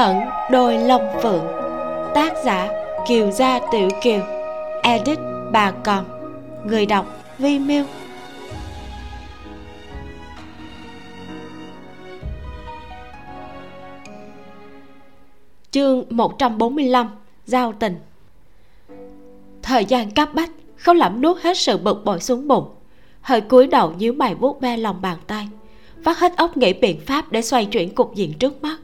ẩn đôi lông phượng. Tác giả kiều gia tiểu kiều. Edit bà còn. Người đọc vi miêu. Chương 145 giao tình. Thời gian cấp bách khấu lẩm nuốt hết sự bực bội xuống bụng. Hơi cúi đầu nhíu mày vuốt ve lòng bàn tay vắt hết óc nghĩ biện pháp để xoay chuyển cục diện trước mắt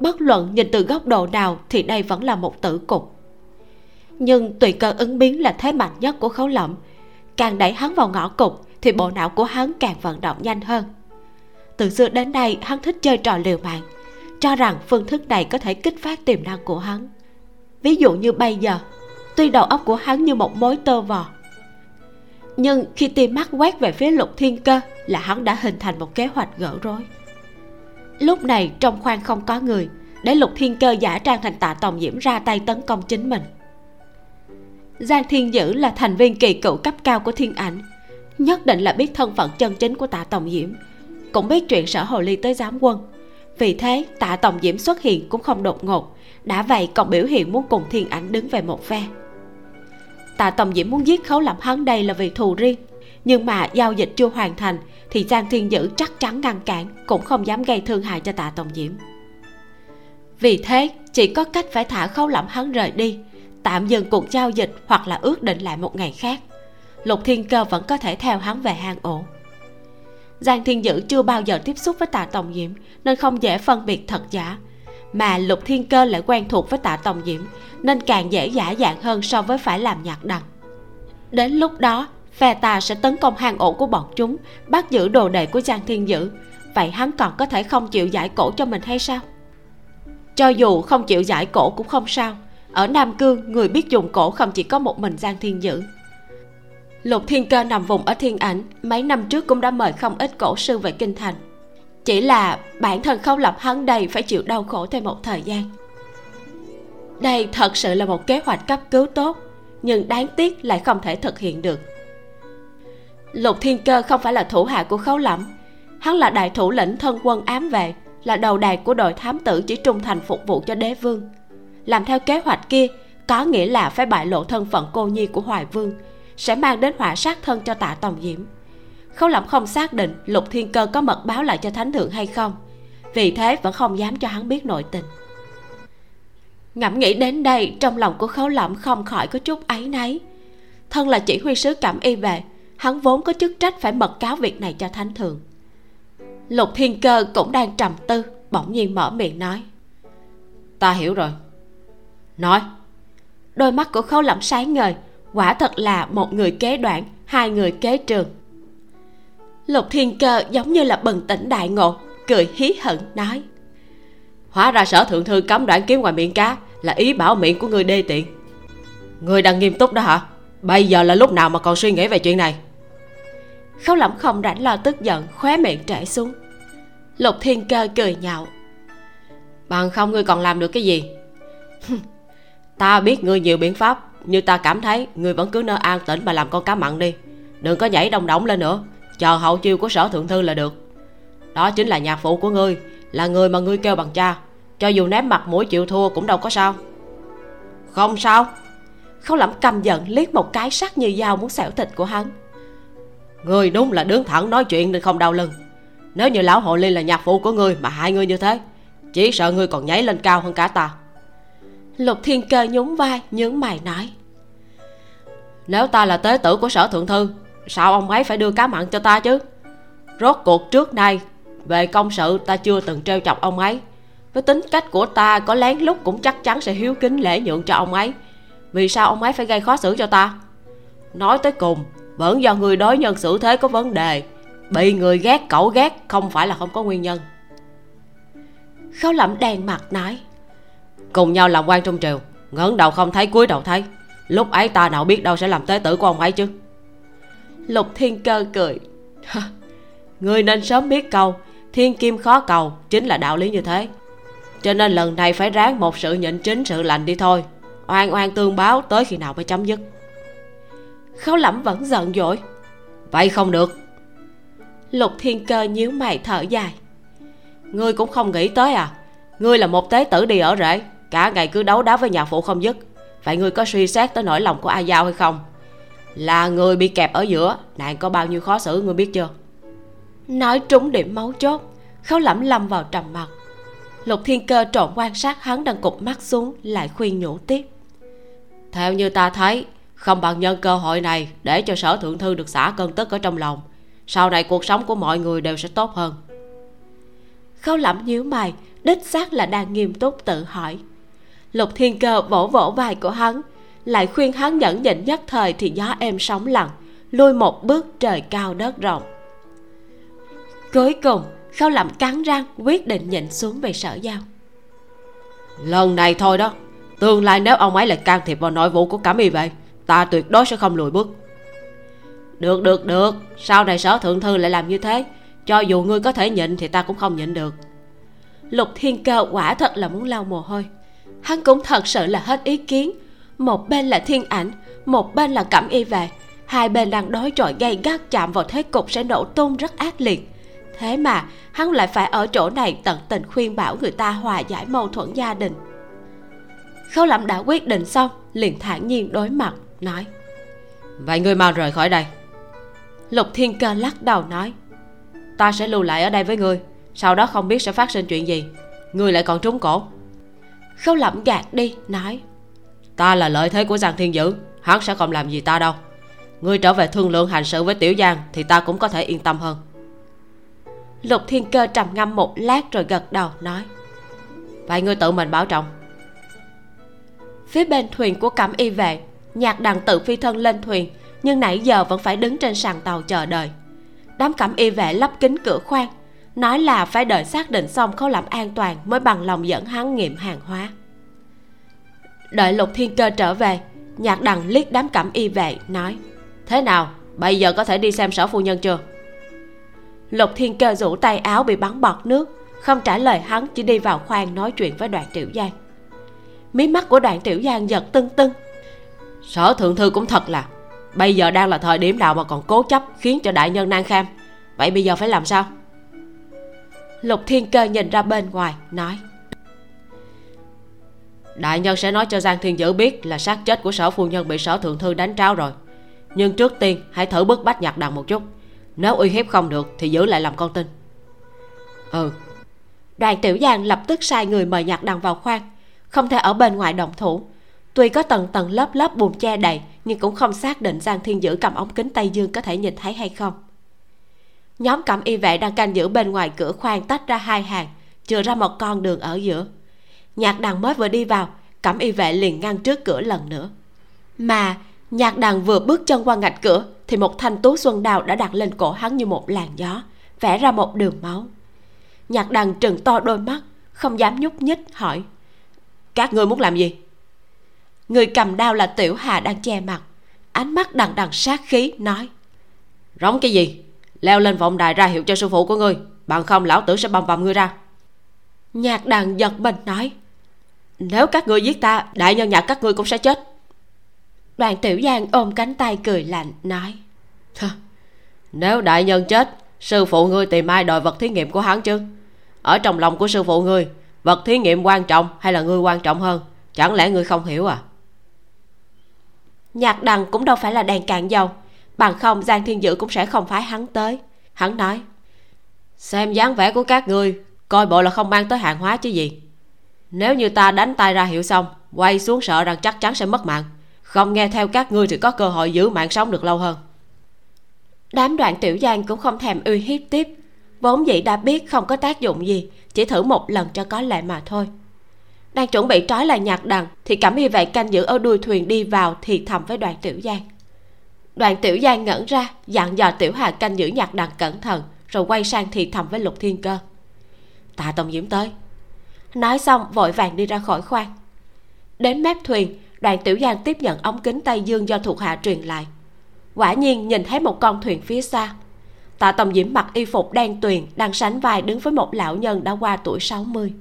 bất luận nhìn từ góc độ nào thì đây vẫn là một tử cục. Nhưng tùy cơ ứng biến là thế mạnh nhất của khấu lẩm càng đẩy hắn vào ngõ cục thì bộ não của hắn càng vận động nhanh hơn. Từ xưa đến nay, hắn thích chơi trò liều mạng, cho rằng phương thức này có thể kích phát tiềm năng của hắn. Ví dụ như bây giờ, tuy đầu óc của hắn như một mối tơ vò, nhưng khi tia mắt quét về phía lục thiên cơ là hắn đã hình thành một kế hoạch gỡ rối lúc này trong khoang không có người, để lục thiên cơ giả trang thành tạ tòng diễm ra tay tấn công chính mình. Giang thiên dữ là thành viên kỳ cựu cấp cao của thiên ảnh, nhất định là biết thân phận chân chính của tạ tòng diễm, cũng biết chuyện sở hồ ly tới giám quân. Vì thế, tạ tòng diễm xuất hiện cũng không đột ngột, đã vậy còn biểu hiện muốn cùng thiên ảnh đứng về một phe. Tạ tòng diễm muốn giết khấu lẩm hắn đây là vì thù riêng nhưng mà giao dịch chưa hoàn thành, thì giang thiên dữ chắc chắn ngăn cản, cũng không dám gây thương hại cho tạ tổng diễm. Vì thế, chỉ có cách phải thả khấu lẩm hắn rời đi, tạm dừng cuộc giao dịch hoặc là ước định lại một ngày khác. Lục thiên cơ vẫn có thể theo hắn về hang ổ. Giang thiên dữ chưa bao giờ tiếp xúc với tạ tổng diễm, nên không dễ phân biệt thật giả. Mà lục thiên cơ lại quen thuộc với tạ tổng diễm, nên càng dễ giả dạng hơn so với phải làm nhạc đằng đến lúc đó phe ta sẽ tấn công hang ổ của bọn chúng, bắt giữ đồ đệ của giang thiên dữ. Vậy hắn còn có thể không chịu giải cổ cho mình hay sao? Cho dù không chịu giải cổ cũng không sao. Ở nam cương, người biết dùng cổ không chỉ có một mình giang thiên dữ. Lục thiên cơ nằm vùng ở thiên ảnh, mấy năm trước cũng đã mời không ít cổ sư về kinh thành. Chỉ là bản thân không lập hắn đây phải chịu đau khổ thêm một thời gian. Đây thật sự là một kế hoạch cấp cứu tốt, nhưng đáng tiếc lại không thể thực hiện được lục thiên cơ không phải là thủ hạ của khấu lẩm hắn là đại thủ lĩnh thân quân ám vệ, là đầu đài của đội thám tử chỉ trung thành phục vụ cho đế vương. Làm theo kế hoạch kia, có nghĩa là phải bại lộ thân phận cô nhi của hoài vương, sẽ mang đến họa sát thân cho tạ tòng diễm. Khấu lẩm không xác định lục thiên cơ có mật báo lại cho thánh thượng hay không, vì thế vẫn không dám cho hắn biết nội tình. Ngẫm nghĩ đến đây, trong lòng của khấu lẩm không khỏi có chút áy náy. Thân là chỉ huy sứ cảm y về hắn vốn có chức trách phải mật cáo việc này cho thánh thượng. Lục thiên cơ cũng đang trầm tư bỗng nhiên mở miệng nói. Ta hiểu rồi. Nói. Đôi mắt của khấu lẩm sáng ngời quả thật là một người kế đoạn hai người kế trường. Lục thiên cơ giống như là bừng tỉnh đại ngộ cười hí hận nói. Hóa ra sở thượng thư cấm đoạn kiếm ngoài miệng cá là ý bảo miệng của người đê tiện. Người đang nghiêm túc đó hả? Bây giờ là lúc nào mà còn suy nghĩ về chuyện này khấu lẩm không rảnh lo tức giận khóe miệng trễ xuống. Lục thiên cơ cười nhạo. Bằng không ngươi còn làm được cái gì? Ta biết ngươi nhiều biện pháp nhưng ta cảm thấy ngươi vẫn cứ nơi an tĩnh mà làm con cá mặn đi. Đừng có nhảy đông động lên nữa chờ hậu chiêu của sở thượng thư là được. Đó chính là nhạc phụ của ngươi là người mà ngươi kêu bằng cha. Cho dù ném mặt mũi chịu thua cũng đâu có sao. Không sao. Khấu lẩm căm giận liếc một cái sắc như dao muốn xẻo thịt của hắn ngươi đúng là đứng thẳng nói chuyện nên không đau lưng. Nếu như lão hồ ly là nhạc phụ của ngươi mà hại ngươi như thế chỉ sợ ngươi còn nhảy lên cao hơn cả ta. Lục thiên cơ nhún vai nhướng mày nói. Nếu ta là tế tử của sở thượng thư sao ông ấy phải đưa cá mặn cho ta chứ? Rốt cuộc trước nay về công sự ta chưa từng trêu chọc ông ấy. Với tính cách của ta có lén lúc cũng chắc chắn sẽ hiếu kính lễ nhượng cho ông ấy. Vì sao ông ấy phải gây khó xử cho ta? Nói tới cùng vẫn do người đối nhân xử thế có vấn đề. Bị người ghét cẩu ghét, không phải là không có nguyên nhân. Khấu lẩm đèn mặt nói, cùng nhau làm quan trong triều, ngẩng đầu không thấy, cúi đầu thấy. Lúc ấy ta nào biết đâu sẽ làm tế tử của ông ấy chứ? Lục thiên cơ cười. người nên sớm biết câu, thiên kim khó cầu, chính là đạo lý như thế. Cho nên lần này phải ráng một sự nhịn chính, sự lành đi thôi. Oan oan tương báo, tới khi nào mới chấm dứt? Khấu lẩm vẫn giận dỗi. Vậy không được. Lục thiên cơ nhíu mày thở dài. Ngươi cũng không nghĩ tới à? Ngươi là một tế tử đi ở rễ cả ngày cứ đấu đá với nhà phụ không dứt. Vậy ngươi có suy xét tới nỗi lòng của a giao hay không? Là người bị kẹp ở giữa nàng có bao nhiêu khó xử ngươi biết chưa? Nói trúng điểm mấu chốt khấu lẩm lâm vào trầm mặc. Lục thiên cơ trộn quan sát hắn đang cụp mắt xuống lại khuyên nhủ tiếp. Theo như ta thấy không bằng nhân cơ hội này để cho sở thượng thư được xả cơn tức ở trong lòng. Sau này cuộc sống của mọi người đều sẽ tốt hơn. Khâu lẩm nhíu mày, đích xác là đang nghiêm túc tự hỏi. Lục thiên cơ vỗ vỗ vai của hắn, lại khuyên hắn nhẫn nhịn nhất thời thì gió êm sóng lặng lui một bước trời cao đất rộng. Cuối cùng, khâu lẩm cắn răng, quyết định nhịn xuống về sở giao. Lần này thôi đó, tương lai nếu ông ấy lại can thiệp vào nội vụ của cẩm y vậy ta tuyệt đối sẽ không lùi bước. Được được được. Sau này sở thượng thư lại làm như thế. Cho dù ngươi có thể nhịn thì ta cũng không nhịn được. Lục thiên cơ quả thật là muốn lau mồ hôi. Hắn cũng thật sự là hết ý kiến. Một bên là thiên ảnh một bên là cẩm y về, hai bên đang đối chọi gay gắt chạm vào thế cục sẽ nổ tung rất ác liệt. Thế mà hắn lại phải ở chỗ này tận tình khuyên bảo người ta hòa giải mâu thuẫn gia đình. Khâu lẩm đã quyết định xong liền thản nhiên đối mặt nói, vậy ngươi mau rời khỏi đây. Lục thiên cơ lắc đầu nói, ta sẽ lưu lại ở đây với ngươi, sau đó không biết sẽ phát sinh chuyện gì, ngươi lại còn trúng cổ. Khâu lẩm gạt đi, nói, ta là lợi thế của giang thiên dữ, hắn sẽ không làm gì ta đâu. Ngươi trở về thương lượng hành sự với tiểu giang thì ta cũng có thể yên tâm hơn. Lục thiên cơ trầm ngâm một lát rồi gật đầu, nói, vậy ngươi tự mình bảo trọng. Phía bên thuyền của cẩm y vệ nhạc đằng tự phi thân lên thuyền, nhưng nãy giờ vẫn phải đứng trên sàn tàu chờ đợi. Đám cẩm y vệ lắp kính cửa khoang, nói là phải đợi xác định xong khâu làm an toàn mới bằng lòng dẫn hắn nghiệm hàng hóa. Đợi lục thiên cơ trở về, nhạc đằng liếc đám cẩm y vệ, nói, thế nào, bây giờ có thể đi xem sở phu nhân chưa? Lục thiên cơ rủ tay áo bị bắn bọt nước, không trả lời hắn, chỉ đi vào khoang nói chuyện với đoàn tiểu giang. Mí mắt của đoàn tiểu giang giật tưng tưng sở thượng thư cũng thật là, bây giờ đang là thời điểm nào mà còn cố chấp khiến cho đại nhân nan kham? Vậy bây giờ phải làm sao? Lục thiên cơ nhìn ra bên ngoài, nói. Đại nhân sẽ nói cho giang thiên dữ biết là xác chết của sở phu nhân bị sở thượng thư đánh tráo rồi. Nhưng trước tiên, hãy thử bức bách nhạc đằng một chút. Nếu uy hiếp không được, thì giữ lại làm con tin. Ừ. Đoàn tiểu giang lập tức sai người mời nhạc đằng vào khoang, không thể ở bên ngoài động thủ tuy có tầng tầng lớp lớp bùn che đầy, nhưng cũng không xác định giang thiên dữ cầm ống kính tây dương có thể nhìn thấy hay không. Nhóm cẩm y vệ đang canh giữ bên ngoài cửa khoang tách ra hai hàng, chừa ra một con đường ở giữa. Nhạc đàn mới vừa đi vào, cẩm y vệ liền ngăn trước cửa lần nữa. Mà, nhạc đàn vừa bước chân qua ngạch cửa, thì một thanh tú xuân đào đã đặt lên cổ hắn như một làn gió, vẽ ra một đường máu. Nhạc đàn trừng to đôi mắt, không dám nhúc nhích, hỏi, các ngươi muốn làm gì? Người cầm đao là tiểu hà đang che mặt. Ánh mắt đằng đằng sát khí nói. Rống cái gì? Leo lên vọng đài ra hiệu cho sư phụ của ngươi. Bằng không lão tử sẽ bầm bầm ngươi ra. Nhạc đằng giật mình nói. Nếu các ngươi giết ta đại nhân nhạc các ngươi cũng sẽ chết. Đoàn tiểu giang ôm cánh tay cười lạnh nói. Nếu đại nhân chết sư phụ ngươi tìm ai đòi vật thí nghiệm của hắn chứ? Ở trong lòng của sư phụ ngươi vật thí nghiệm quan trọng hay là ngươi quan trọng hơn? Chẳng lẽ ngươi không hiểu à nhạc đằng cũng đâu phải là đèn cạn dầu. Bằng không, giang thiên dữ cũng sẽ không phái hắn tới. Hắn nói, xem dáng vẻ của các ngươi, coi bộ là không mang tới hàng hóa chứ gì. Nếu như ta đánh tay ra hiệu xong, quay xuống sợ rằng chắc chắn sẽ mất mạng. Không nghe theo các ngươi thì có cơ hội giữ mạng sống được lâu hơn. Đám đoạn tiểu giang cũng không thèm uy hiếp tiếp. Vốn dĩ đã biết không có tác dụng gì, chỉ thử một lần cho có lệ mà thôi đang chuẩn bị trói lại nhạc đằng thì cẩm y vệ canh giữ ở đuôi thuyền đi vào thì thầm với đoàn tiểu giang. Đoàn tiểu giang ngẩn ra, dặn dò tiểu hà canh giữ nhạc đằng cẩn thận, rồi quay sang thì thầm với lục thiên cơ. Tạ tông diễm tới. Nói xong, vội vàng đi ra khỏi khoang. Đến mép thuyền, đoàn tiểu giang tiếp nhận ống kính tây dương do thuộc hạ truyền lại. Quả nhiên nhìn thấy một con thuyền phía xa. Tạ tông diễm mặc y phục đen tuyền, đang sánh vai đứng với một lão nhân đã qua tuổi 60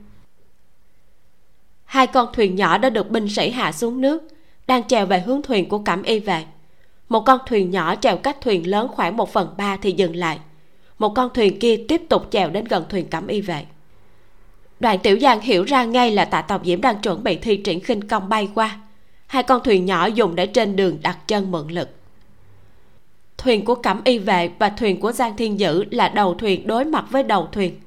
hai con thuyền nhỏ đã được binh sĩ hạ xuống nước, đang chèo về hướng thuyền của cẩm y về một con thuyền nhỏ chèo cách thuyền lớn khoảng một phần ba thì dừng lại. Một con thuyền kia tiếp tục chèo đến gần thuyền cẩm y vệ đoàn tiểu giang hiểu ra ngay là tạ tòng diễm đang chuẩn bị thi triển khinh công bay qua. Hai con thuyền nhỏ dùng để trên đường đặt chân mượn lực. Thuyền của cẩm y vệ và thuyền của giang thiên dữ là đầu thuyền đối mặt với đầu thuyền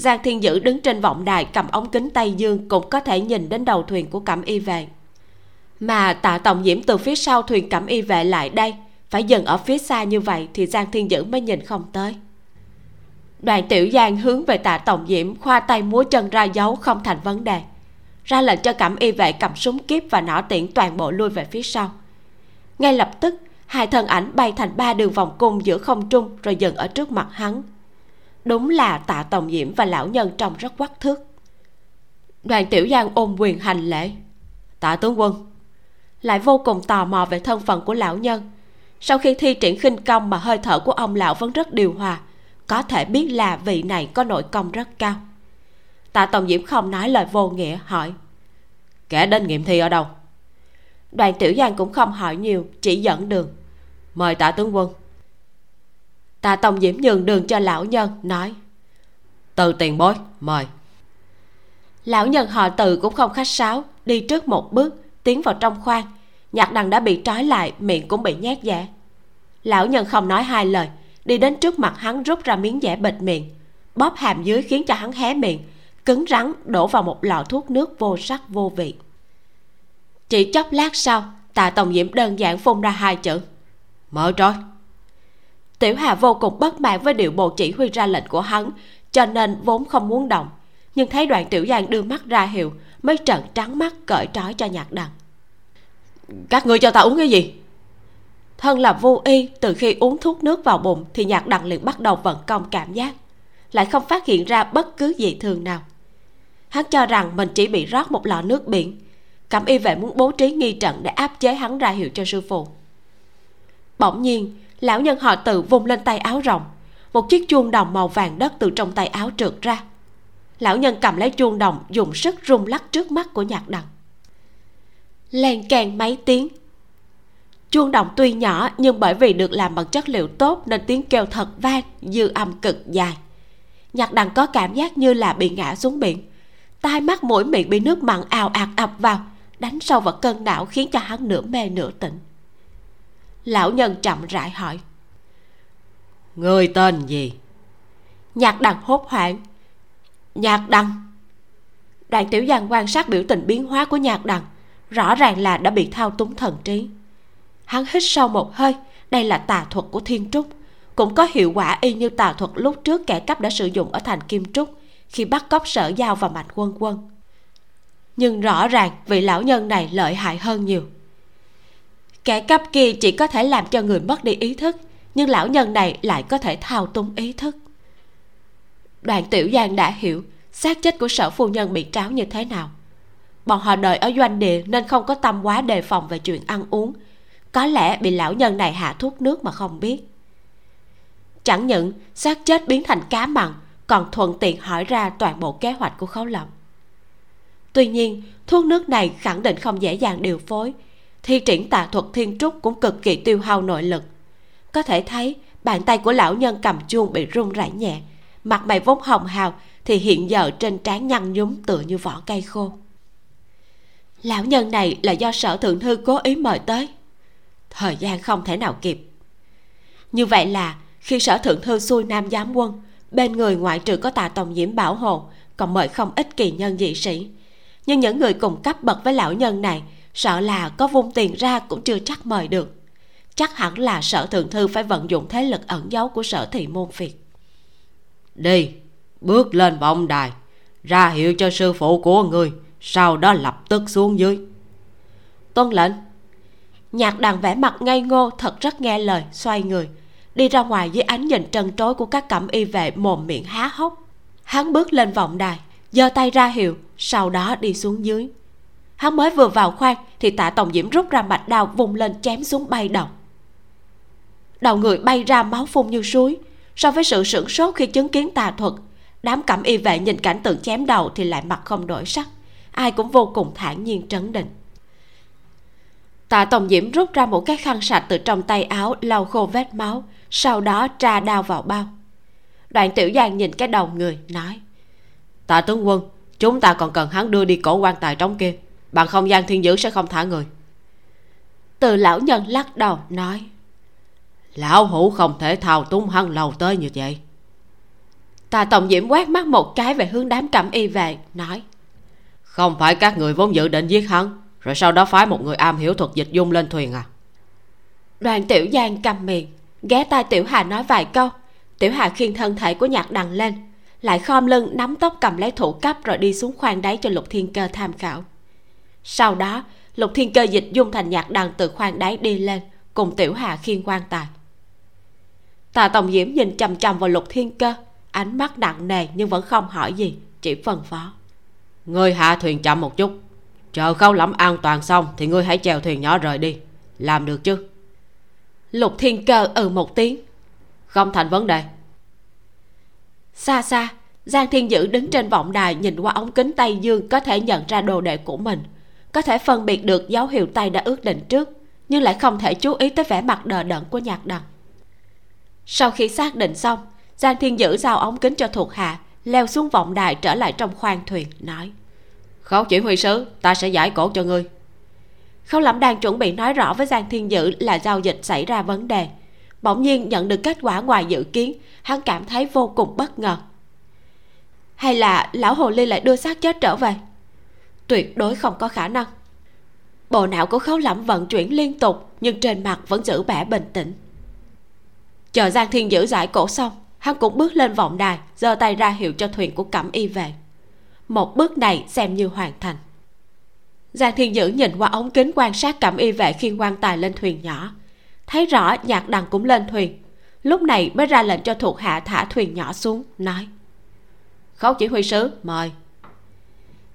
giang thiên dữ đứng trên vọng đài cầm ống kính tây dương cũng có thể nhìn đến đầu thuyền của cẩm y vệ. Mà tạ tổng diễm từ phía sau thuyền cẩm y vệ lại đây, phải dừng ở phía xa như vậy thì giang thiên dữ mới nhìn không tới. Đoàn tiểu giang hướng về tạ tổng diễm khoa tay múa chân ra dấu không thành vấn đề. Ra lệnh cho cẩm y vệ cầm súng kiếp và nỏ tiễn toàn bộ lui về phía sau. Ngay lập tức, hai thân ảnh bay thành ba đường vòng cung giữa không trung rồi dừng ở trước mặt hắn đúng là tạ tổng diễm và lão nhân trông rất quắc thước. Đoàn tiểu giang ôm quyền hành lễ. Tạ tướng quân, lại vô cùng tò mò về thân phận của lão nhân. Sau khi thi triển khinh công mà hơi thở của ông lão vẫn rất điều hòa, có thể biết là vị này có nội công rất cao. Tạ tổng diễm không nói lời vô nghĩa, hỏi, kẻ đến nghiệm thi ở đâu? Đoàn tiểu giang cũng không hỏi nhiều, chỉ dẫn đường, mời tạ tướng quân tạ tổng diễm nhường đường cho lão nhân nói. Từ tiền bối mời. Lão nhân họ từ cũng không khách sáo đi trước một bước tiến vào trong khoang. Nhạc đằng đã bị trói lại miệng cũng bị nhét dẻ lão nhân không nói hai lời đi đến trước mặt hắn rút ra miếng dẻ bịt miệng. Bóp hàm dưới khiến cho hắn hé miệng cứng rắn đổ vào một lọ thuốc nước vô sắc vô vị. Chỉ chốc lát sau tạ tổng diễm đơn giản phun ra hai chữ. Mở trôi tiểu hà vô cùng bất mãn với điệu bộ chỉ huy ra lệnh của hắn cho nên vốn không muốn động. Nhưng thấy đoạn tiểu giang đưa mắt ra hiệu mới trợn trắng mắt cởi trói cho nhạc đằng các ngươi cho ta uống cái gì? Thân là vô y từ khi uống thuốc nước vào bụng thì nhạc đằng liền bắt đầu vận công cảm giác lại không phát hiện ra bất cứ gì thường nào. Hắn cho rằng mình chỉ bị rót một lọ nước biển. Cẩm y vệ muốn bố trí nghi trận để áp chế hắn ra hiệu cho sư phụ. Bỗng nhiên lão nhân họ tự vung lên tay áo rộng. Một chiếc chuông đồng màu vàng đất từ trong tay áo trượt ra. Lão nhân cầm lấy chuông đồng, dùng sức rung lắc trước mắt của nhạc đằng. Len càng mấy tiếng. Chuông đồng tuy nhỏ nhưng bởi vì được làm bằng chất liệu tốt nên tiếng kêu thật vang, dư âm cực dài. Nhạc đằng có cảm giác như là bị ngã xuống biển. Tai mắt mũi miệng bị nước mặn ào ạt ập vào, đánh sâu vào cơn não khiến cho hắn nửa mê nửa tỉnh lão nhân chậm rãi hỏi. Người tên gì? Nhạc đằng hốt hoảng. Nhạc đằng. Đoàn tiểu giang quan sát biểu tình biến hóa của nhạc đằng, rõ ràng là đã bị thao túng thần trí. Hắn hít sâu một hơi, đây là tà thuật của thiên trúc. Cũng có hiệu quả y như tà thuật lúc trước kẻ cắp đã sử dụng ở thành kim trúc, khi bắt cóc sở giao và mạnh quân quân. Nhưng rõ ràng vị lão nhân này lợi hại hơn nhiều kẻ cắp kia chỉ có thể làm cho người mất đi ý thức, nhưng lão nhân này lại có thể thao túng ý thức. Đoàn tiểu giang đã hiểu xác chết của sở phu nhân bị tráo như thế nào. Bọn họ đợi ở doanh địa nên không có tâm quá đề phòng về chuyện ăn uống. Có lẽ bị lão nhân này hạ thuốc nước mà không biết. Chẳng những xác chết biến thành cá mặn, còn thuận tiện hỏi ra toàn bộ kế hoạch của khấu lộng tuy nhiên, thuốc nước này khẳng định không dễ dàng điều phối thi triển tà thuật thiên trúc cũng cực kỳ tiêu hao nội lực. Có thể thấy, bàn tay của lão nhân cầm chuông bị run rẩy nhẹ. Mặt mày vốn hồng hào thì hiện giờ trên trán nhăn nhúm tựa như vỏ cây khô. Lão nhân này là do sở thượng thư cố ý mời tới. Thời gian không thể nào kịp. Như vậy là, khi sở thượng thư xuôi nam giám quân, bên người ngoại trừ có tà tòng nhiễm bảo hộ còn mời không ít kỳ nhân dị sĩ. Nhưng những người cùng cấp bậc với lão nhân này sợ là có vung tiền ra cũng chưa chắc mời được. Chắc hẳn là sở thượng thư phải vận dụng thế lực ẩn giấu của sở thị môn phiệt. Đi, bước lên vọng đài, ra hiệu cho sư phụ của người, sau đó lập tức xuống dưới. Tuân lệnh. Nhạc đàn vẽ mặt ngây ngô, thật rất nghe lời, xoay người, đi ra ngoài dưới ánh nhìn trân trối của các cẩm y vệ mồm miệng há hốc. Hắn bước lên vọng đài, giơ tay ra hiệu, sau đó đi xuống dưới hắn mới vừa vào khoang thì tạ tổng diễm rút ra mạch đao vùng lên chém xuống bay đầu. Đầu người bay ra máu phun như suối. So với sự sửng sốt khi chứng kiến tà thuật, đám cẩm y vệ nhìn cảnh tượng chém đầu thì lại mặt không đổi sắc. Ai cũng vô cùng thản nhiên trấn định. Tạ tổng diễm rút ra một cái khăn sạch từ trong tay áo, lau khô vết máu, sau đó tra đao vào bao. Đoạn tiểu giang nhìn cái đầu người, nói, tạ tướng quân, chúng ta còn cần hắn đưa đi cổ quan tài trống kia bằng không gian thiên dữ sẽ không thả người. Từ lão nhân lắc đầu, nói, lão hủ không thể thao túng hắn lâu tới như vậy. Tà tổng diễm quát mắt một cái về hướng đám cẩm y về nói, không phải các người vốn dự định giết hắn, rồi sau đó phái một người am hiểu thuật dịch dung lên thuyền à? Đoàn tiểu giang cầm miệng, ghé tai tiểu hà nói vài câu. Tiểu hà khiêng thân thể của nhạc đằng lên, lại khom lưng nắm tóc cầm lấy thủ cấp rồi đi xuống khoang đáy cho lục thiên cơ tham khảo sau đó lục thiên cơ dịch dung thành nhạc đằng từ khoang đáy đi lên cùng tiểu hà khiêng quan tài. Tà tổng diễm nhìn chằm chằm vào lục thiên cơ ánh mắt nặng nề nhưng vẫn không hỏi gì chỉ phân phó. Ngươi hạ thuyền chậm một chút chờ khâu lẫm an toàn xong thì ngươi hãy chèo thuyền nhỏ rời đi làm được chứ? Lục thiên cơ ừ một tiếng. Không thành vấn đề. Xa xa giang thiên dữ đứng trên vọng đài nhìn qua ống kính tây dương có thể nhận ra đồ đệ của mình có thể phân biệt được dấu hiệu tay đã ước định trước nhưng lại không thể chú ý tới vẻ mặt đờ đẫn của nhạc đằng sau khi xác định xong giang thiên dữ giao ống kính cho thuộc hạ leo xuống vọng đài trở lại trong khoang thuyền nói khấu chỉ huy sứ ta sẽ giải cổ cho ngươi. Khấu lẩm đang chuẩn bị nói rõ với giang thiên dữ là giao dịch xảy ra vấn đề. Bỗng nhiên nhận được kết quả ngoài dự kiến hắn cảm thấy vô cùng bất ngờ. Hay là lão hồ ly lại đưa xác chết trở về tuyệt đối không có khả năng. Bộ não của khấu lẩm vận chuyển liên tục, nhưng trên mặt vẫn giữ vẻ bình tĩnh. Chờ giang thiên giữ giải cổ xong, hắn cũng bước lên vọng đài, giơ tay ra hiệu cho thuyền của cẩm y về. Một bước này xem như hoàn thành. Giang thiên dữ nhìn qua ống kính quan sát cẩm y vệ khiên quan tài lên thuyền nhỏ. Thấy rõ nhạc đằng cũng lên thuyền. Lúc này mới ra lệnh cho thuộc hạ thả thuyền nhỏ xuống, nói, khấu chỉ huy sứ, mời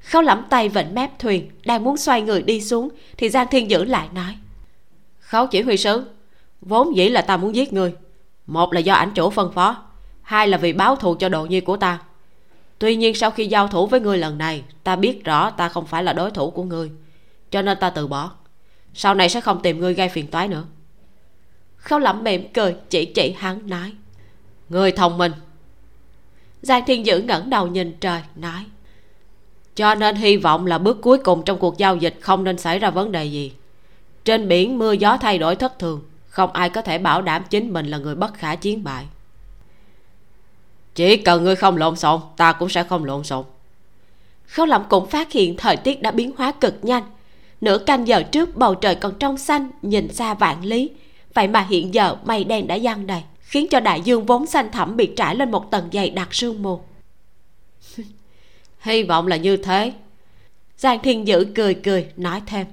khấu lẫm tay vịnh mép thuyền đang muốn xoay người đi xuống thì giang thiên dữ lại nói. Khấu chỉ huy sứ vốn dĩ là ta muốn giết người. Một là do ảnh chủ phân phó hai là vì báo thù cho đồ nhi của ta. Tuy nhiên sau khi giao thủ với ngươi lần này ta biết rõ ta không phải là đối thủ của ngươi cho nên ta từ bỏ. Sau này sẽ không tìm ngươi gây phiền toái nữa. Khâu lẩm mỉm cười chỉ chỉ hắn nói. Ngươi thông minh. Giang thiên dữ ngẩng đầu nhìn trời nói cho nên hy vọng là bước cuối cùng trong cuộc giao dịch không nên xảy ra vấn đề gì. Trên biển, mưa, gió thay đổi thất thường. Không ai có thể bảo đảm chính mình là người bất khả chiến bại. Chỉ cần ngươi không lộn xộn, ta cũng sẽ không lộn xộn. Khâu lẩm cũng phát hiện thời tiết đã biến hóa cực nhanh. Nửa canh giờ trước, bầu trời còn trong xanh, nhìn xa vạn lý. Vậy mà hiện giờ, mây đen đã giăng đầy, khiến cho đại dương vốn xanh thẳm bị trải lên một tầng dày đặc sương mù hy vọng là như thế. Giang thiên dữ cười cười, nói thêm.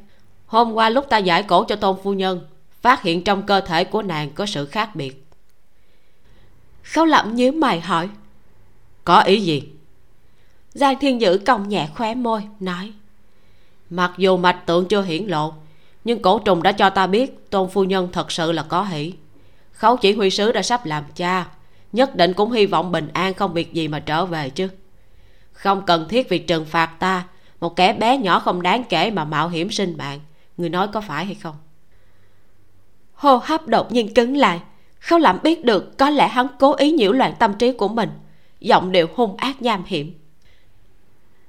Hôm qua lúc ta giải cổ cho tôn phu nhân, phát hiện trong cơ thể của nàng có sự khác biệt. Khấu lẩm nhíu mày hỏi, có ý gì? Giang thiên dữ cong nhẹ khóe môi, nói, mặc dù mạch tượng chưa hiển lộ, nhưng cổ trùng đã cho ta biết tôn phu nhân thật sự là có hỷ. Khấu chỉ huy sứ đã sắp làm cha, nhất định cũng hy vọng bình an không việc gì mà trở về chứ không cần thiết vì trừng phạt ta. Một kẻ bé nhỏ không đáng kể mà mạo hiểm sinh mạng. Người nói có phải hay không? Hô hấp đột nhiên cứng lại. Khâu làm biết được có lẽ hắn cố ý nhiễu loạn tâm trí của mình. Giọng điệu hung ác nham hiểm.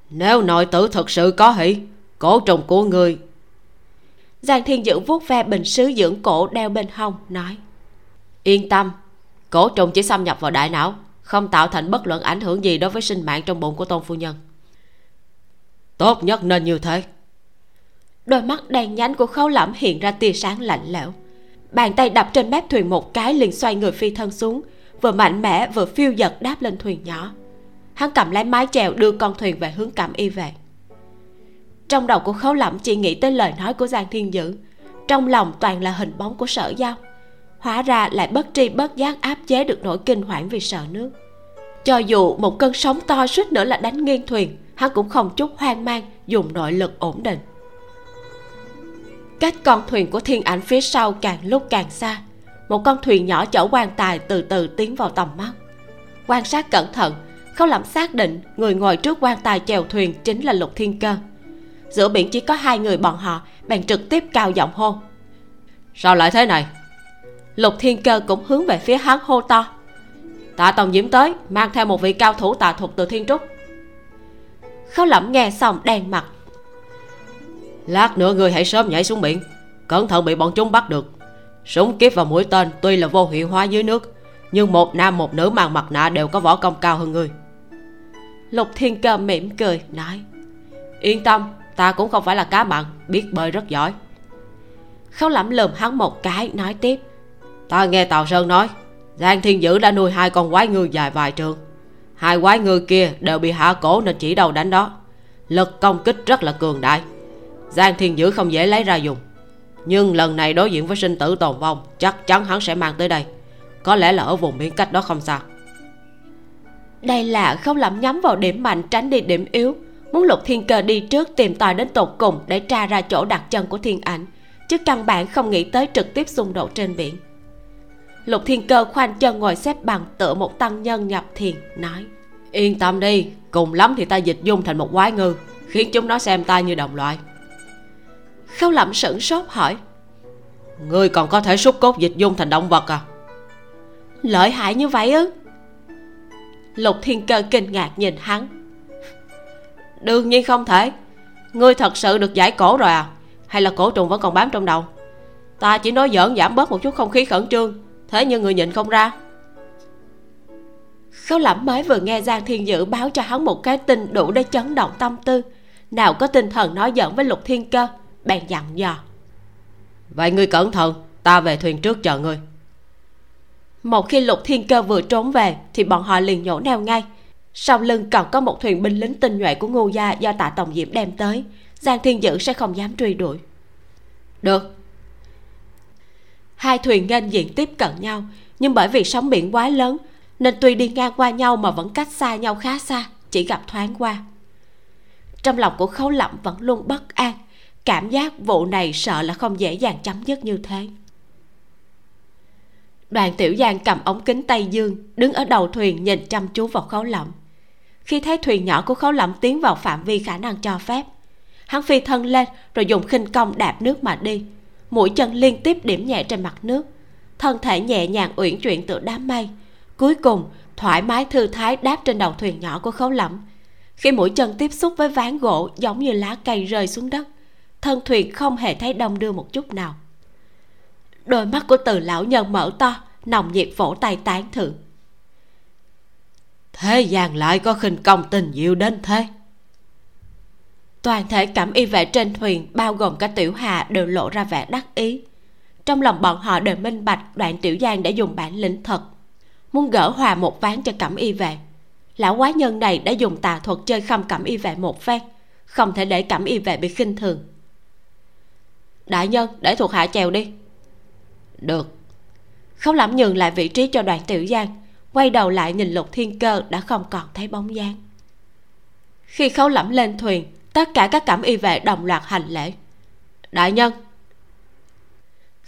Nếu nội tử thật sự có hỷ, cổ trùng của người. Giang thiên dưỡng vuốt ve bình sứ dưỡng cổ đeo bên hông, nói. Yên tâm, cổ trùng chỉ xâm nhập vào đại não không tạo thành bất luận ảnh hưởng gì đối với sinh mạng trong bụng của tôn phu nhân. Tốt nhất nên như thế. Đôi mắt đen nhánh của khấu lẩm hiện ra tia sáng lạnh lẽo. Bàn tay đập trên mép thuyền một cái liền xoay người phi thân xuống, vừa mạnh mẽ vừa phiêu giật đáp lên thuyền nhỏ. Hắn cầm lấy mái chèo đưa con thuyền về hướng cảm y về trong đầu của khấu lẩm chỉ nghĩ tới lời nói của giang thiên dữ. Trong lòng toàn là hình bóng của sở giao hóa ra lại bất tri bất giác áp chế được nỗi kinh hoảng vì sợ nước. Cho dù một cơn sóng to suýt nữa là đánh nghiêng thuyền, hắn cũng không chút hoang mang, dùng nội lực ổn định. Cách con thuyền của thiên ảnh phía sau càng lúc càng xa, một con thuyền nhỏ chở quan tài từ từ tiến vào tầm mắt. Quan sát cẩn thận khâu lẩm xác định người ngồi trước quan tài chèo thuyền chính là lục thiên cơ. Giữa biển chỉ có hai người bọn họ, bèn trực tiếp cao giọng hô, sao lại thế này? Lục thiên cơ cũng hướng về phía hắn hô to. Tạ tòng diễm tới, mang theo một vị cao thủ tà thuật từ thiên trúc. Khấu lẩm nghe xong đen mặt. Lát nữa ngươi hãy sớm nhảy xuống biển, cẩn thận bị bọn chúng bắt được. Súng kiếp và mũi tên tuy là vô hiệu hóa dưới nước, nhưng một nam một nữ mang mặt nạ đều có võ công cao hơn ngươi. Lục thiên cơ mỉm cười, nói, yên tâm, ta cũng không phải là cá mặn biết bơi rất giỏi. Khấu lẩm lườm hắn một cái, nói tiếp ta nghe tào sơn nói, giang thiên dữ đã nuôi hai con quái ngư dài vài trường. Hai quái ngư kia đều bị hạ cổ nên chỉ đầu đánh đó. Lực công kích rất là cường đại. Giang thiên dữ không dễ lấy ra dùng. Nhưng lần này đối diện với sinh tử tồn vong, chắc chắn hắn sẽ mang tới đây. Có lẽ là ở vùng biển cách đó không xa. Đây là không lẩm nhắm vào điểm mạnh, tránh đi điểm yếu. Muốn lục thiên cơ đi trước tìm tòi đến tột cùng để tra ra chỗ đặt chân của thiên ảnh, chứ căn bản không nghĩ tới trực tiếp xung đột trên biển lục thiên cơ khoanh chân ngồi xếp bằng tựa một tăng nhân nhập thiền, nói, yên tâm đi, cùng lắm thì ta dịch dung thành một quái ngư, khiến chúng nó xem ta như đồng loại. Khâu lẩm sửng sốt hỏi, ngươi còn có thể xúc cốt dịch dung thành động vật à? Lợi hại như vậy ư? Lục thiên cơ kinh ngạc nhìn hắn. Đương nhiên không thể. Ngươi thật sự được giải cổ rồi à? Hay là cổ trùng vẫn còn bám trong đầu? Ta chỉ nói giỡn giảm bớt một chút không khí khẩn trương thế nhưng người nhịn không ra. Khấu lẩm mới vừa nghe giang thiên dữ báo cho hắn một cái tin đủ để chấn động tâm tư. Nào có tinh thần nói giỡn với lục thiên cơ bèn dặn dò. Vậy ngươi cẩn thận ta về thuyền trước chờ ngươi. Một khi lục thiên cơ vừa trốn về thì bọn họ liền nhổ neo ngay. Sau lưng còn có một thuyền binh lính tinh nhuệ của ngô gia do tạ tổng diễm đem tới. Giang thiên dữ sẽ không dám truy đuổi. Được hai thuyền nghênh diện tiếp cận nhau. Nhưng bởi vì sóng biển quá lớn, nên tuy đi ngang qua nhau mà vẫn cách xa nhau khá xa, chỉ gặp thoáng qua. Trong lòng của khấu Lậm vẫn luôn bất an. Cảm giác vụ này sợ là không dễ dàng chấm dứt như thế. Đoàn tiểu giang cầm ống kính tây dương, đứng ở đầu thuyền nhìn chăm chú vào khấu Lậm. Khi thấy thuyền nhỏ của khấu Lậm tiến vào phạm vi khả năng cho phép, hắn phi thân lên rồi dùng khinh công đạp nước mà đi mũi chân liên tiếp điểm nhẹ trên mặt nước. Thân thể nhẹ nhàng uyển chuyển tựa đám mây. Cuối cùng, thoải mái thư thái đáp trên đầu thuyền nhỏ của khấu lẩm khi mũi chân tiếp xúc với ván gỗ giống như lá cây rơi xuống đất, thân thuyền không hề thấy đông đưa một chút nào. Đôi mắt của từ lão nhân mở to, nồng nhiệt vỗ tay tán thưởng. Thế gian lại có khinh công tình diệu đến thế toàn thể cẩm y vệ trên thuyền, bao gồm cả tiểu hà, đều lộ ra vẻ đắc ý. Trong lòng bọn họ đều minh bạch đoạn tiểu giang đã dùng bản lĩnh thật. Muốn gỡ hòa một ván cho cẩm y vệ. Lão quái nhân này đã dùng tà thuật chơi khăm cẩm y vệ một phen, không thể để cẩm y vệ bị khinh thường. Đại nhân, để thuộc hạ chèo đi. Được. Không lẩm nhường lại vị trí cho đoạn tiểu giang, quay đầu lại nhìn lục thiên cơ đã không còn thấy bóng dáng. Khi khấu lẩm lên thuyền tất cả các cảm y vệ đồng loạt hành lễ. Đại nhân.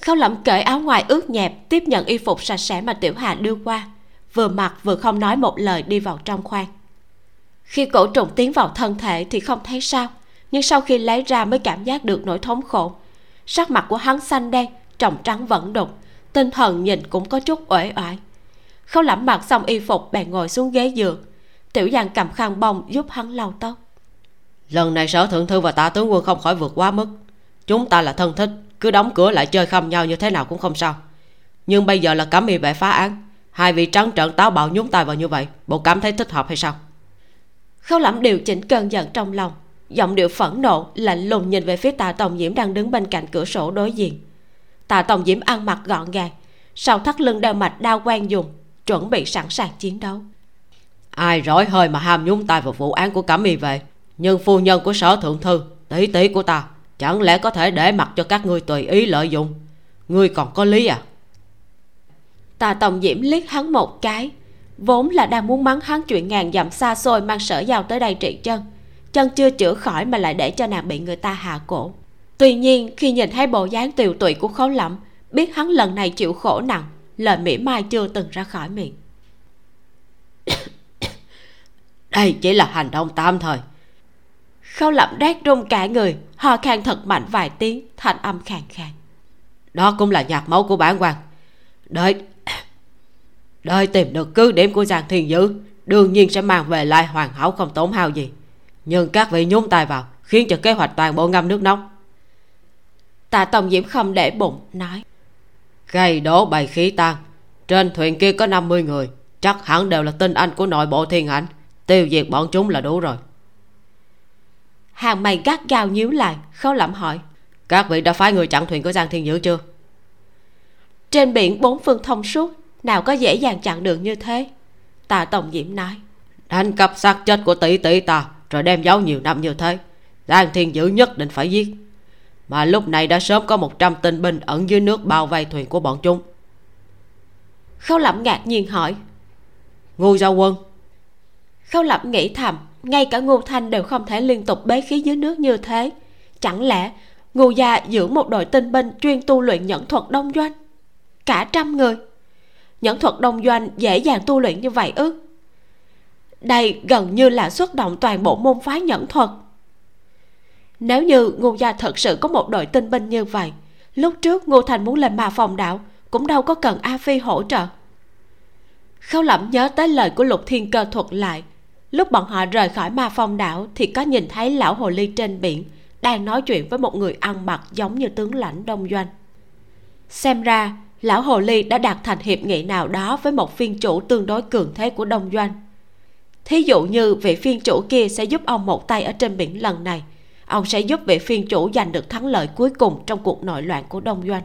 Khâu lẩm cởi áo ngoài ướt nhẹp, tiếp nhận y phục sạch sẽ mà tiểu hà đưa qua. Vừa mặc vừa không nói một lời đi vào trong khoang. Khi cổ trùng tiến vào thân thể thì không thấy sao, nhưng sau khi lấy ra mới cảm giác được nỗi thống khổ. Sắc mặt của hắn xanh đen, tròng trắng vẫn đục, tinh thần nhìn cũng có chút uể oải. Khâu lẩm mặc xong y phục bèn ngồi xuống ghế giường tiểu giang cầm khăn bông giúp hắn lau tóc lần này sở thượng thư và tạ tướng quân không khỏi vượt quá mức. Chúng ta là thân thích cứ đóng cửa lại chơi khăm nhau như thế nào cũng không sao. Nhưng bây giờ là cấm y vệ phá án. Hai vị trắng trợn táo bạo nhúng tay vào như vậy bộ cảm thấy thích hợp hay sao? Khâu lẩm điều chỉnh cơn giận trong lòng. Giọng điệu phẫn nộ lạnh lùng nhìn về phía tạ tổng diễm đang đứng bên cạnh cửa sổ đối diện. Tạ tổng diễm ăn mặc gọn gàng sau thắt lưng đeo mạch đao quan dùng chuẩn bị sẵn sàng chiến đấu. Ai rối hơi mà ham nhúng tay vào vụ án của cẩm y về nhưng phu nhân của sở thượng thư tỷ tỷ của ta chẳng lẽ có thể để mặc cho các ngươi tùy ý lợi dụng? Ngươi còn có lý à? Tà tổng diễm liếc hắn một cái. Vốn là đang muốn mắng hắn chuyện ngàn dặm xa xôi mang sở giao tới đây trị chân. Chân chưa chữa khỏi mà lại để cho nàng bị người ta hạ cổ. Tuy nhiên khi nhìn thấy bộ dáng tiều tụy của khấu lẩm biết hắn lần này chịu khổ nặng lời mỉa mai chưa từng ra khỏi miệng. Đây chỉ là hành động tạm thời khâu lẩm đát run cả người, ho khan thật mạnh vài tiếng, thanh âm khàn khàn. Đó cũng là nhạc máu của bản quan đợi đợi tìm được cứ điểm của giang thiên dữ, đương nhiên sẽ mang về lại hoàn hảo không tốn hao gì. Nhưng các vị nhúng tay vào, khiến cho kế hoạch toàn bộ ngâm nước nóng. Tạ tổng diễm không để bụng, nói. Gây đổ bày khí tan trên thuyền kia có 50 người, chắc hẳn đều là tinh anh của nội bộ thiên ảnh, tiêu diệt bọn chúng là đủ rồi hàng mày gắt gao nhíu lại khâu lẩm hỏi. Các vị đã phái người chặn thuyền của giang thiên dữ chưa? Trên biển bốn phương thông suốt nào có dễ dàng chặn đường như thế? Tạ tổng diễm nói. Đánh cắp xác chết của tỷ tỷ ta rồi đem giấu nhiều năm như thế. Giang thiên dữ nhất định phải giết. Mà lúc này đã sớm có 100 tinh binh ẩn dưới nước bao vây thuyền của bọn chúng. Khâu lẩm ngạc nhiên hỏi. Ngu giao quân. Khâu lẩm nghĩ thầm ngay cả ngô thanh đều không thể liên tục bế khí dưới nước như thế. Chẳng lẽ ngô gia giữ một đội tinh binh chuyên tu luyện nhẫn thuật đông doanh? Cả trăm người. Nhẫn thuật đông doanh dễ dàng tu luyện như vậy ư? Đây gần như là xuất động toàn bộ môn phái nhẫn thuật. Nếu như ngô gia thật sự có một đội tinh binh như vậy, lúc trước ngô thành muốn lên ma phòng đạo cũng đâu có cần a phi hỗ trợ. Khâu lẩm nhớ tới lời của lục thiên cơ thuật lại lúc bọn họ rời khỏi ma phong đảo thì có nhìn thấy lão hồ ly trên biển, đang nói chuyện với một người ăn mặc giống như tướng lãnh đông doanh. Xem ra, lão hồ ly đã đạt thành hiệp nghị nào đó với một phiên chủ tương đối cường thế của đông doanh. Thí dụ như vị phiên chủ kia sẽ giúp ông một tay ở trên biển lần này, ông sẽ giúp vị phiên chủ giành được thắng lợi cuối cùng trong cuộc nội loạn của đông doanh.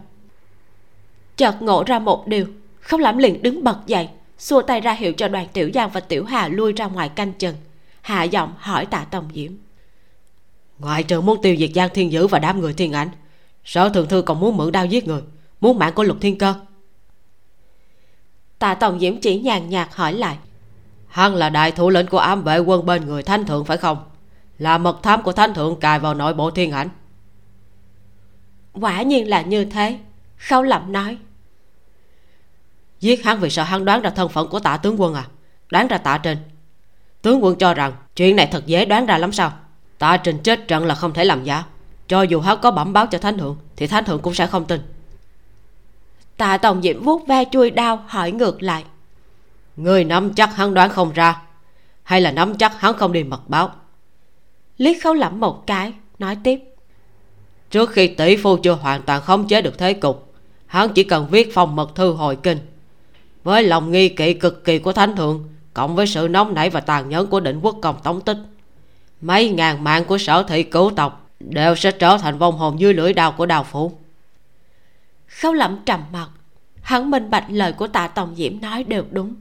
Chợt ngộ ra một điều, không lắm liền đứng bật dậy xua tay ra hiệu cho đoàn tiểu giang và tiểu hà lui ra ngoài canh chừng. Hạ giọng hỏi tạ tòng diễm. Ngoại trừ muốn tiêu diệt giang thiên dữ và đám người thiên ảnh sở thượng thư còn muốn mượn đao giết người muốn mạng của lục thiên cơ. Tạ tòng diễm chỉ nhàn nhạt hỏi lại. Hắn là đại thủ lĩnh của ám vệ quân bên người thánh thượng phải không? Là mật thám của thánh thượng cài vào nội bộ thiên ảnh. Quả nhiên là như thế khâu lẩm nói giết hắn vì sợ hắn đoán ra thân phận của tạ tướng quân à? Đoán ra tạ trình. Tướng quân cho rằng chuyện này thật dễ đoán ra lắm sao? Tạ trình chết trận là không thể làm giả. Cho dù hắn có bẩm báo cho thánh thượng thì thánh thượng cũng sẽ không tin. Tạ tổng diễm vuốt ve chui đao hỏi ngược lại. Người nắm chắc hắn đoán không ra hay là nắm chắc hắn không đi mật báo? Liếc khấu lẩm một cái nói tiếp. Trước khi tỷ phu chưa hoàn toàn khống chế được thế cục hắn chỉ cần viết phong mật thư hồi kinh với lòng nghi kỵ cực kỳ của thánh thượng, cộng với sự nóng nảy và tàn nhẫn của định quốc công tống tích, mấy ngàn mạng của sở thị cửu tộc đều sẽ trở thành vong hồn dưới lưỡi đao của đào phủ. Khâu lẩm trầm mặt hắn minh bạch lời của tạ tòng diễm nói đều đúng.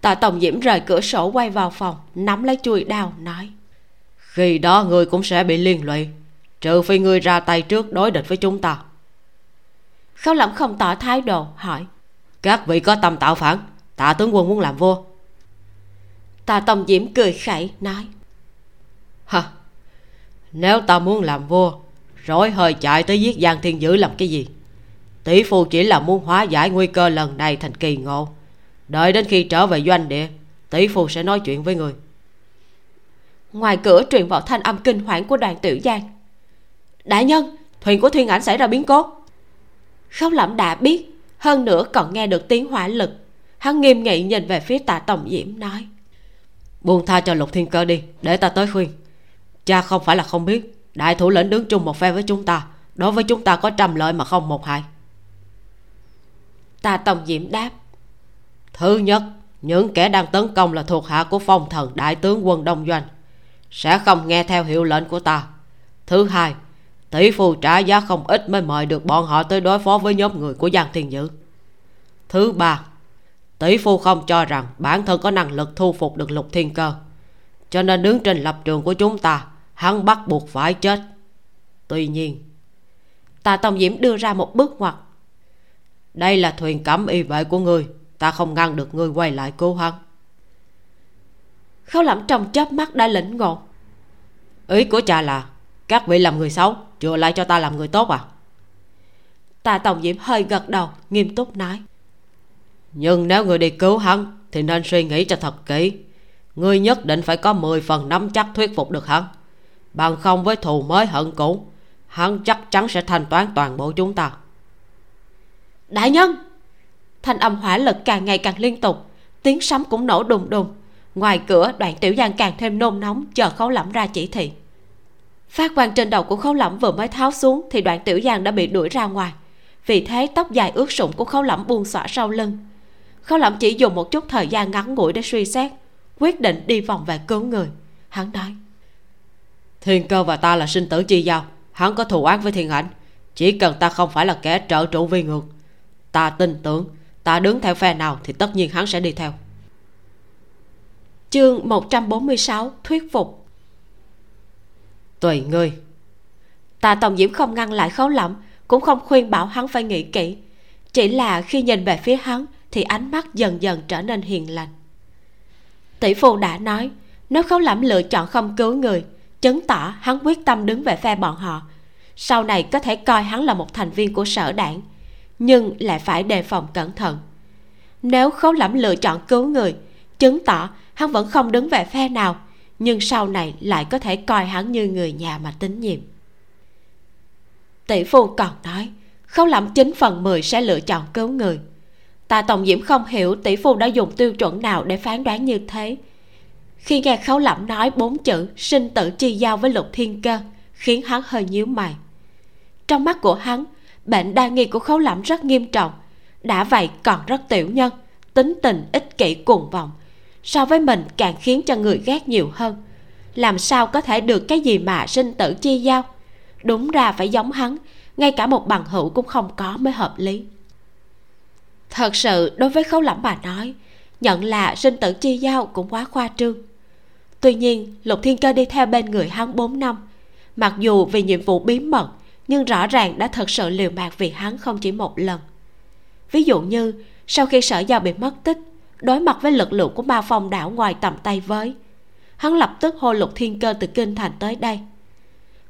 Tạ tòng diễm rời cửa sổ quay vào phòng, nắm lấy chuôi đao, nói, khi đó người cũng sẽ bị liên lụy, trừ phi ngươi ra tay trước đối địch với chúng ta. Khâu lẩm không tỏ thái độ, hỏi các vị có tâm tạo phản tạ tướng quân muốn làm vua. Tạ tông diễm cười khẩy nói. Hả nếu ta muốn làm vua rối hơi chạy tới giết giang thiên dữ làm cái gì? Tỷ phu chỉ là muốn hóa giải nguy cơ lần này thành kỳ ngộ. Đợi đến khi trở về doanh địa tỷ phu sẽ nói chuyện với người. Ngoài cửa truyền vào thanh âm kinh hoảng của đoàn tiểu giang. Đại nhân thuyền của thiên ảnh xảy ra biến cố. Khâu lẩm đã biết hơn nữa còn nghe được tiếng hỏa lực. Hắn nghiêm nghị nhìn về phía tạ tổng diễm, nói. Buông tha cho lục thiên cơ đi, để ta tới khuyên. Cha không phải là không biết, đại thủ lĩnh đứng chung một phe với chúng ta. Đối với chúng ta có trăm lợi mà không một hại. Tạ tổng diễm đáp. Thứ nhất, những kẻ đang tấn công là thuộc hạ của phong thần đại tướng quân đông doanh. Sẽ không nghe theo hiệu lệnh của ta. Thứ hai tỷ phu trả giá không ít mới mời được bọn họ tới đối phó với nhóm người của giang thiên dữ. Thứ ba, tỷ phu không cho rằng bản thân có năng lực thu phục được lục thiên cơ. Cho nên đứng trên lập trường của chúng ta, hắn bắt buộc phải chết. Tuy nhiên Ta tông diễm đưa ra một bước ngoặt. Đây là thuyền cẩm y vệ của ngươi, ta không ngăn được ngươi quay lại cứu hắn. Khấu lẩm trong chớp mắt đã lĩnh ngộ. Ý của cha là, các vị làm người xấu vừa lại cho ta làm người tốt à? Tạ tổng diễm hơi gật đầu, nghiêm túc nói. Nhưng nếu người đi cứu hắn, thì nên suy nghĩ cho thật kỹ. Ngươi nhất định phải có 10 phần nắm chắc thuyết phục được hắn. Bằng không với thù mới hận cũ, hắn chắc chắn sẽ thanh toán toàn bộ chúng ta. Đại nhân! Thanh âm hỏa lực càng ngày càng liên tục, tiếng sấm cũng nổ đùng đùng. Ngoài cửa đoạn tiểu giang càng thêm nôn nóng, chờ khấu lẫm ra chỉ thị phát quan trên đầu của khấu lẫm vừa mới tháo xuống thì đoạn tiểu giang đã bị đuổi ra ngoài. Vì thế tóc dài ướt sũng của khấu lẫm buông xõa sau lưng. Khấu lẫm chỉ dùng một chút thời gian ngắn ngủi để suy xét quyết định đi vòng về cứu người. Hắn nói thiên cơ và ta là sinh tử chi giao hắn có thù ác với thiên ảnh. Chỉ cần ta không phải là kẻ trợ trụ vi ngược ta tin tưởng ta đứng theo phe nào thì tất nhiên hắn sẽ đi theo. Chương 146 thuyết phục tùy ngươi. Ta tổng diễm không ngăn lại khấu lẩm cũng không khuyên bảo hắn phải nghĩ kỹ. Chỉ là khi nhìn về phía hắn, thì ánh mắt dần dần trở nên hiền lành. Tỷ phu đã nói, nếu khấu lẩm lựa chọn không cứu người, chứng tỏ hắn quyết tâm đứng về phe bọn họ. Sau này có thể coi hắn là một thành viên của sở đảng, nhưng lại phải đề phòng cẩn thận. Nếu khấu lẩm lựa chọn cứu người, chứng tỏ hắn vẫn không đứng về phe nào nhưng sau này lại có thể coi hắn như người nhà mà tín nhiệm. Tỷ phu còn nói, khấu lẫm chín phần mười sẽ lựa chọn cứu người. Tạ tổng diễm không hiểu tỷ phu đã dùng tiêu chuẩn nào để phán đoán như thế. Khi nghe khấu lẩm nói bốn chữ, sinh tử chi giao với lục thiên cơ, khiến hắn hơi nhíu mày. Trong mắt của hắn, bệnh đa nghi của khấu lẩm rất nghiêm trọng. Đã vậy còn rất tiểu nhân, tính tình ích kỷ cuồng vọng so với mình càng khiến cho người ghét nhiều hơn. Làm sao có thể được cái gì mà sinh tử chi giao? Đúng ra phải giống hắn, ngay cả một bằng hữu cũng không có mới hợp lý. Thật sự, đối với khấu lẩm bà nói, nhận là sinh tử chi giao cũng quá khoa trương. Tuy nhiên, lục thiên cơ đi theo bên người hắn 4 năm, mặc dù vì nhiệm vụ bí mật, nhưng rõ ràng đã thật sự liều mạng vì hắn không chỉ một lần. Ví dụ như, sau khi sở giao bị mất tích đối mặt với lực lượng của ma phong đảo ngoài tầm tay với hắn lập tức hô lục thiên cơ từ kinh thành tới đây.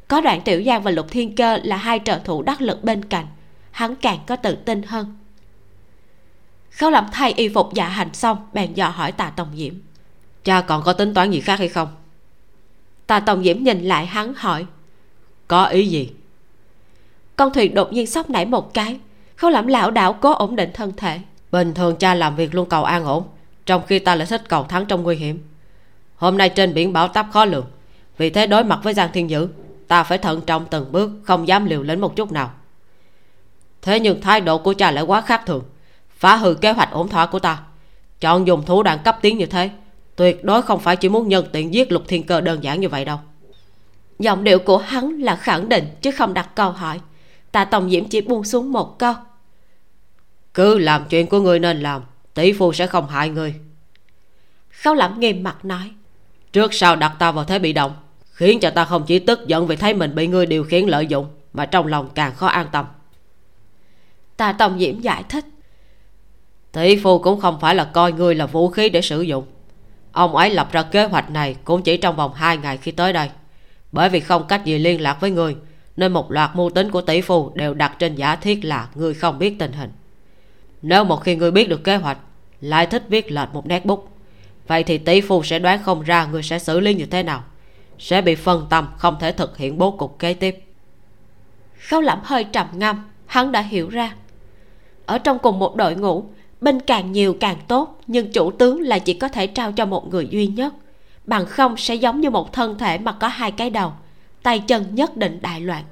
Có đoạn tiểu giang và lục thiên cơ là hai trợ thủ đắc lực bên cạnh hắn càng có tự tin hơn. Khấu làm thay y phục dạ hành xong bèn dò hỏi tà tổng diễm. Cha còn có tính toán gì khác hay không? Tà tổng diễm nhìn lại hắn hỏi. Có ý gì? Con thuyền đột nhiên sốc nảy một cái khấu lẩm lão đảo cố ổn định thân thể bình thường cha làm việc luôn cầu an ổn, trong khi ta lại thích cầu thắng trong nguy hiểm. Hôm nay trên biển bão táp khó lường, vì thế đối mặt với giang thiên dữ, ta phải thận trọng từng bước, không dám liều lĩnh một chút nào. Thế nhưng thái độ của cha lại quá khác thường, phá hư kế hoạch ổn thỏa của ta. Chọn dùng thủ đoạn cấp tiến như thế, tuyệt đối không phải chỉ muốn nhân tiện giết lục thiên cơ đơn giản như vậy đâu. Giọng điệu của hắn là khẳng định, chứ không đặt câu hỏi. Tạ tòng diễm chỉ buông xuống một câu cứ làm chuyện của người nên làm tỷ phu sẽ không hại người. Khấu lẩm nghiêm mặt nói. Trước sau đặt ta vào thế bị động khiến cho ta không chỉ tức giận vì thấy mình bị ngươi điều khiển lợi dụng mà trong lòng càng khó an tâm. Tạ tòng diễm giải thích. Tỷ phu cũng không phải là coi ngươi là vũ khí để sử dụng. Ông ấy lập ra kế hoạch này cũng chỉ trong vòng hai ngày khi tới đây. Bởi vì không cách gì liên lạc với ngươi nên một loạt mưu tính của tỷ phu đều đặt trên giả thiết là ngươi không biết tình hình nếu một khi ngươi biết được kế hoạch, lại thích viết lệch một nét bút, vậy thì tỷ phu sẽ đoán không ra ngươi sẽ xử lý như thế nào. Sẽ bị phân tâm, không thể thực hiện bố cục kế tiếp. Khấu lẩm hơi trầm ngâm, hắn đã hiểu ra. Ở trong cùng một đội ngũ, binh càng nhiều càng tốt, nhưng chủ tướng là chỉ có thể trao cho một người duy nhất. Bằng không sẽ giống như một thân thể mà có hai cái đầu, tay chân nhất định đại loạn.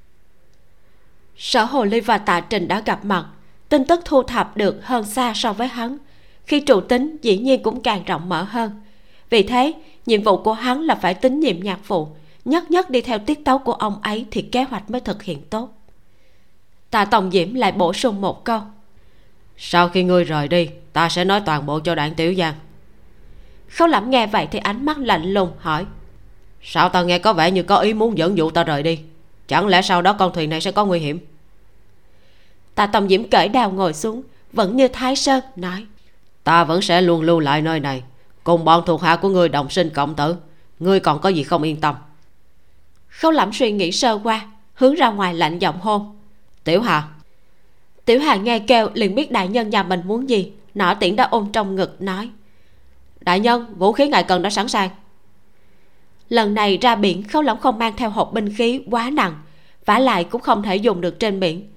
Sở hồ ly và tạ trình đã gặp mặt tin tức thu thập được hơn xa so với hắn. Khi trụ tính dĩ nhiên cũng càng rộng mở hơn. Vì thế nhiệm vụ của hắn là phải tín nhiệm nhạc phụ nhất nhất đi theo tiết tấu của ông ấy thì kế hoạch mới thực hiện tốt. Tạ tòng diễm lại bổ sung một câu. Sau khi ngươi rời đi ta sẽ nói toàn bộ cho đoạn tiểu giang. Khấu lẩm nghe vậy thì ánh mắt lạnh lùng hỏi. Sao ta nghe có vẻ như có ý muốn dẫn dụ ta rời đi? Chẳng lẽ sau đó con thuyền này sẽ có nguy hiểm tạ tòng diễm cởi đào ngồi xuống vẫn như thái sơn nói. Ta vẫn sẽ luôn lưu lại nơi này cùng bọn thuộc hạ của ngươi đồng sinh cộng tử. Ngươi còn có gì không yên tâm? Khấu lẩm suy nghĩ sơ qua hướng ra ngoài lạnh giọng hôn tiểu hà. Tiểu hà nghe kêu liền biết đại nhân nhà mình muốn gì nọ tiễn đã ôm trong ngực nói. Đại nhân vũ khí ngài cần đã sẵn sàng. Lần này ra biển khấu lỏng không mang theo hộp binh khí quá nặng vả lại cũng không thể dùng được trên biển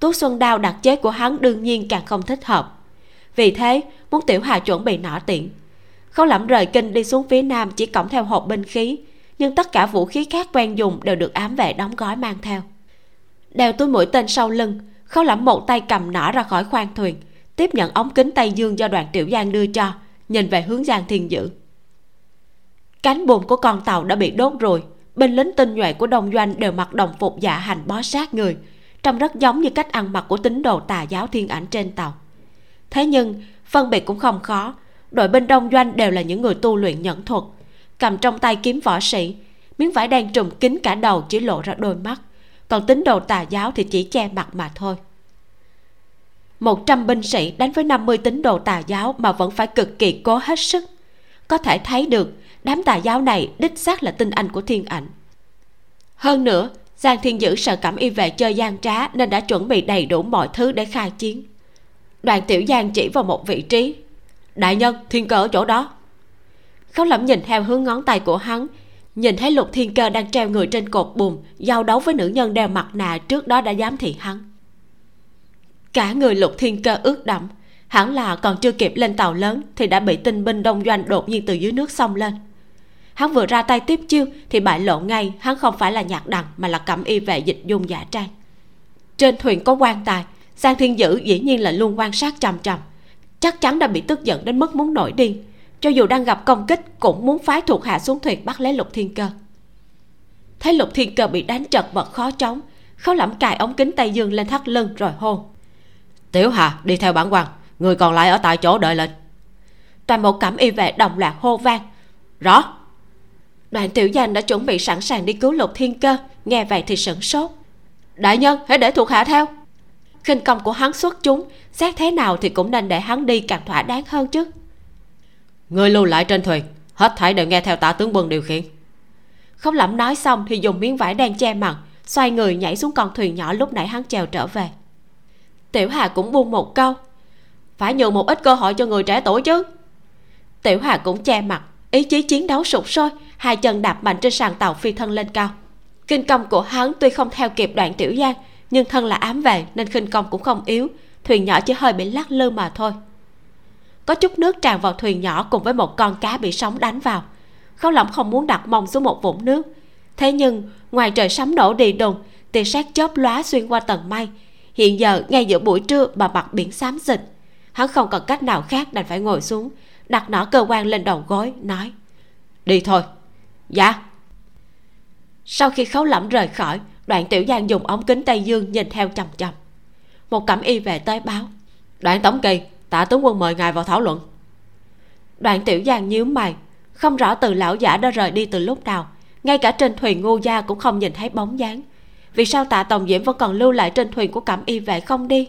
tú xuân đao đặc chế của hắn đương nhiên càng không thích hợp. Vì thế, muốn tiểu hà chuẩn bị nỏ tiện. Khấu lẩm rời kinh đi xuống phía nam chỉ cõng theo hộp binh khí, nhưng tất cả vũ khí khác quen dùng đều được ám vệ đóng gói mang theo. Đeo túi mũi tên sau lưng khấu lẩm một tay cầm nỏ ra khỏi khoang thuyền, tiếp nhận ống kính tây dương do đoàn tiểu giang đưa cho, nhìn về hướng giang thiên dữ. Cánh buồm của con tàu đã bị đốt rồi, binh lính tinh nhuệ của đông doanh đều mặc đồng phục dạ hành bó sát người trông rất giống như cách ăn mặc của tín đồ tà giáo thiên ảnh trên tàu. Thế nhưng, phân biệt cũng không khó. Đội binh đông doanh đều là những người tu luyện nhẫn thuật. Cầm trong tay kiếm võ sĩ, miếng vải đen trùm kín cả đầu chỉ lộ ra đôi mắt. Còn tín đồ tà giáo thì chỉ che mặt mà thôi. Một trăm binh sĩ đánh với 50 tín đồ tà giáo mà vẫn phải cực kỳ cố hết sức. Có thể thấy được, đám tà giáo này đích xác là tinh anh của thiên ảnh. Hơn nữa giang thiên dữ sợ cảm y vệ chơi gian trá nên đã chuẩn bị đầy đủ mọi thứ để khai chiến. Đoàn tiểu giang chỉ vào một vị trí. Đại nhân, thiên cơ ở chỗ đó. Khấu lẩm nhìn theo hướng ngón tay của hắn, nhìn thấy lục thiên cơ đang treo người trên cột bùn giao đấu với nữ nhân đeo mặt nạ trước đó đã dám thị hắn. Cả người lục thiên cơ ướt đẫm, hẳn là còn chưa kịp lên tàu lớn thì đã bị tinh binh đông doanh đột nhiên từ dưới nước xông lên hắn vừa ra tay tiếp chiêu thì bại lộ ngay, hắn không phải là nhạc đằng mà là cẩm y vệ dịch dung giả trang. Trên thuyền có quan tài sang thiên dữ dĩ nhiên là luôn quan sát trầm trầm chắc chắn đã bị tức giận đến mức muốn nổi điên. Cho dù đang gặp công kích cũng muốn phái thuộc hạ xuống thuyền bắt lấy lục thiên cơ. Thấy lục thiên cơ bị đánh chật vật khó chống khấu lẩm cài ống kính tay dương lên thắt lưng rồi hô. Tiểu hà, đi theo bản quan người còn lại ở tại chỗ đợi lệnh. Toàn bộ cảm y vệ đồng loạt hô vang. Rõ đoàn tiểu danh đã chuẩn bị sẵn sàng đi cứu lục thiên cơ. Nghe vậy thì sửng sốt. Đại nhân hãy để thuộc hạ theo. Khinh công của hắn xuất chúng xét thế nào thì cũng nên để hắn đi càng thỏa đáng hơn chứ. Người lưu lại trên thuyền hết thảy đều nghe theo tả tướng quân điều khiển. Không lẩm nói xong thì dùng miếng vải đen che mặt xoay người nhảy xuống con thuyền nhỏ lúc nãy hắn chèo trở về. Tiểu hà cũng buông một câu. Phải nhường một ít cơ hội cho người trẻ tuổi chứ. Tiểu hà cũng che mặt ý chí chiến đấu sụt sôi hai chân đạp mạnh trên sàn tàu phi thân lên cao. Kinh công của hắn tuy không theo kịp đoạn tiểu giang, nhưng thân là ám về nên khinh công cũng không yếu. Thuyền nhỏ chỉ hơi bị lắc lư mà thôi. Có chút nước tràn vào thuyền nhỏ cùng với một con cá bị sóng đánh vào. Khấu lỏng không muốn đặt mông xuống một vũng nước. Thế nhưng, ngoài trời sấm nổ đi đùng, tia sét chớp lóa xuyên qua tầng mây. Hiện giờ, ngay giữa buổi trưa mà mặt biển xám xịt. Hắn không còn cách nào khác đành phải ngồi xuống, đặt nỏ cơ quan lên đầu gối, nói, đi thôi dạ. Sau khi khấu lẩm rời khỏi, đoạn tiểu giang dùng ống kính tây dương nhìn theo chầm chầm. Một cẩm y về tới báo. Đoạn tổng kỳ tạ tướng quân mời ngài vào thảo luận. Đoạn tiểu giang nhíu mày, không rõ từ lão giả đã rời đi từ lúc nào. Ngay cả trên thuyền ngô gia cũng không nhìn thấy bóng dáng. Vì sao tạ tổng diễm vẫn còn lưu lại trên thuyền của cẩm y vệ không đi?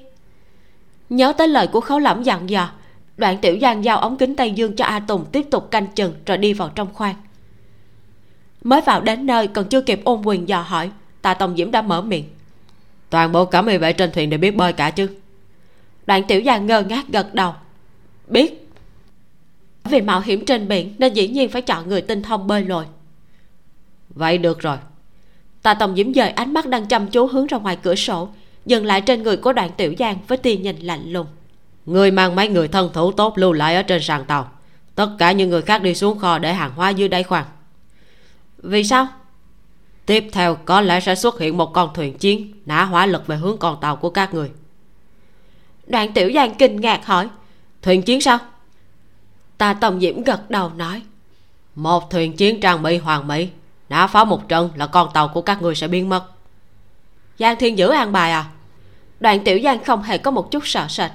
Nhớ tới lời của khấu lẩm dặn dò, đoạn tiểu giang giao ống kính tây dương cho a tùng tiếp tục canh chừng rồi đi vào trong khoang mới vào đến nơi còn chưa kịp ôn quyền dò hỏi, tạ tổng diễm đã mở miệng. Toàn bộ cả mười vệ trên thuyền đều biết bơi cả chứ? Đoạn tiểu giang ngơ ngác gật đầu. Biết. Vì mạo hiểm trên biển nên dĩ nhiên phải chọn người tinh thông bơi lội. Vậy được rồi. Tạ tổng diễm dời ánh mắt đang chăm chú hướng ra ngoài cửa sổ, dừng lại trên người của đoạn tiểu giang với tia nhìn lạnh lùng. Người mang mấy người thân thủ tốt lưu lại ở trên sàn tàu. Tất cả những người khác đi xuống kho để hàng hóa dưới đáy khoang vì sao? Tiếp theo, có lẽ sẽ xuất hiện một con thuyền chiến, nã hỏa lực về hướng con tàu của các người. Đoạn tiểu giang kinh ngạc hỏi, thuyền chiến sao? Ta tổng diễm gật đầu nói, một thuyền chiến trang bị hoàng mỹ, nã pháo một trận là con tàu của các người sẽ biến mất. Giang thiên giữ an bài à? Đoạn tiểu giang không hề có một chút sợ sệt.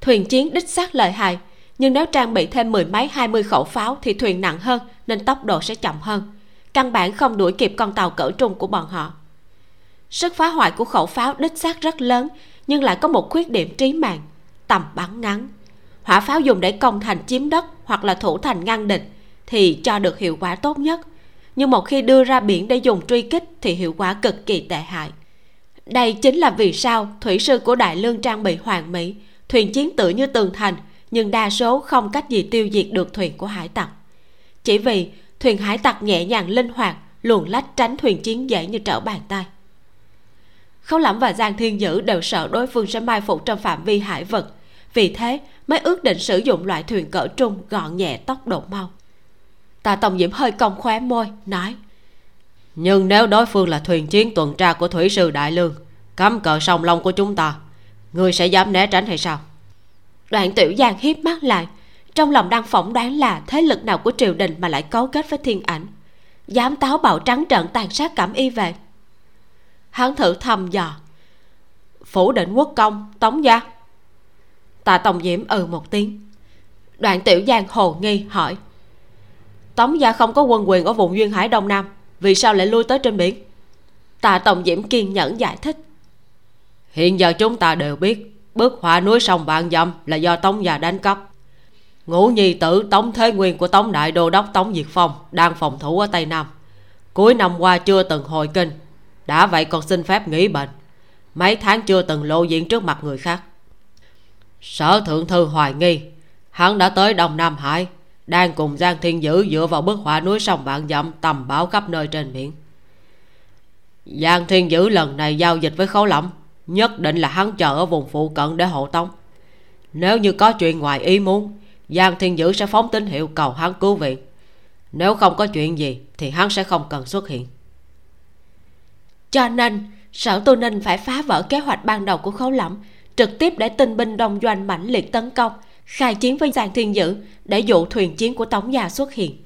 Thuyền chiến đích xác lợi hại nhưng nếu trang bị thêm mười mấy hai mươi khẩu pháo thì thuyền nặng hơn, nên tốc độ sẽ chậm hơn. Căn bản không đuổi kịp con tàu cỡ trung của bọn họ. Sức phá hoại của khẩu pháo đích xác rất lớn, nhưng lại có một khuyết điểm trí mạng, tầm bắn ngắn. Hỏa pháo dùng để công thành chiếm đất hoặc là thủ thành ngăn địch thì cho được hiệu quả tốt nhất. Nhưng một khi đưa ra biển để dùng truy kích thì hiệu quả cực kỳ tệ hại. Đây chính là vì sao thủy sư của đại lương trang bị hoàn mỹ, thuyền chiến tự như tường thành nhưng đa số không cách gì tiêu diệt được thuyền của hải tặc. Chỉ vì thuyền hải tặc nhẹ nhàng linh hoạt, luồn lách tránh thuyền chiến dễ như trở bàn tay. Khấu lẩm và giang thiên dữ đều sợ đối phương sẽ mai phục trong phạm vi hải vực. Vì thế mới ước định sử dụng loại thuyền cỡ trung gọn nhẹ tốc độ mau. Tạ tổng diễm hơi cong khóe môi, nói, nhưng nếu đối phương là thuyền chiến tuần tra của thủy sư đại lương cắm cờ sông long của chúng ta người sẽ dám né tránh hay sao? Đoạn tiểu giang hiếp mắt lại. Trong lòng đang phỏng đoán là thế lực nào của triều đình mà lại cấu kết với thiên ảnh. Dám táo bạo trắng trợn tàn sát cảm y về. Hắn thử thầm dò. Phủ định quốc công, tống gia. Tạ tòng diễm ừ một tiếng. Đoạn tiểu giang hồ nghi hỏi. Tống gia không có quân quyền ở vùng duyên hải đông nam, vì sao lại lui tới trên biển? Tạ tòng diễm kiên nhẫn giải thích. Hiện giờ chúng ta đều biết bức họa núi sông bạn dâm là do tống gia đánh cắp. Ngũ nhi tử, tống thế nguyên của tống đại đô đốc tống diệt phong đang phòng thủ ở tây nam. Cuối năm qua chưa từng hồi kinh. Đã vậy còn xin phép nghỉ bệnh. Mấy tháng chưa từng lộ diện trước mặt người khác. Sở thượng thư hoài nghi, hắn đã tới đông nam hải, đang cùng giang thiên dữ dựa vào bức họa núi sông bạn dặm tầm báo khắp nơi trên biển. Giang thiên dữ lần này giao dịch với khấu lỏng nhất định là hắn chờ ở vùng phụ cận để hộ tống. Nếu như có chuyện ngoài ý muốn, giang thiên dữ sẽ phóng tín hiệu cầu hắn cứu viện. Nếu không có chuyện gì, thì hắn sẽ không cần xuất hiện. Cho nên, sở tu ninh phải phá vỡ kế hoạch ban đầu của khấu lẫm trực tiếp để tinh binh đông doanh mãnh liệt tấn công, khai chiến với giang thiên dữ để dụ thuyền chiến của tống gia xuất hiện.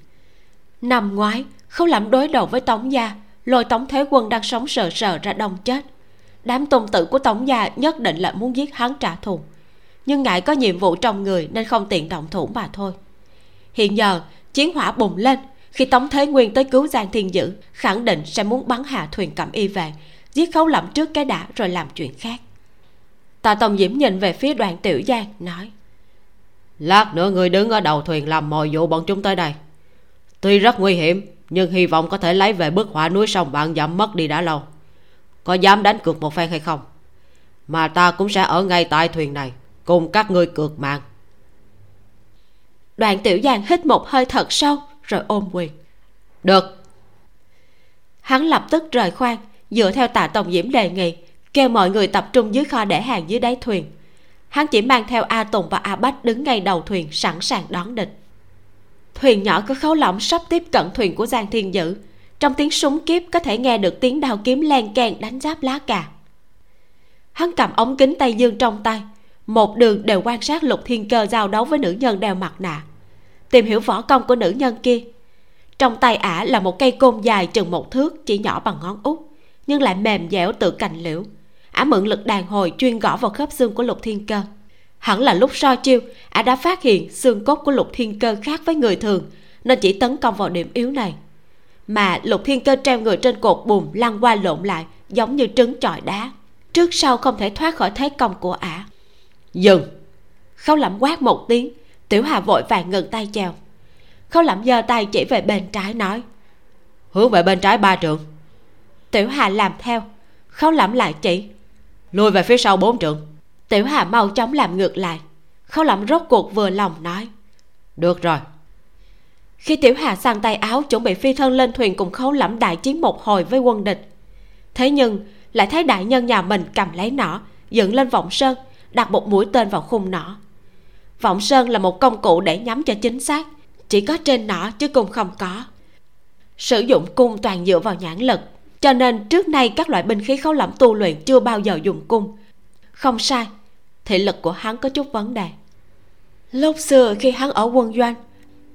Năm ngoái, khấu lẫm đối đầu với tống gia, lôi tống thế quân đang sống sờ sờ ra đông chết đám tôn tử của tống gia nhất định là muốn giết hắn trả thù. Nhưng ngại có nhiệm vụ trong người nên không tiện động thủ mà thôi. Hiện giờ, chiến hỏa bùng lên. Khi tống thế nguyên tới cứu giang thiên dữ, khẳng định sẽ muốn bắn hạ thuyền cẩm y về giết khấu lẩm trước cái đã rồi làm chuyện khác. Tạ tông diễm nhìn về phía đoàn tiểu giang, nói, lát nữa người đứng ở đầu thuyền làm mọi dụ bọn chúng tới đây. Tuy rất nguy hiểm, nhưng hy vọng có thể lấy về bức họa núi sông bạn dặm mất đi đã lâu có dám đánh cược một phen hay không? Mà ta cũng sẽ ở ngay tại thuyền này cùng các ngươi cược mạng. Đoàn tiểu giang hít một hơi thật sâu rồi ôm quyền. Được. Hắn lập tức rời khoang dựa theo tạ tổng diễm đề nghị kêu mọi người tập trung dưới kho để hàng dưới đáy thuyền. Hắn chỉ mang theo a tùng và a bách đứng ngay đầu thuyền sẵn sàng đón địch. Thuyền nhỏ có khấu lỏng sắp tiếp cận thuyền của giang thiên dữ trong tiếng súng kiếp có thể nghe được tiếng đao kiếm len keng đánh giáp lá cà. Hắn cầm ống kính tay dương trong tay. Một đường đều quan sát lục thiên cơ giao đấu với nữ nhân đeo mặt nạ. Tìm hiểu võ công của nữ nhân kia. Trong tay ả là một cây côn dài chừng một thước, chỉ nhỏ bằng ngón út, nhưng lại mềm dẻo tự cành liễu. Ả mượn lực đàn hồi chuyên gõ vào khớp xương của lục thiên cơ. Hẳn là lúc so chiêu, ả đã phát hiện xương cốt của lục thiên cơ khác với người thường, nên chỉ tấn công vào điểm yếu này mà lục thiên cơ treo người trên cột bùn lăn qua lộn lại, giống như trứng chọi đá. Trước sau không thể thoát khỏi thế công của ả. Dừng! Khâu lẩm quát một tiếng, tiểu hà vội vàng ngừng tay chèo khâu lẩm giơ tay chỉ về bên trái nói, hướng về bên trái ba trượng. Tiểu hà làm theo. Khâu lẩm lại chỉ, lùi về phía sau bốn trượng. Tiểu hà mau chóng làm ngược lại. Khâu lẩm rốt cuộc vừa lòng nói, được rồi khi tiểu hà sang tay áo, chuẩn bị phi thân lên thuyền cùng khấu lẫm đại chiến một hồi với quân địch. Thế nhưng, lại thấy đại nhân nhà mình cầm lấy nỏ, dựng lên vọng sơn, đặt một mũi tên vào khung nỏ. Vọng sơn là một công cụ để nhắm cho chính xác, chỉ có trên nỏ chứ cung không có. Sử dụng cung toàn dựa vào nhãn lực, cho nên trước nay các loại binh khí khấu lẫm tu luyện chưa bao giờ dùng cung. Không sai, thị lực của hắn có chút vấn đề. Lúc xưa khi hắn ở quân doanh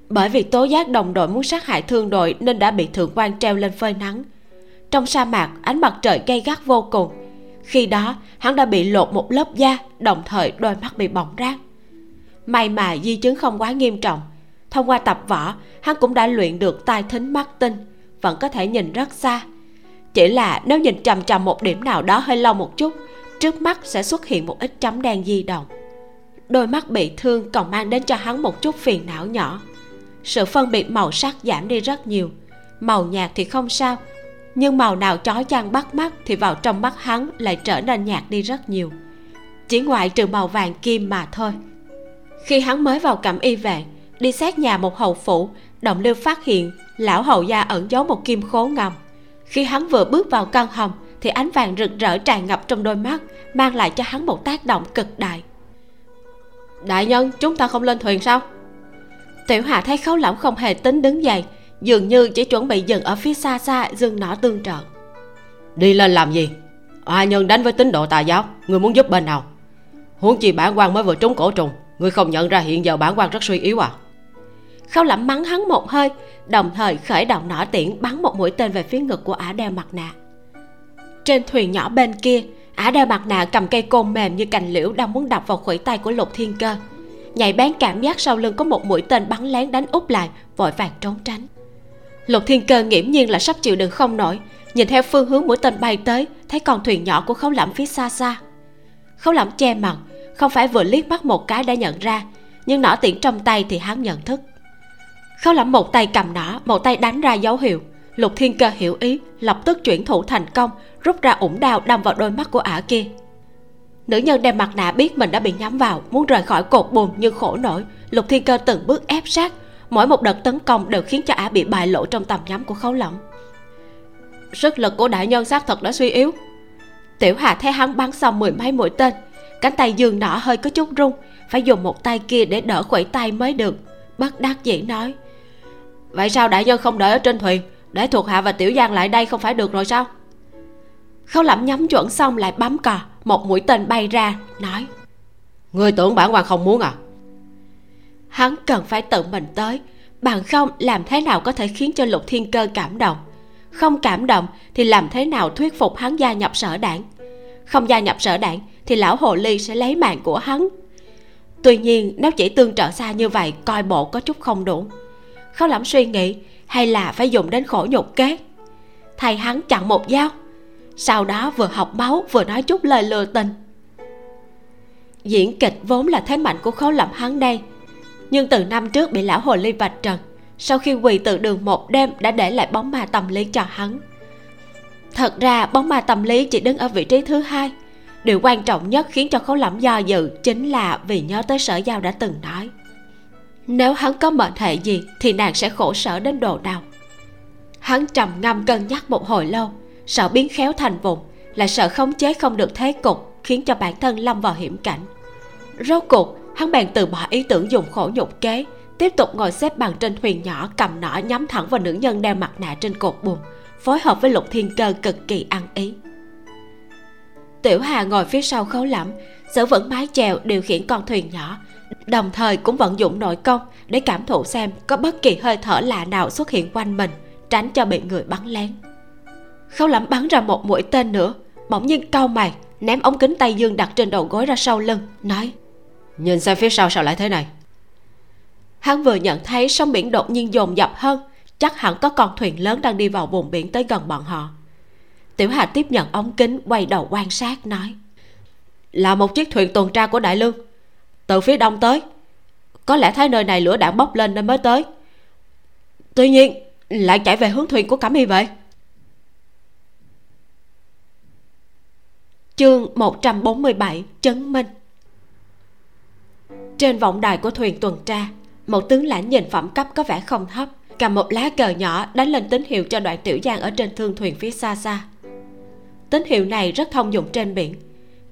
bởi vì tố giác đồng đội muốn sát hại thương đội nên đã bị thượng quan treo lên phơi nắng. Trong sa mạc, ánh mặt trời gay gắt vô cùng. Khi đó, hắn đã bị lột một lớp da, đồng thời đôi mắt bị bỏng rát. May mà di chứng không quá nghiêm trọng. Thông qua tập võ, hắn cũng đã luyện được tai thính mắt tinh, vẫn có thể nhìn rất xa. Chỉ là nếu nhìn chằm chằm một điểm nào đó hơi lâu một chút, trước mắt sẽ xuất hiện một ít chấm đen di động. Đôi mắt bị thương còn mang đến cho hắn một chút phiền não nhỏ sự phân biệt màu sắc giảm đi rất nhiều. Màu nhạt thì không sao, nhưng màu nào chói chang bắt mắt thì vào trong mắt hắn lại trở nên nhạt đi rất nhiều. Chỉ ngoại trừ màu vàng kim mà thôi. Khi hắn mới vào cẩm y về đi xét nhà một hầu phủ động lưu phát hiện lão hầu gia ẩn giấu một kim khố ngầm. Khi hắn vừa bước vào căn hầm thì ánh vàng rực rỡ tràn ngập trong đôi mắt, mang lại cho hắn một tác động cực đại. Đại nhân, chúng ta không lên thuyền sao? Tiểu hạ thấy khấu lỏng không hề tính đứng dậy dường như chỉ chuẩn bị dừng ở phía xa xa dừng nỏ tương trợ. Đi lên làm gì? Oa nhân đánh với tín độ tà giáo? Người muốn giúp bên nào? Huống chi bản quan mới vừa trúng cổ trùng người không nhận ra hiện giờ bản quan rất suy yếu à? Khâu lẩm mắng hắn một hơi đồng thời khởi động nỏ tiễn bắn một mũi tên về phía ngực của ả đeo mặt nạ. Trên thuyền nhỏ bên kia ả đeo mặt nạ cầm cây côn mềm như cành liễu đang muốn đập vào khuỷu tay của lục thiên cơ nhạy bén cảm giác sau lưng có một mũi tên bắn lén đánh úp lại, vội vàng trốn tránh. Lục thiên cơ nghiễm nhiên là sắp chịu đựng không nổi, nhìn theo phương hướng mũi tên bay tới, thấy con thuyền nhỏ của khấu lẩm phía xa xa. Khấu lẩm che mặt, không phải vừa liếc mắt một cái đã nhận ra, nhưng nỏ tiễn trong tay thì hắn nhận thức. Khấu lẩm một tay cầm nỏ, một tay đánh ra dấu hiệu. Lục thiên cơ hiểu ý, lập tức chuyển thủ thành công, rút ra ủng đao đâm vào đôi mắt của ả kia nữ nhân đem mặt nạ biết mình đã bị nhắm vào, muốn rời khỏi cột buồn nhưng khổ nổi. Lục thiên cơ từng bước ép sát. Mỗi một đợt tấn công đều khiến cho ả bị bại lộ trong tầm nhắm của khấu lỏng sức lực của đại nhân xác thật đã suy yếu. Tiểu hà thấy hắn bắn xong mười mấy mũi tên. Cánh tay giường nọ hơi có chút rung, phải dùng một tay kia để đỡ khuỷu tay mới được. Bất đắc dĩ nói, vậy sao đại nhân không đợi ở trên thuyền? Để thuộc hạ và tiểu giang lại đây không phải được rồi sao? Khấu lẩm nhắm chuẩn xong lại bấm cò một mũi tên bay ra, nói, người tưởng bản quan không muốn à? Hắn cần phải tự mình tới, bằng không làm thế nào có thể khiến cho lục thiên cơ cảm động. Không cảm động thì làm thế nào thuyết phục hắn gia nhập sở đảng? Không gia nhập sở đảng thì lão hồ ly sẽ lấy mạng của hắn. Tuy nhiên, nếu chỉ tương trợ xa như vậy, coi bộ có chút không đủ. Khó lắm suy nghĩ, hay là phải dùng đến khổ nhục kế? Thầy hắn chặn một dao sau đó vừa học máu vừa nói chút lời lừa tình. Diễn kịch vốn là thế mạnh của khấu lẩm hắn đây. Nhưng từ năm trước bị lão hồ ly vạch trần, sau khi quỳ từ đường một đêm đã để lại bóng ma tâm lý cho hắn. Thật ra, bóng ma tâm lý chỉ đứng ở vị trí thứ hai. Điều quan trọng nhất khiến cho khấu lẩm do dự chính là vì nhớ tới sở giao đã từng nói. Nếu hắn có mệnh hệ gì thì nàng sẽ khổ sở đến độ nào. Hắn trầm ngâm cân nhắc một hồi lâu sợ biến khéo thành vùng lại sợ khống chế không được thế cục, khiến cho bản thân lâm vào hiểm cảnh. Rốt cuộc, hắn bèn từ bỏ ý tưởng dùng khổ nhục kế, tiếp tục ngồi xếp bằng trên thuyền nhỏ cầm nỏ nhắm thẳng vào nữ nhân đeo mặt nạ trên cột buồn phối hợp với lục thiên cơ cực kỳ ăn ý. Tiểu hà ngồi phía sau khấu lẫm, giữ vững mái chèo điều khiển con thuyền nhỏ, đồng thời cũng vận dụng nội công để cảm thụ xem có bất kỳ hơi thở lạ nào xuất hiện quanh mình, tránh cho bị người bắn lén khấu lẫm bắn ra một mũi tên nữa bỗng nhiên cau mày ném ống kính tay dương đặt trên đầu gối ra sau lưng nói nhìn xem phía sau sao lại thế này. Hắn vừa nhận thấy sóng biển đột nhiên dồn dập hơn chắc hẳn có con thuyền lớn đang đi vào vùng biển tới gần bọn họ. Tiểu hà tiếp nhận ống kính quay đầu quan sát nói là một chiếc thuyền tuần tra của đại lương từ phía đông tới. Có lẽ thấy nơi này lửa đạn bốc lên nên mới tới. Tuy nhiên lại chạy về hướng thuyền của cẩm y vệ chương 147 trấn minh. Trên vọng đài của thuyền tuần tra, một tướng lãnh nhìn phẩm cấp có vẻ không thấp, cầm một lá cờ nhỏ đánh lên tín hiệu cho đoạn tiểu giang ở trên thương thuyền phía xa xa. Tín hiệu này rất thông dụng trên biển.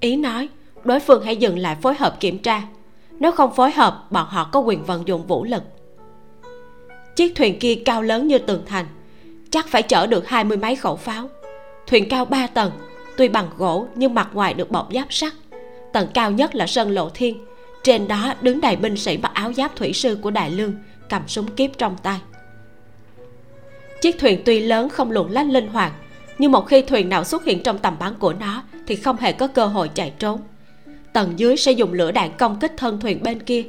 Ý nói, đối phương hãy dừng lại phối hợp kiểm tra. Nếu không phối hợp, bọn họ có quyền vận dụng vũ lực. Chiếc thuyền kia cao lớn như tường thành, chắc phải chở được hai mươi mấy khẩu pháo. Thuyền cao ba tầng tuy bằng gỗ, nhưng mặt ngoài được bọc giáp sắt. Tầng cao nhất là sân lộ thiên. Trên đó đứng đầy binh sĩ mặc áo giáp thủy sư của đại lương, cầm súng kiếp trong tay. Chiếc thuyền tuy lớn không luồn lách linh hoạt, nhưng một khi thuyền nào xuất hiện trong tầm bắn của nó thì không hề có cơ hội chạy trốn. Tầng dưới sẽ dùng lửa đạn công kích thân thuyền bên kia,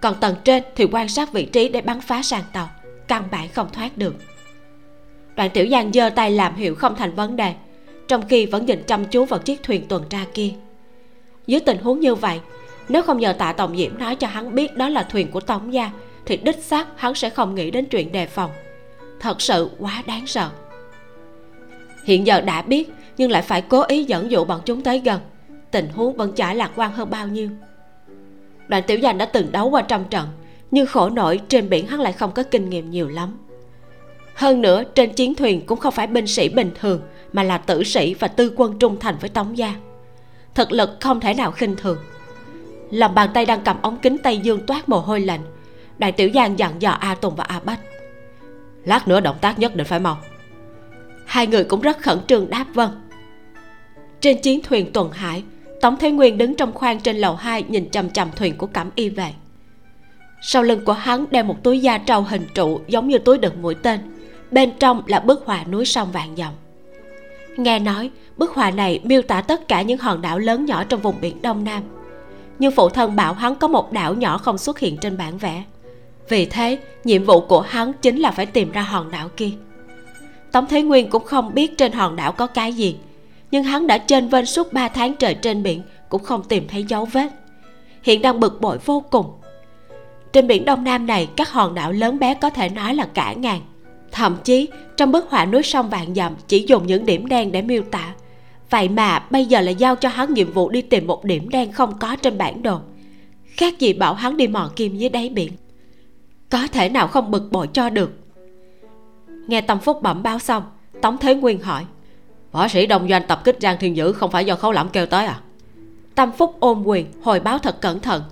còn tầng trên thì quan sát vị trí để bắn phá sàn tàu, căn bản không thoát được. Đoạn tiểu giang giơ tay làm hiệu không thành vấn đề trong khi vẫn nhìn chăm chú vào chiếc thuyền tuần tra kia. Dưới tình huống như vậy, nếu không nhờ tạ tổng diễm nói cho hắn biết đó là thuyền của tống gia, thì đích xác hắn sẽ không nghĩ đến chuyện đề phòng. Thật sự quá đáng sợ. Hiện giờ đã biết, nhưng lại phải cố ý dẫn dụ bọn chúng tới gần. Tình huống vẫn chả lạc quan hơn bao nhiêu. Đoàn tiểu danh đã từng đấu qua trăm trận, nhưng khổ nổi trên biển hắn lại không có kinh nghiệm nhiều lắm. Hơn nữa, trên chiến thuyền cũng không phải binh sĩ bình thường mà là tử sĩ và tư quân trung thành với tống gia. Thực lực không thể nào khinh thường. Lòng bàn tay đang cầm ống kính tây dương toát mồ hôi lạnh, đại tiểu giang dặn dò a tùng và a bách. Lát nữa động tác nhất định phải mau. Hai người cũng rất khẩn trương đáp vâng. Trên chiến thuyền tuần hải, tống thế nguyên đứng trong khoang trên lầu 2 nhìn chằm chằm thuyền của cẩm y về sau lưng của hắn đeo một túi da trâu hình trụ giống như túi đựng mũi tên, bên trong là bức họa núi sông vạn dòng nghe nói, bức họa này miêu tả tất cả những hòn đảo lớn nhỏ trong vùng biển đông nam. Nhưng phụ thân bảo hắn có một đảo nhỏ không xuất hiện trên bản vẽ. Vì thế, nhiệm vụ của hắn chính là phải tìm ra hòn đảo kia. Tống thế nguyên cũng không biết trên hòn đảo có cái gì, nhưng hắn đã trên vênh suốt 3 tháng trời trên biển, cũng không tìm thấy dấu vết. Hiện đang bực bội vô cùng. Trên biển đông nam này, các hòn đảo lớn bé có thể nói là cả ngàn thậm chí trong bức họa núi sông vạn dặm chỉ dùng những điểm đen để miêu tả. Vậy mà bây giờ lại giao cho hắn nhiệm vụ đi tìm một điểm đen không có trên bản đồ. Khác gì bảo hắn đi mò kim dưới đáy biển. Có thể nào không bực bội cho được? Nghe tâm phúc bẩm báo xong tống thế nguyên hỏi. Võ sĩ đồng doanh tập kích giang thiên dữ không phải do khấu lẫm kêu tới à? Tâm phúc ôm quyền hồi báo thật cẩn thận.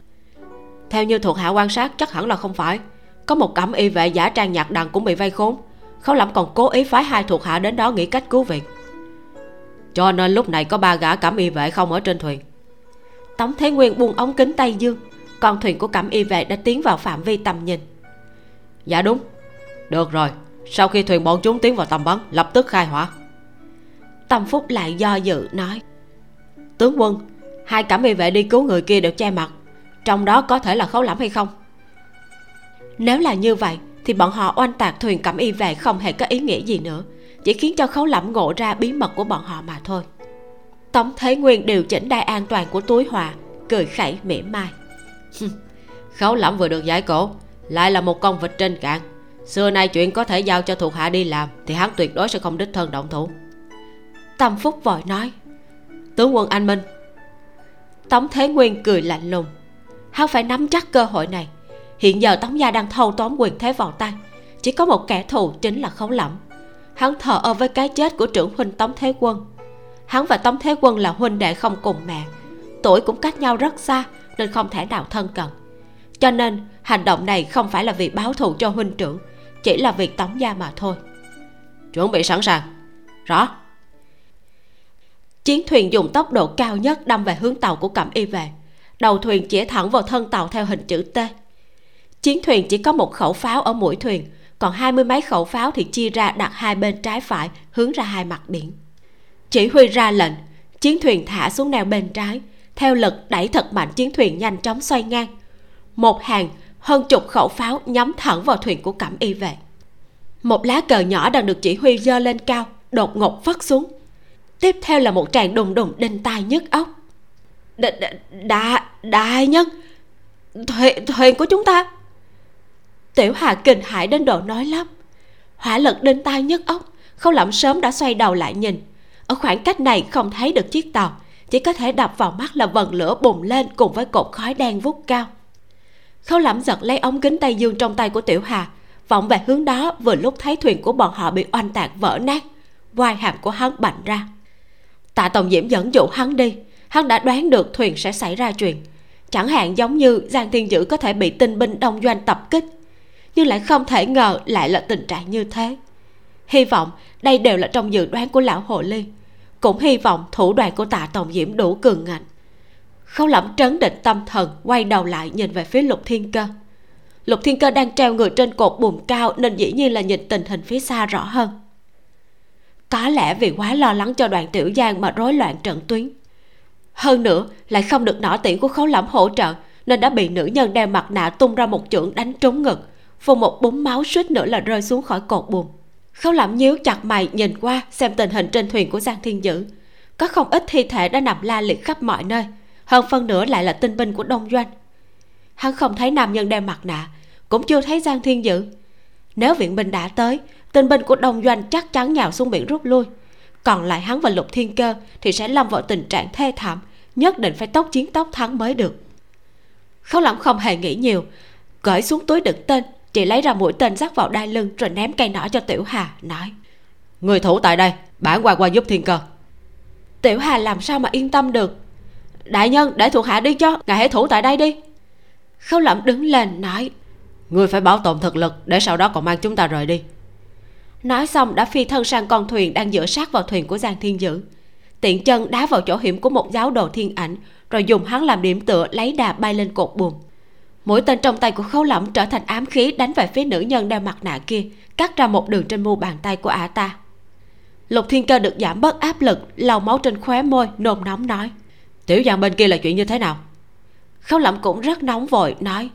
Theo như thuộc hạ quan sát chắc hẳn là không phải. Có một cẩm y vệ giả trang nhạc đằng cũng bị vây khốn khấu lẫm còn cố ý phái hai thuộc hạ đến đó nghĩ cách cứu viện. Cho nên lúc này có ba gã cẩm y vệ không ở trên thuyền. Tống thế nguyên buông ống kính tay dương con thuyền của cẩm y vệ đã tiến vào phạm vi tầm nhìn. Dạ đúng. Được rồi, sau khi thuyền bọn chúng tiến vào tầm bắn, lập tức khai hỏa. Tâm phúc lại do dự, nói, tướng quân, hai cẩm y vệ đi cứu người kia đều che mặt, trong đó có thể là khấu lẫm hay không? Nếu là như vậy thì bọn họ oanh tạc thuyền cẩm y về không hề có ý nghĩa gì nữa, chỉ khiến cho khấu lẫm ngộ ra bí mật của bọn họ mà thôi. Tống thế nguyên điều chỉnh đai an toàn của túi hòa, cười khẩy mỉa mai. Khấu lẫm vừa được giải cổ, lại là một con vịt trên cạn. Xưa nay chuyện có thể giao cho thuộc hạ đi làm thì hắn tuyệt đối sẽ không đích thân động thủ. Tâm phúc vội nói, tướng quân anh minh. Tống thế nguyên cười lạnh lùng, hắn phải nắm chắc cơ hội này hiện giờ tống gia đang thâu tóm quyền thế vào tay. Chỉ có một kẻ thù chính là khấu lẫm. Hắn thờ ơ với cái chết của trưởng huynh tống thế quân. Hắn và tống thế quân là huynh đệ không cùng mẹ. Tuổi cũng cách nhau rất xa nên không thể nào thân cận. Cho nên hành động này không phải là vì báo thù cho huynh trưởng chỉ là việc tống gia mà thôi. Chuẩn bị sẵn sàng. Rõ. Chiến thuyền dùng tốc độ cao nhất đâm về hướng tàu của cẩm y về. Đầu thuyền chĩa thẳng vào thân tàu theo hình chữ t chiến thuyền chỉ có một khẩu pháo ở mỗi thuyền, còn hai mươi mấy khẩu pháo thì chia ra đặt hai bên trái phải, hướng ra hai mặt biển. Chỉ huy ra lệnh, chiến thuyền thả xuống neo bên trái, theo lực đẩy thật mạnh chiến thuyền nhanh chóng xoay ngang. Một hàng, hơn chục khẩu pháo nhắm thẳng vào thuyền của cẩm y vệ. Một lá cờ nhỏ đang được chỉ huy giơ lên cao, đột ngột phất xuống. Tiếp theo là một tràng đùng đùng đinh tai nhức óc. Đại đại nhân thuyền thuyền của chúng ta tiểu hà kinh hãi đến độ nói lắp. Hỏa lực đinh tai nhức óc không lẩm sớm đã xoay đầu lại nhìn. Ở khoảng cách này không thấy được chiếc tàu, chỉ có thể đập vào mắt là vần lửa bùng lên cùng với cột khói đen vút cao. Khâu lẩm giật lấy ống kính tay dương trong tay của tiểu hà, vọng về hướng đó vừa lúc thấy thuyền của bọn họ bị oanh tạc vỡ nát. Vai hàm của hắn bành ra. Tạ tổng diễm dẫn dụ hắn đi, hắn đã đoán được thuyền sẽ xảy ra chuyện. Chẳng hạn giống như giang thiên dữ có thể bị tinh binh đông doanh tập kích nhưng lại không thể ngờ lại là tình trạng như thế. Hy vọng đây đều là trong dự đoán của lão hồ ly. Cũng hy vọng thủ đoạn của tạ tổng diễm đủ cường ngạnh. Khâu lẩm trấn định tâm thần, quay đầu lại nhìn về phía lục thiên cơ. Lục thiên cơ đang treo người trên cột bùm cao nên dĩ nhiên là nhìn tình hình phía xa rõ hơn. Có lẽ vì quá lo lắng cho đoàn tiểu giang mà rối loạn trận tuyến. Hơn nữa, lại không được nỏ tiễn của khấu lẩm hỗ trợ nên đã bị nữ nhân đeo mặt nạ tung ra một chưởng đánh trúng ngực phun một búng máu suýt nữa là rơi xuống khỏi cột buồm. Khấu lẩm nhíu chặt mày nhìn qua, xem tình hình trên thuyền của giang thiên dữ. Có không ít thi thể đã nằm la liệt khắp mọi nơi, hơn phân nửa lại là tinh binh của đông doanh. Hắn không thấy nam nhân đeo mặt nạ, cũng chưa thấy giang thiên dữ. Nếu viện binh đã tới, tinh binh của đông doanh chắc chắn nhào xuống biển rút lui. Còn lại hắn và lục thiên cơ thì sẽ lâm vào tình trạng thê thảm, nhất định phải tốc chiến tốc thắng mới được. Khấu lẩm không hề nghĩ nhiều cởi xuống túi đựng tên chị lấy ra mũi tên dắt vào đai lưng rồi ném cây nỏ cho tiểu hà nói. Người thủ tại đây bản quan qua giúp thiên cơ. Tiểu hà làm sao mà yên tâm được? Đại nhân để thuộc hạ đi cho ngài hãy thủ tại đây đi. Khâu lẩm đứng lên nói. Ngươi phải bảo tồn thực lực để sau đó còn mang chúng ta rời đi. Nói xong đã phi thân sang con thuyền đang dựa sát vào thuyền của giang thiên dữ. Tiện chân đá vào chỗ hiểm của một giáo đồ thiên ảnh rồi dùng hắn làm điểm tựa lấy đà bay lên cột buồm mũi tên trong tay của khấu lẫm trở thành ám khí đánh về phía nữ nhân đeo mặt nạ kia, cắt ra một đường trên mu bàn tay của ả ta. Lục thiên cơ được giảm bớt áp lực, lau máu trên khóe môi, nôn nóng nói, tiểu giang bên kia là chuyện như thế nào? Khấu lẫm cũng rất nóng vội, nói,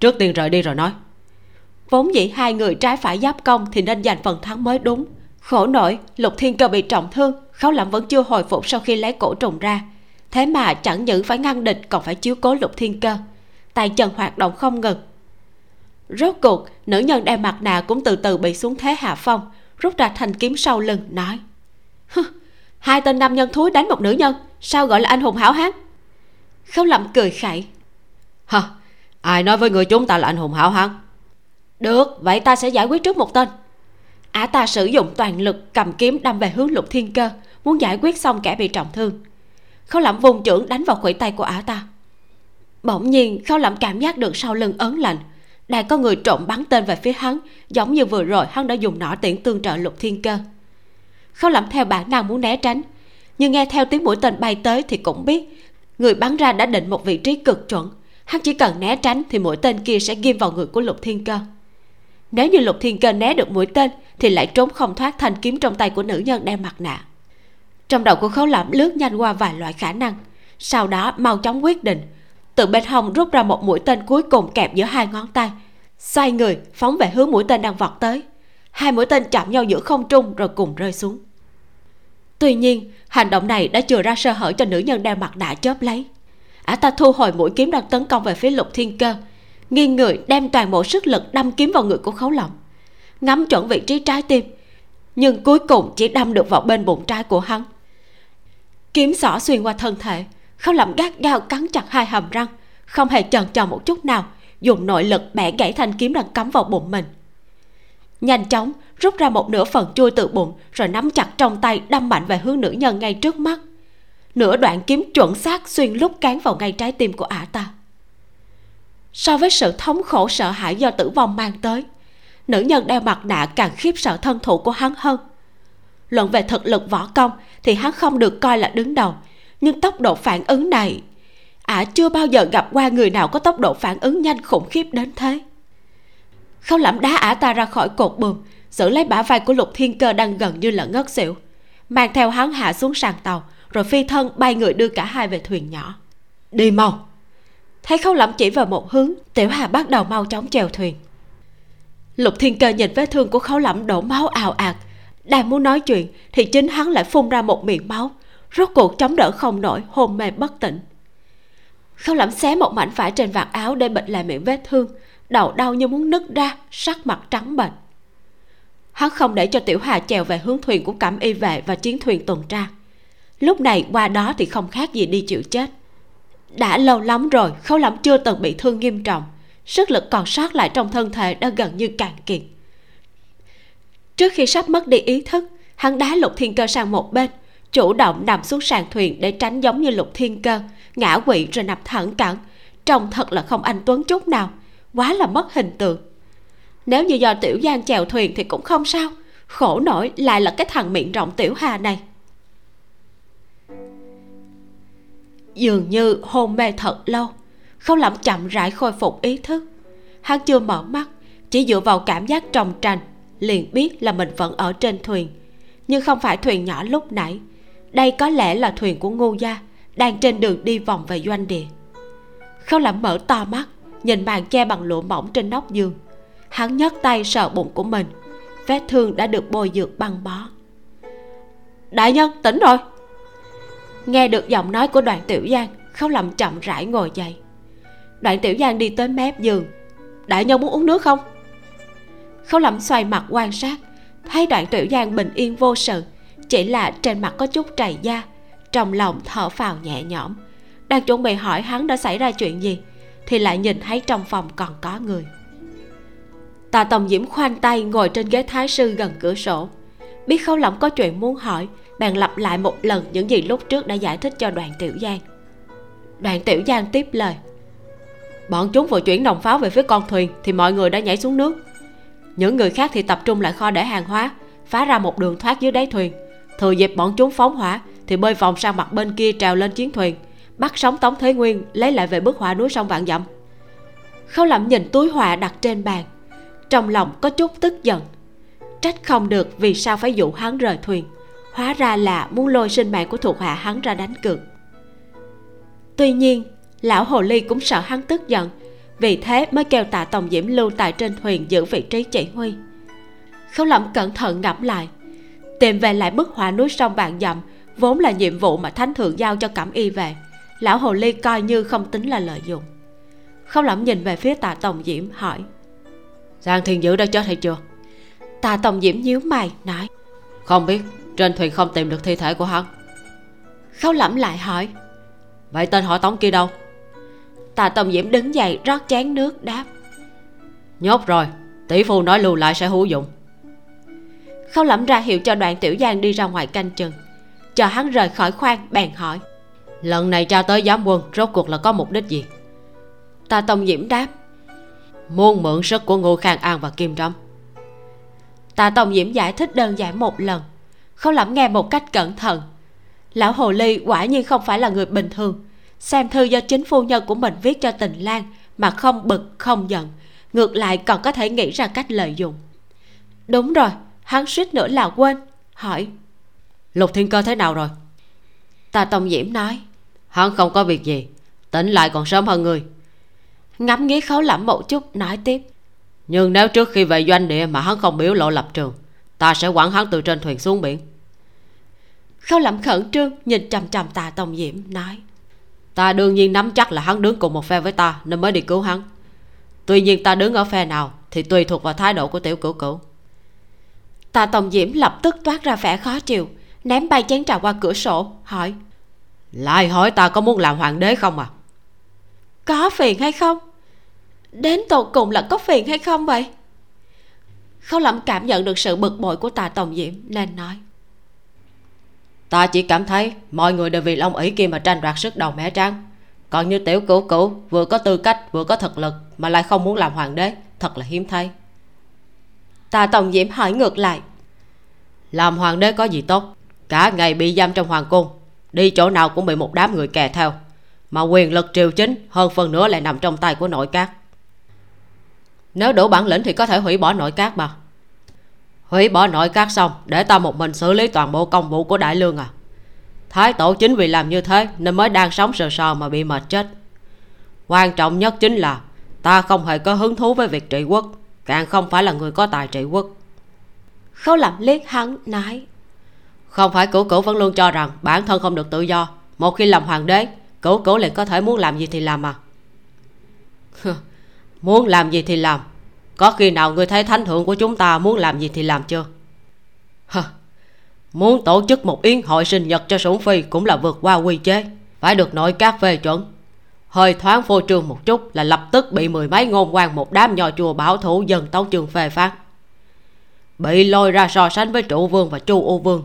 trước tiên rời đi rồi nói. Vốn dĩ hai người trái phải giáp công thì nên giành phần thắng mới đúng. Khổ nổi, lục thiên cơ bị trọng thương, khấu lẫm vẫn chưa hồi phục sau khi lấy cổ trùng ra. Thế mà chẳng những phải ngăn địch, còn phải chiếu cố lục thiên cơ tay chân hoạt động không ngừng. Rốt cuộc, nữ nhân đeo mặt nạ cũng từ từ bị xuống thế hạ phong, rút ra thanh kiếm sau lưng, nói hai tên nam nhân thúi đánh một nữ nhân, sao gọi là anh hùng hảo hán? Khâu lẩm cười khẩy hả ai nói với người chúng ta là anh hùng hảo hán? Được, vậy ta sẽ giải quyết trước một tên. Ả ta sử dụng toàn lực cầm kiếm đâm về hướng lục thiên cơ, muốn giải quyết xong kẻ bị trọng thương. Khâu lẩm vùng trưởng đánh vào khuỷu tay của ả ta bỗng nhiên khâu lẩm cảm giác được sau lưng ớn lạnh. Đang có người trộm bắn tên về phía hắn, giống như vừa rồi hắn đã dùng nỏ tiễn tương trợ lục thiên cơ. Khâu lẩm theo bản năng muốn né tránh, nhưng nghe theo tiếng mũi tên bay tới thì cũng biết người bắn ra đã định một vị trí cực chuẩn. Hắn chỉ cần né tránh thì mũi tên kia sẽ ghim vào người của lục thiên cơ. Nếu như lục thiên cơ né được mũi tên thì lại trốn không thoát thanh kiếm trong tay của nữ nhân đeo mặt nạ. Trong đầu của khấu lẩm lướt nhanh qua vài loại khả năng, sau đó mau chóng quyết định từ bên hông rút ra một mũi tên cuối cùng kẹp giữa hai ngón tay. Xoay người, phóng về hướng mũi tên đang vọt tới. Hai mũi tên chạm nhau giữa không trung rồi cùng rơi xuống. Tuy nhiên, hành động này đã chừa ra sơ hở cho nữ nhân đeo mặt nạ chớp lấy. Ả ta thu hồi mũi kiếm đang tấn công về phía lục thiên cơ, nghiêng người đem toàn bộ sức lực đâm kiếm vào người của khấu lỏng ngắm chuẩn vị trí trái tim, nhưng cuối cùng chỉ đâm được vào bên bụng trái của hắn. Kiếm xỏ xuyên qua thân thể khâu lẩm gắt gao cắn chặt hai hàm răng, không hề chần chờ một chút nào, dùng nội lực bẻ gãy thanh kiếm đang cắm vào bụng mình. Nhanh chóng rút ra một nửa phần chui từ bụng, rồi nắm chặt trong tay đâm mạnh về hướng nữ nhân ngay trước mắt. Nửa đoạn kiếm chuẩn xác xuyên lúc cán vào ngay trái tim của ả ta. So với sự thống khổ sợ hãi do tử vong mang tới, nữ nhân đeo mặt nạ càng khiếp sợ thân thủ của hắn hơn. Luận về thực lực võ công, thì hắn không được coi là đứng đầu nhưng tốc độ phản ứng này, ả chưa bao giờ gặp qua người nào có tốc độ phản ứng nhanh khủng khiếp đến thế. Khâu lẩm đá ả ta ra khỏi cột buồm, giữ lấy bả vai của lục thiên cơ đang gần như là ngất xỉu, mang theo hắn hạ xuống sàn tàu, rồi phi thân bay người đưa cả hai về thuyền nhỏ. Đi mau! Thấy khâu lẩm chỉ vào một hướng, tiểu hà bắt đầu mau chóng chèo thuyền. Lục thiên cơ nhìn vết thương của Khâu lẩm đổ máu ào ạt, đang muốn nói chuyện thì chính hắn lại phun ra một miệng máu rốt cuộc chống đỡ không nổi, hôn mê bất tỉnh. Khâu lẩm xé một mảnh vải trên vạt áo để bịt lại miệng vết thương, đầu đau như muốn nứt ra, sắc mặt trắng bệch. Hắn không để cho tiểu hà chèo về hướng thuyền của cẩm y vệ và chiến thuyền tuần tra. Lúc này, qua đó thì không khác gì đi chịu chết. Đã lâu lắm rồi, khâu lẩm chưa từng bị thương nghiêm trọng. Sức lực còn sót lại trong thân thể đã gần như cạn kiệt. Trước khi sắp mất đi ý thức, hắn đá lục thiên cơ sang một bên chủ động nằm xuống sàn thuyền để tránh giống như lục thiên cơ, ngã quỵ rồi nằm thẳng cẳng. Trông thật là không anh tuấn chút nào, quá là mất hình tượng. Nếu như do tiểu giang chèo thuyền thì cũng không sao, khổ nổi lại là cái thằng miệng rộng tiểu hà này. Dường như hôn mê thật lâu, không lẩm chậm rãi khôi phục ý thức. Hắn chưa mở mắt, chỉ dựa vào cảm giác trồng trành, liền biết là mình vẫn ở trên thuyền. Nhưng không phải thuyền nhỏ lúc nãy đây có lẽ là thuyền của ngô gia, đang trên đường đi vòng về doanh địa. Khâu lãm mở to mắt, nhìn màn che bằng lụa mỏng trên nóc giường. Hắn nhấc tay sờ bụng của mình, vết thương đã được bôi dược băng bó. Đại nhân, tỉnh rồi. Nghe được giọng nói của đoạn tiểu giang, khâu làm chậm rãi ngồi dậy. Đoạn tiểu giang đi tới mép giường. Đại nhân muốn uống nước không? Khấu lẩm xoay mặt quan sát, thấy đoạn tiểu giang bình yên vô sự chỉ là trên mặt có chút trầy da, trong lòng thở phào nhẹ nhõm. Đang chuẩn bị hỏi hắn đã xảy ra chuyện gì, thì lại nhìn thấy trong phòng còn có người. Tà tòng diễm khoanh tay ngồi trên ghế thái sư gần cửa sổ. Biết khấu lỏng có chuyện muốn hỏi, bèn lặp lại một lần những gì lúc trước đã giải thích cho đoàn tiểu giang. Đoàn tiểu giang tiếp lời. Bọn chúng vừa chuyển nòng pháo về phía con thuyền thì mọi người đã nhảy xuống nước. Những người khác thì tập trung lại kho để hàng hóa, phá ra một đường thoát dưới đáy thuyền thừa dịp bọn chúng phóng hỏa, thì bơi vòng sang mặt bên kia trèo lên chiến thuyền, bắt sống tống thế nguyên lấy lại về bức họa núi sông vạn dặm. Khâu lẩm nhìn túi họa đặt trên bàn, trong lòng có chút tức giận. Trách không được vì sao phải dụ hắn rời thuyền, hóa ra là muốn lôi sinh mạng của thuộc hạ hắn ra đánh cược. Tuy nhiên, lão hồ ly cũng sợ hắn tức giận, vì thế mới kêu tạ tòng diễm lưu tại trên thuyền giữ vị trí chỉ huy. Khấu lẩm cẩn thận ngẫm lại tìm về lại bức họa núi sông vạn dặm vốn là nhiệm vụ mà thánh thượng giao cho cẩm y về. Lão hồ ly coi như không tính là lợi dụng. Khấu lẩm nhìn về phía tạ tòng diễm hỏi. Giang thiên dữ đã chết hay chưa? Tạ tòng diễm nhíu mày nói. Không biết trên thuyền không tìm được thi thể của hắn. Khấu lẩm lại hỏi. Vậy tên họ tống kia đâu? Tạ tòng diễm đứng dậy rót chén nước đáp. Nhốt rồi tỷ phu nói lưu lại sẽ hữu dụng khâu lẩm ra hiệu cho đoạn tiểu giang đi ra ngoài canh chừng. Chờ hắn rời khỏi khoang bèn hỏi. Lần này tra tới giám quân rốt cuộc là có mục đích gì? Tạ tòng diễm đáp. Muốn mượn sức của ngô khang an và kim trâm. Tạ tòng diễm giải thích đơn giản một lần. Khâu lẩm nghe một cách cẩn thận. Lão hồ ly quả nhiên không phải là người bình thường. Xem thư do chính phu nhân của mình viết cho tình lan mà không bực không giận. Ngược lại còn có thể nghĩ ra cách lợi dụng. Đúng rồi hắn suýt nữa là quên hỏi. Lục thiên cơ thế nào rồi? Tà tông diễm nói. Hắn không có việc gì tỉnh lại còn sớm hơn người. Ngắm nghía khấu lẩm một chút nói tiếp. Nhưng nếu trước khi về doanh địa mà hắn không biểu lộ lập trường ta sẽ quản hắn từ trên thuyền xuống biển. Khấu lẩm khẩn trương nhìn trầm trầm tà tông diễm nói. Ta đương nhiên nắm chắc là hắn đứng cùng một phe với ta nên mới đi cứu hắn. Tuy nhiên ta đứng ở phe nào thì tùy thuộc vào thái độ của tiểu cửu cửu tà tông diễm lập tức toát ra vẻ khó chịu ném bay chén trà qua cửa sổ hỏi. Lại hỏi ta có muốn làm hoàng đế không à? Có phiền hay không? Đến tột cùng là có phiền hay không vậy? Khâu lẩm cảm nhận được sự bực bội của tà tòng diễm nên nói. Ta chỉ cảm thấy mọi người đều vì long ỷ kia mà tranh đoạt sức đầu mẻ trắng còn như tiểu cửu cửu vừa có tư cách vừa có thực lực mà lại không muốn làm hoàng đế thật là hiếm thấy tà tổng diễm hỏi ngược lại. Làm hoàng đế có gì tốt? Cả ngày bị giam trong hoàng cung, đi chỗ nào cũng bị một đám người kè theo. Mà quyền lực triều chính hơn phần nữa lại nằm trong tay của nội các. Nếu đủ bản lĩnh thì có thể hủy bỏ nội các mà. Hủy bỏ nội các xong, để ta một mình xử lý toàn bộ công vụ của đại lương à? Thái tổ chính vì làm như thế nên mới đang sống sờ sờ mà bị mệt chết. Quan trọng nhất chính là ta không hề có hứng thú với việc trị quốc càng không phải là người có tài trị quốc. Khấu lẩm liếc hắn nói không phải cửu cửu vẫn luôn cho rằng bản thân không được tự do. Một khi làm hoàng đế cửu cửu liền có thể muốn làm gì thì làm mà muốn làm gì thì làm. Có khi nào người thấy thánh thượng của chúng ta muốn làm gì thì làm chưa? Hờ, muốn tổ chức một yến hội sinh nhật cho sủng phi cũng là vượt qua quy chế. Phải được nội các phê chuẩn hơi thoáng phô trương một chút là lập tức bị mười mấy ngôn quan một đám nho chùa bảo thủ dân tấu trường phê phán. Bị lôi ra so sánh với trụ vương và chu u vương,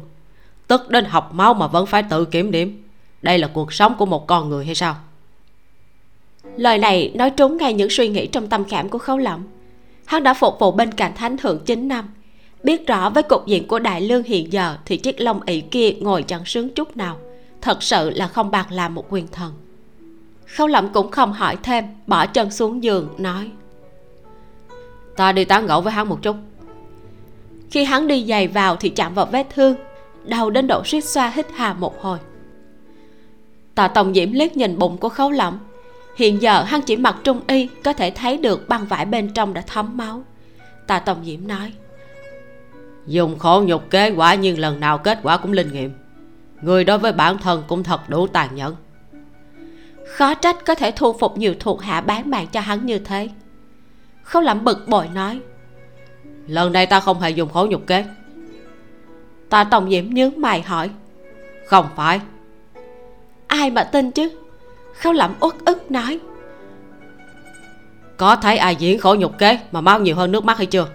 tức đến học máu mà vẫn phải tự kiểm điểm. Đây là cuộc sống của một con người hay sao? Lời này nói trúng ngay những suy nghĩ trong tâm khảm của khấu lẩm hắn đã phục vụ bên cạnh thánh thượng 9 năm biết rõ với cục diện của đại lương hiện giờ thì chiếc lông ỷ kia ngồi chẳng sướng chút nào. Thật sự là không bằng làm một quyền thần khâu lẩm cũng không hỏi thêm, bỏ chân xuống giường, nói. Ta đi tán gẫu với hắn một chút. Khi hắn đi giày vào thì chạm vào vết thương đầu đến độ suýt xoa hít hà một hồi. Tạ tổng diễm liếc nhìn bụng của khấu lẩm hiện giờ hắn chỉ mặc trung y, có thể thấy được băng vải bên trong đã thấm máu. Tạ tổng diễm nói. Dùng khổ nhục kế quả, nhưng lần nào kết quả cũng linh nghiệm. Người đối với bản thân cũng thật đủ tàn nhẫn khó trách có thể thu phục nhiều thuộc hạ bán mạng cho hắn như thế. Khâu lẩm bực bội nói lần này ta không hề dùng khổ nhục kế. Tạ tòng diễm nhướng mày hỏi không phải. Ai mà tin chứ? Khâu lẩm uất ức nói có thấy ai diễn khổ nhục kế mà máu nhiều hơn nước mắt hay chưa?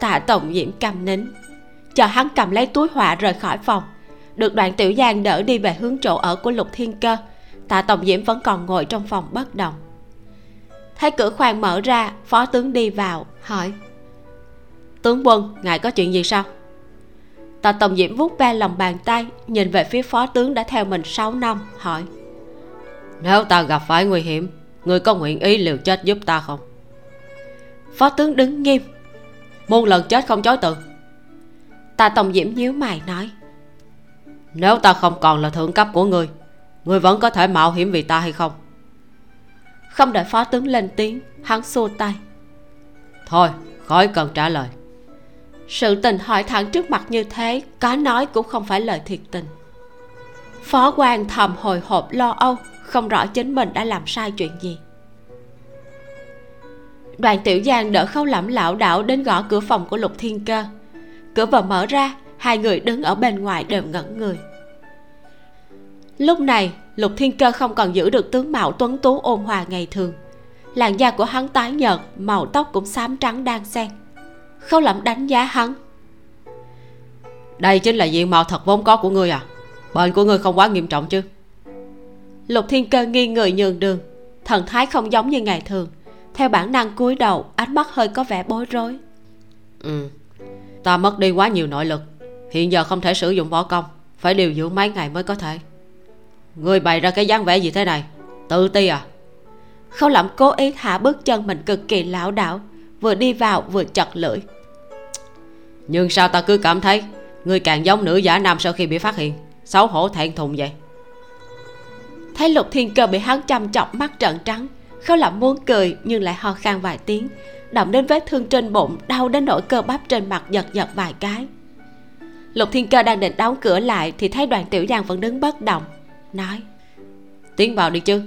Tạ tổng diễm cầm nín chờ hắn cầm lấy túi họa rời khỏi phòng được đoạn tiểu giang đỡ đi về hướng chỗ ở của lục thiên cơ. Tạ tổng diễm vẫn còn ngồi trong phòng bất động. Thấy cửa khoang mở ra phó tướng đi vào hỏi. Tướng quân ngài có chuyện gì sao? Tạ tổng diễm vuốt ve lòng bàn tay nhìn về phía phó tướng đã theo mình 6 năm hỏi. Nếu ta gặp phải nguy hiểm người có nguyện ý liều chết giúp ta không? Phó tướng đứng nghiêm. Muôn lần chết không chối từ. Tạ tổng diễm nhíu mày nói nếu ta không còn là thượng cấp của ngươi ngươi vẫn có thể mạo hiểm vì ta hay không? Không đợi phó tướng lên tiếng hắn xua tay. Thôi khỏi cần trả lời. Sự tình hỏi thẳng trước mặt như thế có nói cũng không phải lời thiệt tình. Phó quan thầm hồi hộp lo âu không rõ chính mình đã làm sai chuyện gì. Đoàn tiểu giang đỡ khâu lẩm lảo đảo đến gõ cửa phòng của lục thiên cơ. Cửa vừa mở ra hai người đứng ở bên ngoài đều ngẩn người. Lúc này lục thiên cơ không còn giữ được tướng mạo tuấn tú ôn hòa ngày thường. Làn da của hắn tái nhợt màu tóc cũng xám trắng đan xen. Khâu lẩm đánh giá hắn. Đây chính là diện mạo thật vốn có của ngươi à? Bệnh của ngươi không quá nghiêm trọng chứ? Lục thiên cơ nghiêng người nhường đường. Thần thái không giống như ngày thường. Theo bản năng cúi đầu ánh mắt hơi có vẻ bối rối. Ừ. Ta mất đi quá nhiều nội lực hiện giờ không thể sử dụng võ công phải điều dưỡng mấy ngày mới có thể. Ngươi bày ra cái dáng vẻ gì thế này? Tự ti à? Khâu lẩm cố ý hạ bước chân mình cực kỳ lão đảo vừa đi vào vừa chật lưỡi. Nhưng sao ta cứ cảm thấy ngươi càng giống nữ giả nam sau khi bị phát hiện xấu hổ thẹn thùng vậy? Thấy lục thiên cơ bị hắn chăm chọc mắt trợn trắng khâu lẩm muốn cười nhưng lại ho khan vài tiếng động đến vết thương trên bụng đau đến nỗi cơ bắp trên mặt giật giật vài cái lục thiên cơ đang định đóng cửa lại thì thấy đoàn tiểu giang vẫn đứng bất động, nói, tiến vào đi chứ.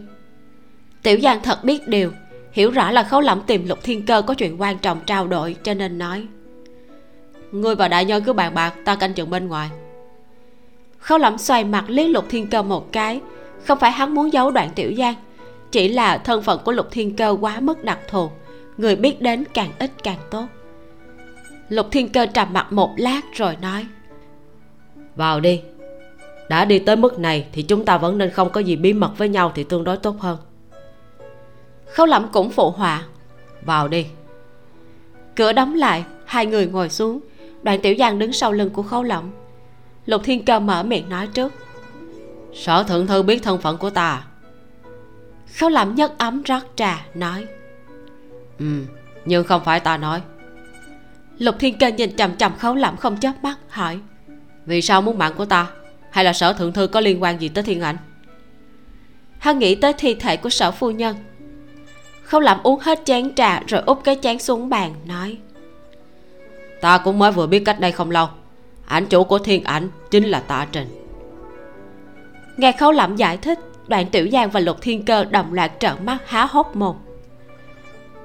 Tiểu giang thật biết điều, hiểu rõ là khấu lẩm tìm lục thiên cơ có chuyện quan trọng trao đổi cho nên nói, ngươi và đại nhân cứ bàn bạc, ta canh chừng bên ngoài. Khấu lẩm xoay mặt liếc lục thiên cơ một cái, không phải hắn muốn giấu đoạn tiểu giang, chỉ là thân phận của lục thiên cơ quá mức đặc thù, người biết đến càng ít càng tốt. Lục thiên cơ trầm mặt một lát rồi nói vào đi. Đã đi tới mức này thì chúng ta vẫn nên không có gì bí mật với nhau thì tương đối tốt hơn. Khấu lẩm cũng phụ họa. Vào đi. Cửa đóng lại hai người ngồi xuống. Đoàn tiểu giang đứng sau lưng của khấu lẩm lục thiên cơ mở miệng nói trước. Sở thượng thư biết thân phận của ta khấu lẩm nhất ấm rót trà nói. Ừ nhưng không phải ta nói. Lục thiên cơ nhìn chằm chằm khấu lẩm không chớp mắt hỏi vì sao muốn mạng của ta? Hay là sở thượng thư có liên quan gì tới thiên ảnh? Hắn nghĩ tới thi thể của sở phu nhân. Không làm uống hết chén trà rồi úp cái chén xuống bàn, nói. Ta cũng mới vừa biết cách đây không lâu. Ảnh chủ của thiên ảnh chính là tạ trình. Nghe khấu lẩm giải thích đoạn tiểu giang và lục thiên cơ đồng loạt trợn mắt há hốc mồm.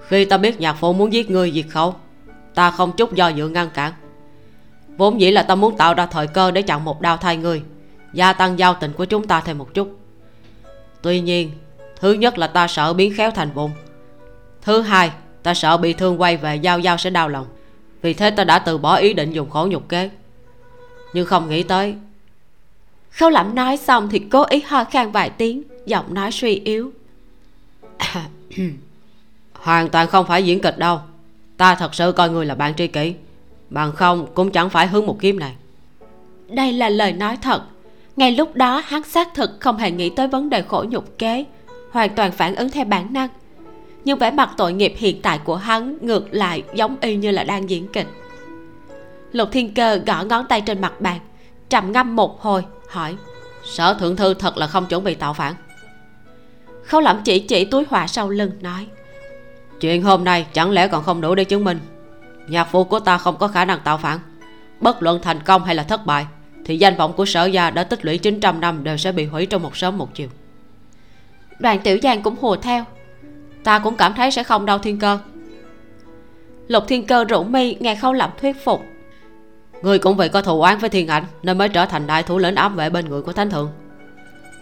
Khi ta biết nhạc phụ muốn giết ngươi diệt khẩu, ta không chút do dự ngăn cản vốn dĩ là ta muốn tạo ra thời cơ để chặn một đao thay người, gia tăng giao tình của chúng ta thêm một chút. Tuy nhiên thứ nhất là ta sợ biến khéo thành vụng thứ hai ta sợ bị thương quay về giao giao sẽ đau lòng. Vì thế ta đã từ bỏ ý định dùng khổ nhục kế. Nhưng không nghĩ tới khâu lẩm nói xong thì cố ý ho khan vài tiếng giọng nói suy yếu. Hoàn toàn không phải diễn kịch đâu. Ta thật sự coi người là bạn tri kỷ bằng không cũng chẳng phải hướng một kiếm này. Đây là lời nói thật. Ngay lúc đó hắn xác thực không hề nghĩ tới vấn đề khổ nhục kế hoàn toàn phản ứng theo bản năng. Nhưng vẻ mặt tội nghiệp hiện tại của hắn ngược lại giống y như là đang diễn kịch. Lục thiên cơ gõ ngón tay trên mặt bàn trầm ngâm một hồi hỏi sở thượng thư thật là không chuẩn bị tạo phản? Khâu lẩm chỉ chỉ túi họa sau lưng nói chuyện hôm nay chẳng lẽ còn không đủ để chứng minh nhạc phụ của ta không có khả năng tạo phản. Bất luận thành công hay là thất bại thì danh vọng của sở gia đã tích lũy 900 năm đều sẽ bị hủy trong một sớm một chiều. Đoàn tiểu giang cũng hùa theo. Ta cũng cảm thấy sẽ không đau thiên cơ. Lục thiên cơ rủ mi nghe khâu lẩm thuyết phục. Người cũng vì có thù oán với thiên ảnh nên mới trở thành đại thủ lĩnh ám vệ bên người của thánh thượng.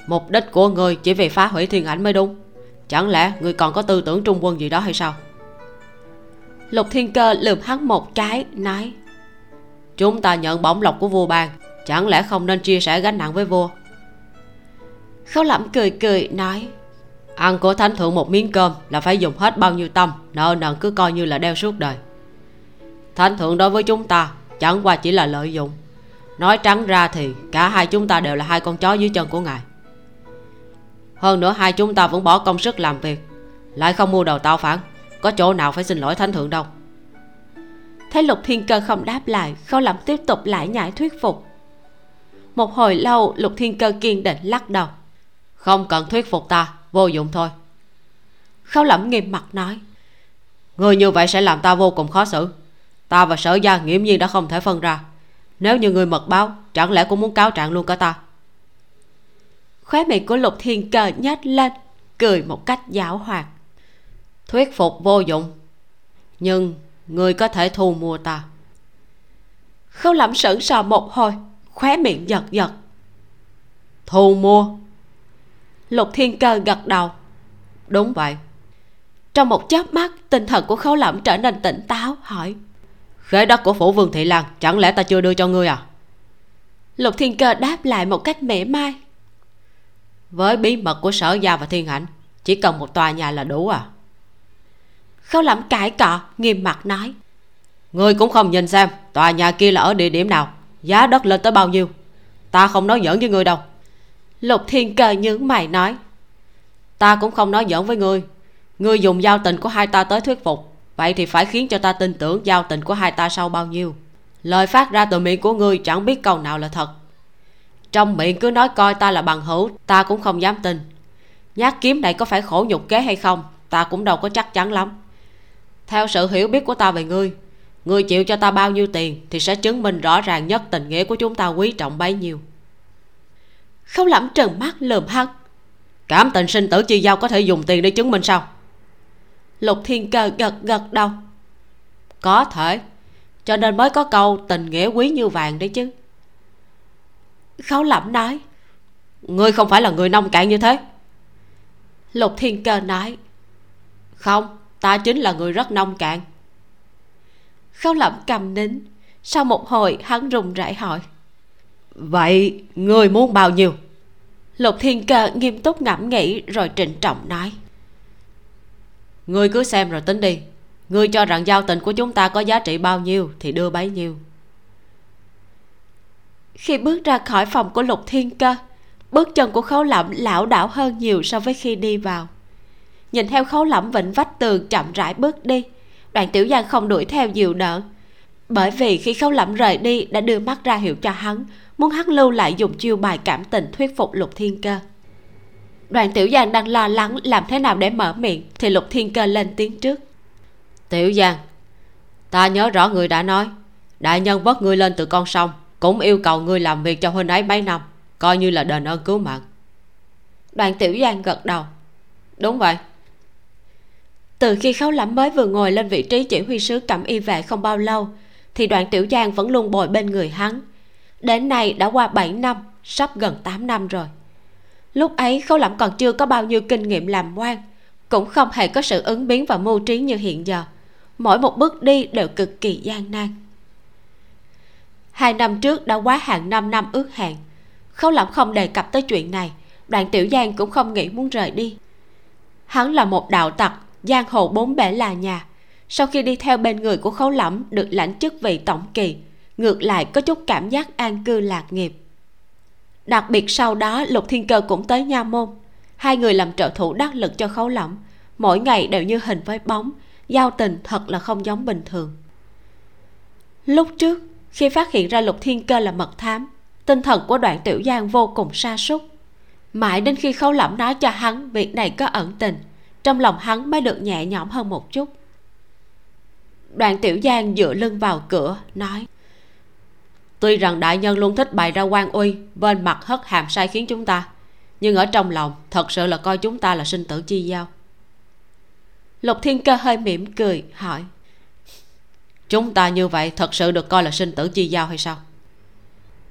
Mục đích của người chỉ vì phá hủy thiên ảnh mới đúng. Chẳng lẽ người còn có tư tưởng trung quân gì đó hay sao lục thiên cơ lườm hắn một cái, nói, chúng ta nhận bổng lộc của vua bàn chẳng lẽ không nên chia sẻ gánh nặng với vua? Khấu lẩm cười cười, nói, ăn của thánh thượng một miếng cơm là phải dùng hết bao nhiêu tâm, nợ nần cứ coi như là đeo suốt đời. Thánh thượng đối với chúng ta chẳng qua chỉ là lợi dụng. Nói trắng ra thì cả hai chúng ta đều là hai con chó dưới chân của ngài. Hơn nữa hai chúng ta vẫn bỏ công sức làm việc, lại không mua đầu tao phản có chỗ nào phải xin lỗi thánh thượng đâu. Thấy lục thiên cơ không đáp lại khâu lẩm tiếp tục lại nhải thuyết phục. Một hồi lâu, lục thiên cơ kiên định lắc đầu. Không cần thuyết phục ta, vô dụng thôi. Khâu lẩm nghiêm mặt nói, người như vậy sẽ làm ta vô cùng khó xử. Ta và sở gia nghiễm nhiên đã không thể phân ra. Nếu như người mật báo, chẳng lẽ cũng muốn cáo trạng luôn cả ta? Khóe miệng của lục thiên cơ nhếch lên, cười một cách giảo hoạt thuyết phục vô dụng. Nhưng người có thể thu mua ta. Khâu lẩm sững sờ một hồi, khóe miệng giật giật. Thu mua? Lục thiên cơ gật đầu. Đúng vậy. Trong một chớp mắt, tinh thần của khấu lẩm trở nên tỉnh táo, hỏi. Khế đất của phủ vương thị lan, chẳng lẽ ta chưa đưa cho ngươi à? Lục thiên cơ đáp lại một cách mỉa mai. Với bí mật của sở gia và thiên hạnh, chỉ cần một tòa nhà là đủ à? Khấu lẩm cãi cọ nghiêm mặt nói. Ngươi cũng không nhìn xem tòa nhà kia là ở địa điểm nào giá đất lên tới bao nhiêu? Ta không nói giỡn với ngươi đâu. Lục thiên cơ nhướng mày nói. Ta cũng không nói giỡn với ngươi. Ngươi dùng giao tình của hai ta tới thuyết phục vậy thì phải khiến cho ta tin tưởng giao tình của hai ta sau bao nhiêu. Lời phát ra từ miệng của ngươi chẳng biết câu nào là thật. Trong miệng cứ nói coi ta là bằng hữu ta cũng không dám tin. Nhát kiếm này có phải khổ nhục kế hay không ta cũng đâu có chắc chắn lắm theo sự hiểu biết của ta về ngươi ngươi chịu cho ta bao nhiêu tiền thì sẽ chứng minh rõ ràng nhất tình nghĩa của chúng ta quý trọng bấy nhiêu. Không lẩm trừng mắt lườm hắt cảm tình sinh tử chi giao có thể dùng tiền để chứng minh sao? Lục thiên cơ gật gật đầu. Có thể, cho nên mới có câu tình nghĩa quý như vàng đấy chứ. Khấu lẩm nói, ngươi không phải là người nông cạn như thế. Lục thiên cơ nói, không ta chính là người rất nông cạn. Khấu lẩm cầm nín sau một hồi hắn rùng rãi hỏi. Vậy ngươi muốn bao nhiêu? Lục thiên cơ nghiêm túc ngẫm nghĩ rồi trịnh trọng nói. Ngươi cứ xem rồi tính đi. Ngươi cho rằng giao tình của chúng ta có giá trị bao nhiêu thì đưa bấy nhiêu. Khi bước ra khỏi phòng của lục thiên cơ bước chân của khấu lẩm lảo đảo hơn nhiều so với khi đi vào nhìn theo khấu lẩm vịnh vách tường chậm rãi bước đi đoàn tiểu giang không đuổi theo dìu đỡ bởi vì khi khấu lẩm rời đi đã đưa mắt ra hiệu cho hắn muốn hắn lưu lại dùng chiêu bài cảm tình thuyết phục lục thiên cơ. Đoàn tiểu giang đang lo lắng làm thế nào để mở miệng thì lục thiên cơ lên tiếng trước. Tiểu giang ta nhớ rõ người đã nói đại nhân vớt ngươi lên từ con sông cũng yêu cầu ngươi làm việc cho huynh ấy mấy năm coi như là đền ơn cứu mạng. Đoàn tiểu giang gật đầu. Đúng vậy từ khi khấu lẩm mới vừa ngồi lên vị trí chỉ huy sứ cẩm y vệ không bao lâu, thì đoàn tiểu giang vẫn luôn bồi bên người hắn. Đến nay đã qua 7 năm, sắp gần 8 năm rồi. Lúc ấy, khấu lẩm còn chưa có bao nhiêu kinh nghiệm làm quan, cũng không hề có sự ứng biến và mưu trí như hiện giờ. Mỗi một bước đi đều cực kỳ gian nan. Hai năm trước đã quá hạn 5 năm ước hẹn, khấu lẩm không đề cập tới chuyện này, đoàn tiểu giang cũng không nghĩ muốn rời đi. Hắn là một đạo tặc giang hồ bốn bể là nhà. Sau khi đi theo bên người của khấu lẫm được lãnh chức vị tổng kỳ, ngược lại có chút cảm giác an cư lạc nghiệp. Đặc biệt sau đó, lục thiên cơ cũng tới nha môn. Hai người làm trợ thủ đắc lực cho khấu lẫm. Mỗi ngày đều như hình với bóng, giao tình thật là không giống bình thường. Lúc trước, khi phát hiện ra lục thiên cơ là mật thám, tinh thần của đoạn tiểu giang vô cùng sa sút. Mãi đến khi khấu lẫm nói cho hắn việc này có ẩn tình trong lòng hắn mới được nhẹ nhõm hơn một chút. Đoàn tiểu giang dựa lưng vào cửa, nói, tuy rằng đại nhân luôn thích bày ra quan uy, bên mặt hất hàm sai khiến chúng ta, nhưng ở trong lòng thật sự là coi chúng ta là sinh tử chi giao. Lục thiên cơ hơi mỉm cười, hỏi, chúng ta như vậy thật sự được coi là sinh tử chi giao hay sao?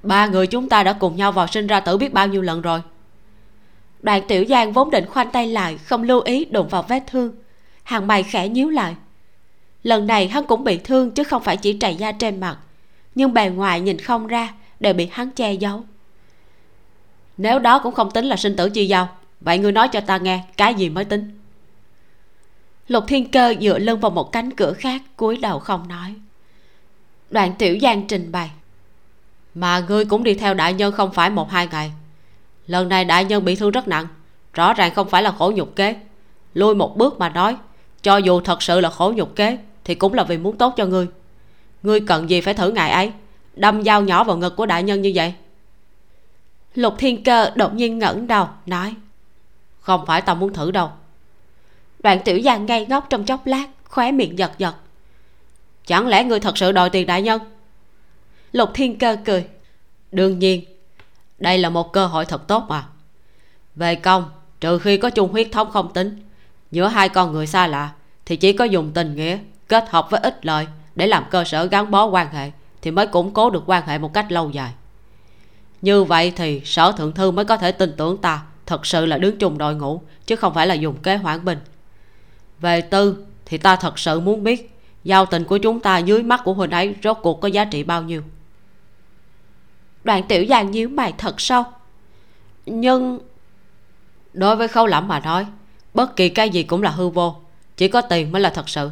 Ba người chúng ta đã cùng nhau vào sinh ra tử biết bao nhiêu lần rồi đoạn tiểu giang vốn định khoanh tay lại, không lưu ý đụng vào vết thương. Hàng mày khẽ nhíu lại. Lần này hắn cũng bị thương chứ không phải chỉ trầy da trên mặt. Nhưng bề ngoài nhìn không ra, đều bị hắn che giấu. Nếu đó cũng không tính là sinh tử chi giao, vậy ngươi nói cho ta nghe, cái gì mới tính? Lục thiên cơ dựa lưng vào một cánh cửa khác, cúi đầu không nói. Đoạn tiểu giang trình bày. Mà ngươi cũng đi theo đại nhân không phải một hai ngày lần này đại nhân bị thương rất nặng. Rõ ràng không phải là khổ nhục kế. Lui một bước mà nói, cho dù thật sự là khổ nhục kế, thì cũng là vì muốn tốt cho ngươi. Ngươi cần gì phải thử ngài ấy? Đâm dao nhỏ vào ngực của đại nhân như vậy. Lục thiên cơ đột nhiên ngẩng đầu, nói, không phải ta muốn thử đâu. Đoạn tiểu giang ngây ngốc trong chốc lát, khóe miệng giật giật. Chẳng lẽ ngươi thật sự đòi tiền đại nhân? Lục thiên cơ cười, đương nhiên đây là một cơ hội thật tốt mà. Về công, trừ khi có chung huyết thống không tính, giữa hai con người xa lạ, thì chỉ có dùng tình nghĩa, kết hợp với ích lợi để làm cơ sở gắn bó quan hệ thì mới củng cố được quan hệ một cách lâu dài. Như vậy thì sở thượng thư mới có thể tin tưởng ta thật sự là đứng chung đội ngũ, chứ không phải là dùng kế hoãn binh. Về tư thì ta thật sự muốn biết giao tình của chúng ta dưới mắt của huynh ấy rốt cuộc có giá trị bao nhiêu đoạn tiểu giang nhíu mày thật sâu. Nhưng, đối với khâu lẩm mà nói, bất kỳ cái gì cũng là hư vô, chỉ có tiền mới là thật sự.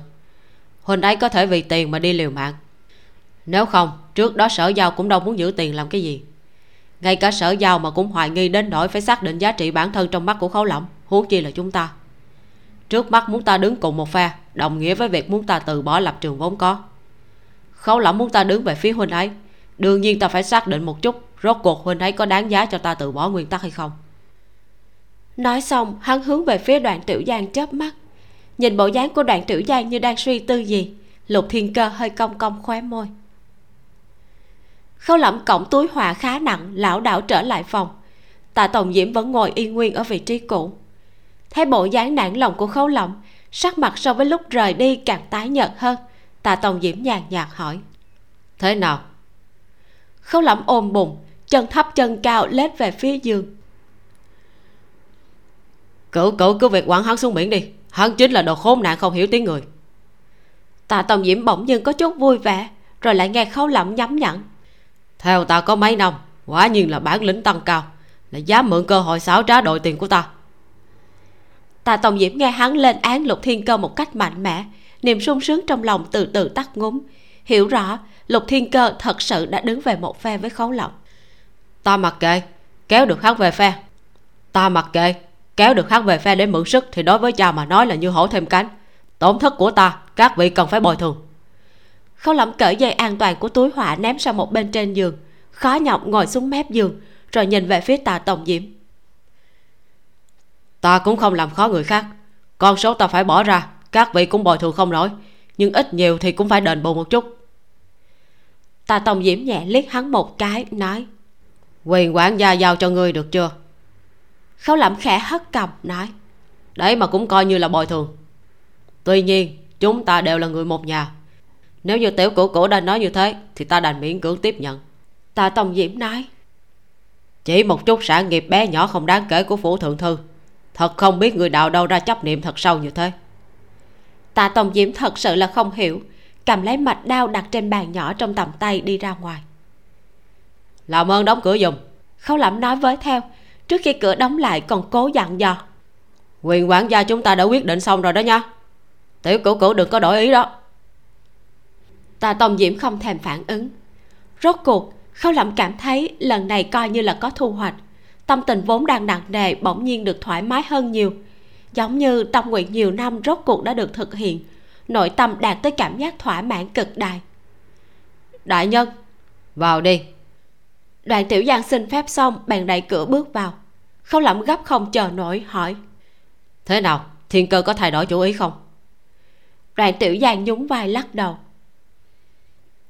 Huynh ấy có thể vì tiền mà đi liều mạng. Nếu không, trước đó sở giao cũng đâu muốn giữ tiền làm cái gì. Ngay cả sở giao mà cũng hoài nghi đến nỗi phải xác định giá trị bản thân trong mắt của khấu lỏng huống chi là chúng ta. Trước mắt muốn ta đứng cùng một phe, đồng nghĩa với việc muốn ta từ bỏ lập trường vốn có. Khấu lỏng muốn ta đứng về phía huynh ấy đương nhiên ta phải xác định một chút rốt cuộc huynh ấy có đáng giá cho ta từ bỏ nguyên tắc hay không? Nói xong hắn hướng về phía đoạn tiểu giang chớp mắt. Nhìn bộ dáng của đoạn tiểu giang như đang suy tư gì lục thiên cơ hơi cong cong khóe môi. Khâu lẩm cổng túi hòa khá nặng lão đảo trở lại phòng. Tạ tổng diễm vẫn ngồi y nguyên ở vị trí cũ. Thấy bộ dáng nản lòng của khâu lẩm sắc mặt so với lúc rời đi càng tái nhợt hơn tạ tổng diễm nhàn nhạt hỏi. Thế nào khâu lẩm ôm bụng, chân thấp chân cao lết về phía giường cửu cửu, cứ việc quẳng hắn xuống biển đi. Hắn chính là đồ khốn nạn không hiểu tiếng người. Tạ Tòng diễm bỗng dưng có chút vui vẻ, rồi lại nghe khâu lẩm nhắm nhận theo ta có mấy năm, quả nhiên là bản lĩnh tăng cao, lại dám mượn cơ hội xáo trá đội tiền của ta. Tạ Tòng diễm nghe hắn lên án lục thiên cơ một cách mạnh mẽ, niềm sung sướng trong lòng từ từ tắt ngúng hiểu rõ lục thiên cơ thật sự đã đứng về một phe với khấu lộng ta mặc kệ, kéo được hắn về phe. Ta mặc kệ, kéo được hắn về phe để mượn sức thì đối với cha mà nói là như hổ thêm cánh. Tổn thất của ta, các vị cần phải bồi thường. Khấu lẩm cởi dây an toàn của túi họa ném sang một bên trên giường khó nhọc ngồi xuống mép giường, rồi nhìn về phía tà tổng diễm. Ta cũng không làm khó người khác, con số ta phải bỏ ra, các vị cũng bồi thường không nổi, nhưng ít nhiều thì cũng phải đền bù một chút tà tổng diễm nhẹ liếc hắn một cái nói quyền quản gia giao cho ngươi được chưa? Khấu lẩm khẽ hất cầm nói đấy mà cũng coi như là bồi thường. Tuy nhiên chúng ta đều là người một nhà. Nếu như tiểu cửu cửu đã nói như thế thì ta đành miễn cưỡng tiếp nhận. Tạ tòng diễm nói chỉ một chút sản nghiệp bé nhỏ không đáng kể của phủ thượng thư. Thật không biết người đạo đâu ra chấp niệm thật sâu như thế. Tạ tòng diễm thật sự là không hiểu cầm lấy mạch đao đặt trên bàn nhỏ trong tầm tay đi ra ngoài. Làm ơn đóng cửa dùm khâu lẩm nói với theo trước khi cửa đóng lại còn cố dặn dò. Quyền quản gia chúng ta đã quyết định xong rồi đó nha. Tiểu cửu cửu đừng có đổi ý đó. Tạ tòng diễm không thèm phản ứng. Rốt cuộc khâu lẩm cảm thấy lần này coi như là có thu hoạch. Tâm tình vốn đang nặng nề bỗng nhiên được thoải mái hơn nhiều. Giống như tâm nguyện nhiều năm rốt cuộc đã được thực hiện nội tâm đạt tới cảm giác thỏa mãn cực đại. Đại nhân, vào đi. Đoàn tiểu giang xin phép xong, bèn đẩy cửa bước vào. Khâu lẩm gấp không chờ nổi, hỏi. Thế nào, thiên cơ có thay đổi chủ ý không? Đoàn tiểu giang nhún vai lắc đầu.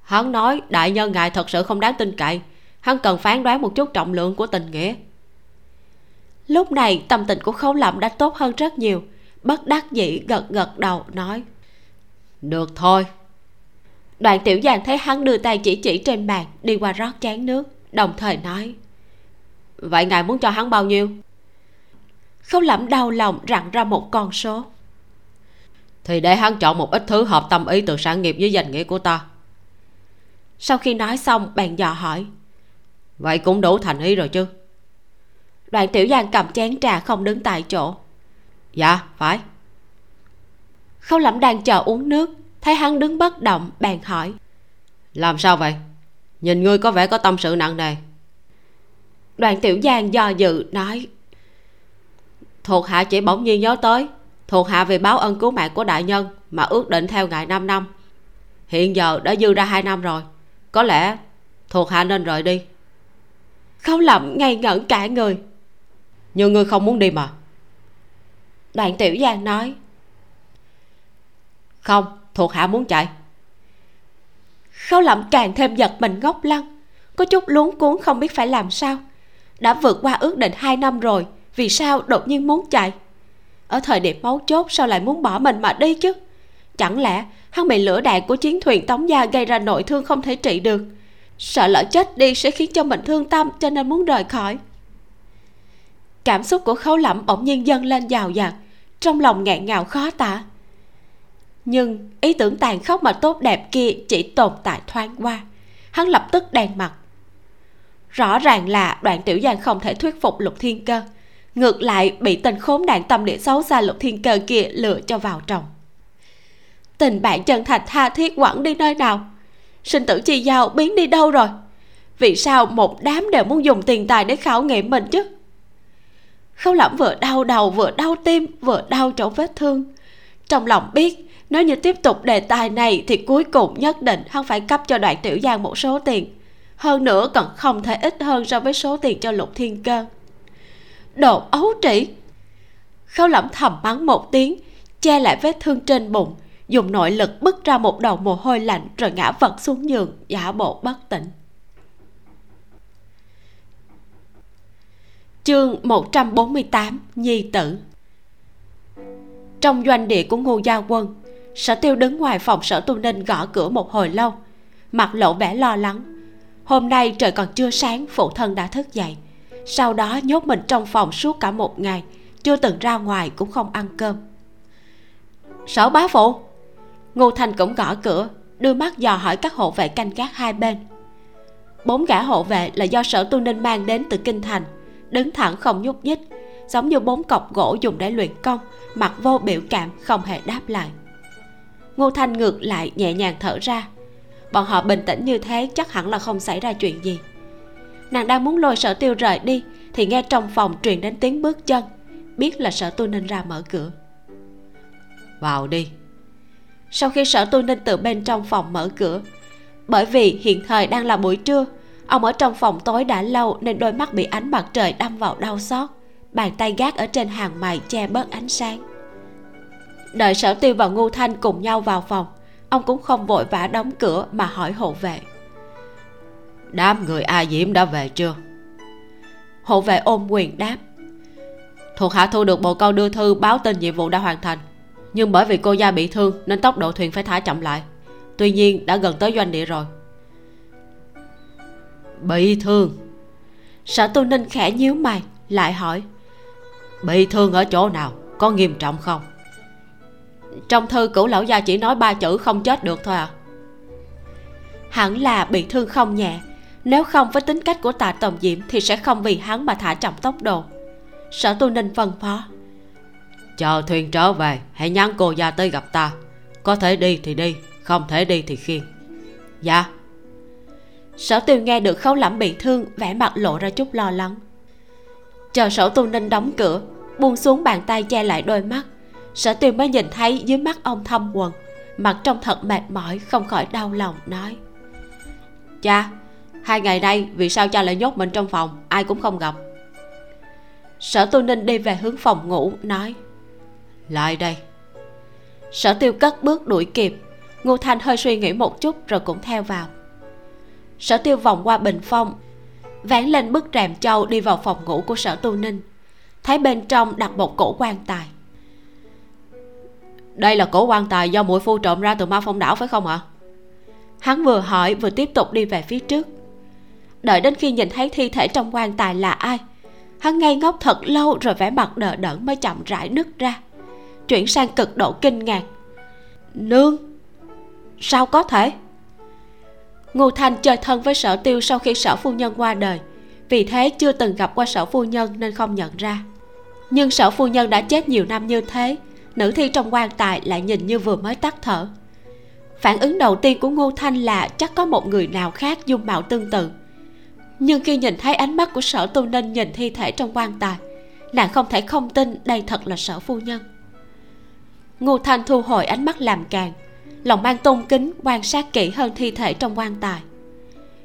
Hắn nói, đại nhân ngài thật sự không đáng tin cậy. Hắn cần phán đoán một chút trọng lượng của tình nghĩa. Lúc này, tâm tình của khấu lẩm đã tốt hơn rất nhiều. Bất đắc dĩ gật gật đầu, nói được thôi. Đoạn tiểu giang thấy hắn đưa tay chỉ chỉ trên bàn, đi qua rót chén nước, đồng thời nói, vậy ngài muốn cho hắn bao nhiêu? Khấu lẩm đau lòng rặn ra một con số. Thì để hắn chọn một ít thứ hợp tâm ý từ sản nghiệp với danh nghĩa của ta. Sau khi nói xong bạn dò hỏi, vậy cũng đủ thành ý rồi chứ? Đoạn tiểu giang cầm chén trà không đứng tại chỗ. Dạ phải khâu lẩm đang chờ uống nước thấy hắn đứng bất động bèn hỏi. Làm sao vậy? Nhìn ngươi có vẻ có tâm sự nặng nề. Đoàn tiểu giang do dự nói. Thuộc hạ chỉ bỗng nhiên nhớ tới thuộc hạ vì báo ân cứu mạng của đại nhân mà ước định theo ngài 5 năm. Hiện giờ đã dư ra hai năm rồi có lẽ thuộc hạ nên rời đi. Khâu lẩm ngây ngẩn cả người. Nhưng ngươi không muốn đi mà. Đoạn tiểu giang nói không, thuộc hạ muốn chạy. Khâu lẩm càng thêm giật mình ngốc lăng. Có chút luống cuốn không biết phải làm sao. Đã vượt qua ước định hai năm rồi, vì sao đột nhiên muốn chạy? Ở thời điểm máu chốt sao lại muốn bỏ mình mà đi chứ? Chẳng lẽ hắn bị lửa đạn của chiến thuyền tống gia gây ra nội thương không thể trị được? Sợ lỡ chết đi sẽ khiến cho mình thương tâm cho nên muốn rời khỏi. Cảm xúc của khấu lẩm bỗng nhiên dâng lên giàu dạt, trong lòng ngạn ngào khó tả nhưng ý tưởng tàn khốc mà tốt đẹp kia chỉ tồn tại thoáng qua. Hắn lập tức đèn mặt. Rõ ràng là đoạn tiểu giang không thể thuyết phục lục thiên cơ. Ngược lại, bị tình khốn nạn tâm địa xấu xa lục thiên cơ kia lựa cho vào chồng tình bạn chân thành tha thiết quẳng đi nơi nào? Sinh tử chi giao biến đi đâu rồi? Vì sao một đám đều muốn dùng tiền tài để khảo nghiệm mình chứ? Khâu lẩm vừa đau đầu, vừa đau tim, vừa đau chỗ vết thương. Trong lòng biết nếu như tiếp tục đề tài này thì cuối cùng nhất định hắn phải cấp cho đoạn tiểu giang một số tiền. Hơn nữa còn không thể ít hơn so với số tiền cho lục thiên cơ. Đồ ấu trĩ! Khâu lẩm thầm mắng một tiếng, che lại vết thương trên bụng, dùng nội lực bứt ra một đầu mồ hôi lạnh rồi ngã vật xuống giường, giả bộ bất tỉnh. Chương 148 Nhi tử. Trong doanh địa của Ngô Gia Quân Sở tiêu đứng ngoài phòng sở tu ninh gõ cửa một hồi lâu. Mặt lộ vẻ lo lắng. Hôm nay trời còn chưa sáng, phụ thân đã thức dậy. Sau đó nhốt mình trong phòng suốt cả một ngày, Chưa từng ra ngoài cũng không ăn cơm. Sở bá phụ! Ngô Thành cũng gõ cửa, Đưa mắt dò hỏi các hộ vệ canh gác hai bên. Bốn gã hộ vệ là do sở tu ninh mang đến từ kinh thành, Đứng thẳng không nhúc nhích, Giống như bốn cọc gỗ dùng để luyện công, Mặt vô biểu cảm, không hề đáp lại ngô thanh ngược lại nhẹ nhàng thở ra. Bọn họ bình tĩnh như thế chắc hẳn là không xảy ra chuyện gì. Nàng đang muốn lôi sở tiêu rời đi thì nghe trong phòng truyền đến tiếng bước chân biết là sở tu ninh ra mở cửa. Vào đi. Sau khi sở tu ninh từ bên trong phòng mở cửa bởi vì hiện thời đang là buổi trưa ông ở trong phòng tối đã lâu nên đôi mắt bị ánh mặt trời đâm vào đau xót bàn tay gác ở trên hàng mày che bớt ánh sáng đợi sở tiêu và ngu thanh cùng nhau vào phòng ông cũng không vội vã đóng cửa mà hỏi hộ vệ. Đám người a diễm đã về chưa? Hộ vệ ôm quyền đáp. Thuộc hạ thu được bộ câu đưa thư báo tin nhiệm vụ đã hoàn thành. Nhưng bởi vì cô gia bị thương nên tốc độ thuyền phải thả chậm lại. Tuy nhiên đã gần tới doanh địa rồi. Bị thương. Sở tu ninh khẽ nhíu mày lại hỏi. Bị thương ở chỗ nào? Có nghiêm trọng không trong thư cửu lão gia chỉ nói ba chữ không chết được thôi à? Hẳn là bị thương không nhẹ. Nếu không với tính cách của tạ tổng diệm thì sẽ không vì hắn mà thả chậm tốc độ. Sở tu ninh phân phó. Chờ thuyền trở về hãy nhắn cô gia tới gặp ta. Có thể đi thì đi không thể đi thì khiêng. Dạ. Sở tiêu nghe được khấu lẩm bị thương vẻ mặt lộ ra chút lo lắng. Chờ sở tu ninh đóng cửa buông xuống bàn tay che lại đôi mắt sở tiêu mới nhìn thấy dưới mắt ông thâm quần, mặt trông thật mệt mỏi, không khỏi đau lòng, nói. Cha, hai ngày nay vì sao cha lại nhốt mình trong phòng, ai cũng không gặp? Sở tu ninh đi về hướng phòng ngủ, nói. Lại đây. Sở tiêu cất bước đuổi kịp, ngô thanh hơi suy nghĩ một chút rồi cũng theo vào. Sở tiêu vòng qua bình phong, vén lên bức rèm châu đi vào phòng ngủ của sở tu ninh, thấy bên trong đặt một cổ quan tài đây là cổ quan tài do mũi phu trộm ra từ ma phong đảo phải không ạ? Hắn vừa hỏi vừa tiếp tục đi về phía trước. Đợi đến khi nhìn thấy thi thể trong quan tài là ai, hắn ngây ngốc thật lâu rồi vẻ mặt đờ đẫn mới chậm rãi nứt ra, chuyển sang cực độ kinh ngạc. Nương, sao có thể? Ngô thanh chơi thân với sở tiêu sau khi sở phu nhân qua đời, vì thế chưa từng gặp qua sở phu nhân nên không nhận ra. Nhưng sở phu nhân đã chết nhiều năm như thế nữ thi trong quan tài lại nhìn như vừa mới tắt thở. Phản ứng đầu tiên của ngô thanh là chắc có một người nào khác dung mạo tương tự. Nhưng khi nhìn thấy ánh mắt của sở tu ninh nhìn thi thể trong quan tài, nàng không thể không tin đây thật là sở phu nhân. Ngô thanh thu hồi ánh mắt làm càng, lòng mang tôn kính, quan sát kỹ hơn thi thể trong quan tài.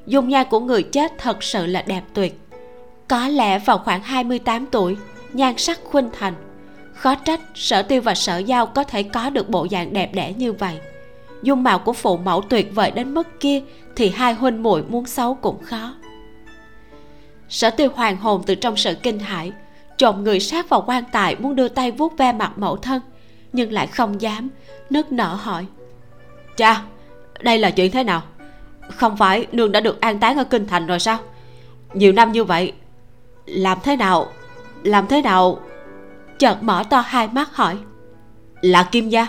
Dung nhan của người chết thật sự là đẹp tuyệt. Có lẽ vào khoảng 28 tuổi, nhan sắc khuynh thành khó trách sở tiêu và sở giao có thể có được bộ dạng đẹp đẽ như vậy. Dung mạo của phụ mẫu tuyệt vời đến mức kia thì hai huynh muội muốn xấu cũng khó. Sở tiêu hoàng hồn từ trong sự kinh hãi trộm người sát vào quan tài muốn đưa tay vuốt ve mặt mẫu thân, nhưng lại không dám, nức nở hỏi. Cha, đây là chuyện thế nào? Không phải nương đã được an táng ở kinh thành rồi sao? Nhiều năm như vậy, làm thế nào, làm thế nào chợt mở to hai mắt hỏi. Là kim gia?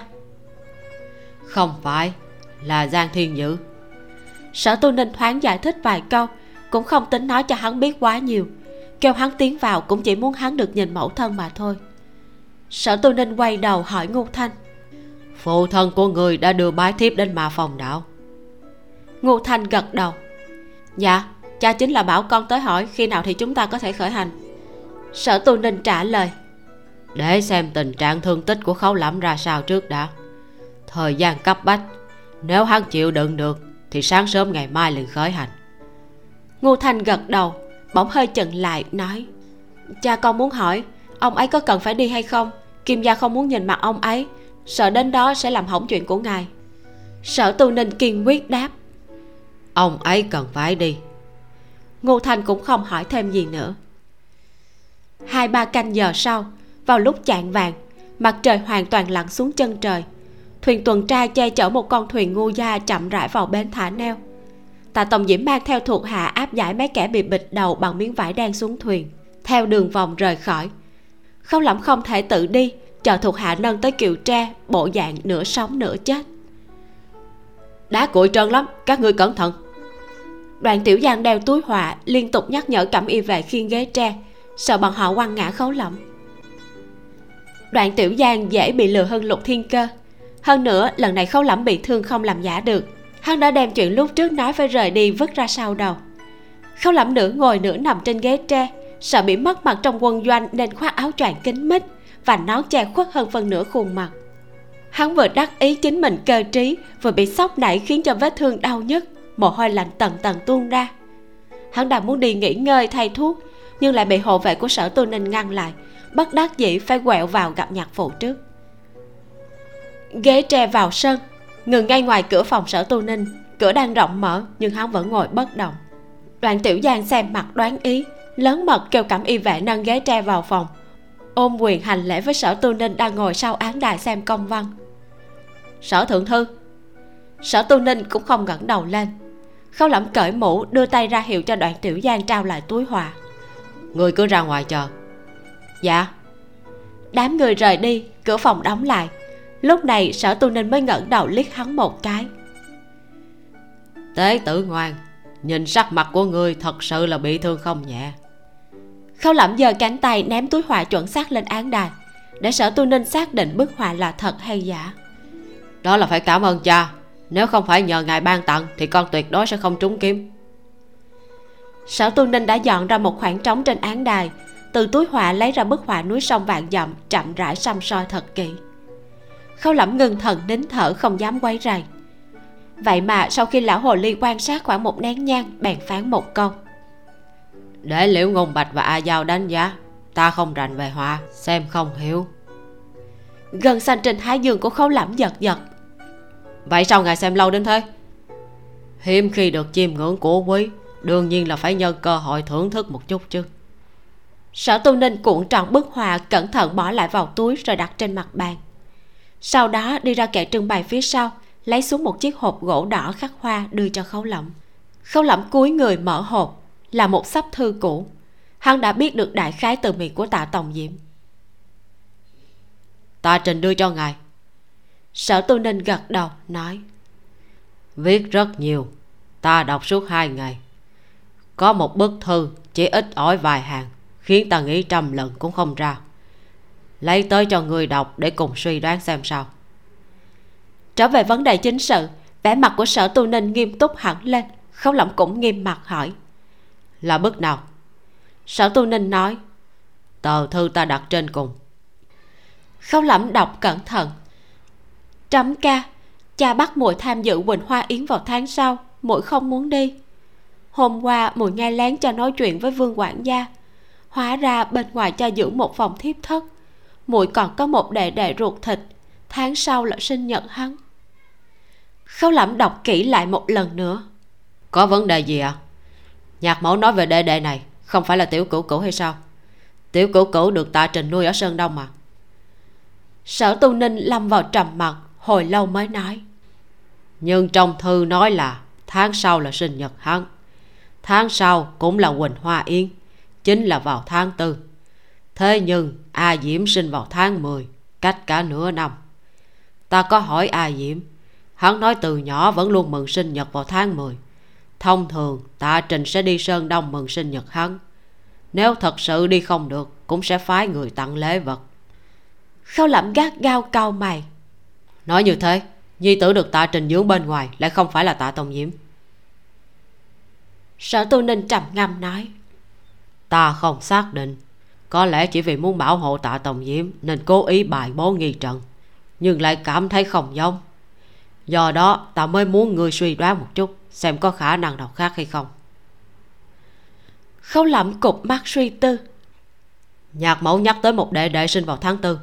Không phải là giang thiên dữ. Sở tu ninh thoáng giải thích vài câu cũng không tính nói cho hắn biết quá nhiều. Kêu hắn tiến vào cũng chỉ muốn hắn được nhìn mẫu thân mà thôi. Sở tu ninh quay đầu hỏi ngô thanh. Phụ thân của người đã đưa bái thiếp đến mà phòng đạo. Ngô thanh gật đầu. Dạ cha chính là bảo con tới hỏi khi nào thì chúng ta có thể khởi hành. Sở tu ninh trả lời để xem tình trạng thương tích của khấu lẫm ra sao trước đã. Thời gian cấp bách, nếu hắn chịu đựng được, thì sáng sớm ngày mai liền khởi hành. Ngô thanh gật đầu, bỗng hơi chần lại, nói, cha con muốn hỏi, ông ấy có cần phải đi hay không? Kim gia không muốn nhìn mặt ông ấy, sợ đến đó sẽ làm hỏng chuyện của ngài. Sở tu ninh kiên quyết đáp, ông ấy cần phải đi. Ngô thanh cũng không hỏi thêm gì nữa. Hai ba canh giờ sau vào lúc chạng vàng. Mặt trời hoàn toàn lặn xuống chân trời. Thuyền tuần tra che chở một con thuyền ngu gia chậm rãi vào bến thả neo. Tạ tổng diễm mang theo thuộc hạ áp giải mấy kẻ bị bịt đầu bằng miếng vải đen xuống thuyền theo đường vòng rời khỏi. Khâu lẩm không thể tự đi chờ thuộc hạ nâng tới kiều tre bộ dạng nửa sống nửa chết. Đá cuội trơn lắm các ngươi cẩn thận. Đoàn tiểu giang đeo túi họa liên tục nhắc nhở cẩm y về khiên ghế tre sợ bọn họ quăng ngã khấu lẩm đoạn tiểu giang dễ bị lừa hơn lục thiên cơ. Hơn nữa, lần này khâu lẫm bị thương không làm giả được. Hắn đã đem chuyện lúc trước nói phải rời đi vứt ra sau đầu. Khâu lẫm nửa ngồi nửa nằm trên ghế tre, sợ bị mất mặt trong quân doanh nên khoác áo choàng kín mít và nón che khuất hơn phần nửa khuôn mặt. Hắn vừa đắc ý chính mình cơ trí, vừa bị sốc nảy khiến cho vết thương đau nhất mồ hôi lạnh tầng tầng tuôn ra. Hắn đang muốn đi nghỉ ngơi thay thuốc, nhưng lại bị hộ vệ của sở tu ninh ngăn lại bất đắc dĩ phải quẹo vào gặp nhạc phụ trước. Ghế tre vào sân, ngừng ngay ngoài cửa phòng sở tu ninh, cửa đang rộng mở nhưng hắn vẫn ngồi bất động. Đoàn tiểu giang xem mặt đoán ý, lớn mật kêu cẩm y vệ nâng ghế tre vào phòng, ôm quyền hành lễ với sở tu ninh đang ngồi sau án đài xem công văn. Sở thượng thư. Sở tu ninh cũng không ngẩng đầu lên. Khâu lẩm cởi mũ đưa tay ra hiệu cho đoạn tiểu giang trao lại túi hòa người cứ ra ngoài chờ dạ. Đám người rời đi cửa phòng đóng lại. Lúc này sở tu ninh mới ngẩng đầu liếc hắn một cái. Tế tử ngoan nhìn sắc mặt của người thật sự là bị thương không nhẹ. Khâu lẩm giơ cánh tay ném túi họa chuẩn xác lên án đài để sở tu ninh xác định bức họa là thật hay giả. Đó là phải cảm ơn cha. Nếu không phải nhờ ngài ban tặng thì con tuyệt đối sẽ không trúng kiếm. Sở tu ninh đã dọn ra một khoảng trống trên án đài từ túi họa lấy ra bức họa núi sông vạn dặm chậm rãi xăm soi thật kỹ. Khâu lẩm ngừng thần nín thở không dám quấy rầy vậy mà sau khi lão hồ ly quan sát khoảng một nén nhang bèn phán một câu. Để liễu ngôn bạch và a giao đánh giá ta không rành về họa xem không hiểu. Gần xanh trên thái dương của khâu lẩm giật giật. Vậy sao ngài xem lâu đến thế? Hiếm khi được chiêm ngưỡng của quý đương nhiên là phải nhân cơ hội thưởng thức một chút chứ sở tu ninh cuộn tròn bức họa cẩn thận bỏ lại vào túi rồi đặt trên mặt bàn. Sau đó đi ra kệ trưng bày phía sau lấy xuống một chiếc hộp gỗ đỏ khắc hoa đưa cho khấu lẩm khấu lẩm cúi người mở hộp là một sắp thư cũ. Hắn đã biết được đại khái từ miệng của tạ tòng diễm ta trình đưa cho ngài. Sở tu ninh gật đầu nói. Viết rất nhiều ta đọc suốt hai ngày. Có một bức thư chỉ ít ỏi vài hàng khiến ta nghĩ trăm lần cũng không ra. Lấy tới cho người đọc để cùng suy đoán xem sao. Trở về vấn đề chính sự, vẻ mặt của sở tu ninh nghiêm túc hẳn lên khấu lẩm cũng nghiêm mặt hỏi. Là bước nào? Sở tu ninh nói, tờ thư ta đặt trên cùng. Khấu lẩm đọc cẩn thận. Trẫm ca, cha bắt muội tham dự quỳnh hoa yến vào tháng sau, muội không muốn đi. Hôm qua muội nghe lén cha nói chuyện với vương quản gia hóa ra bên ngoài cha giữ một phòng thiếp thất. Muội còn có một đệ đệ ruột thịt. Tháng sau là sinh nhật hắn. Khấu lẩm đọc kỹ lại một lần nữa. Có vấn đề gì ạ? À? nhạc mẫu nói về đệ đệ này không phải là tiểu cửu cửu hay sao? Tiểu cửu cửu được tạ trình nuôi ở sơn đông mà. Sở tu ninh lâm vào trầm mặc hồi lâu mới nói. Nhưng trong thư nói là tháng sau là sinh nhật hắn. Tháng sau cũng là quỳnh hoa yên chính là vào tháng tư. Thế nhưng a diễm sinh vào tháng 10 cách cả nửa năm. Ta có hỏi a diễm hắn nói từ nhỏ vẫn luôn mừng sinh nhật vào tháng 10 thông thường tạ trình sẽ đi sơn đông mừng sinh nhật hắn. Nếu thật sự đi không được cũng sẽ phái người tặng lễ vật. Khâu lẩm gác gao cau mày? Nói như thế nhi tử được tạ trình dưỡng bên ngoài lại không phải là tạ tông diễm. Sở tu ninh trầm ngâm nói ta không xác định. Có lẽ chỉ vì muốn bảo hộ tạ tổng diễm nên cố ý bài bố nghi trận, nhưng lại cảm thấy không giống. Do đó, ta mới muốn ngươi suy đoán một chút xem có khả năng nào khác hay không. Khâu lẩm cục mắt suy tư. Nhạc mẫu nhắc tới một đệ đệ sinh vào tháng tư.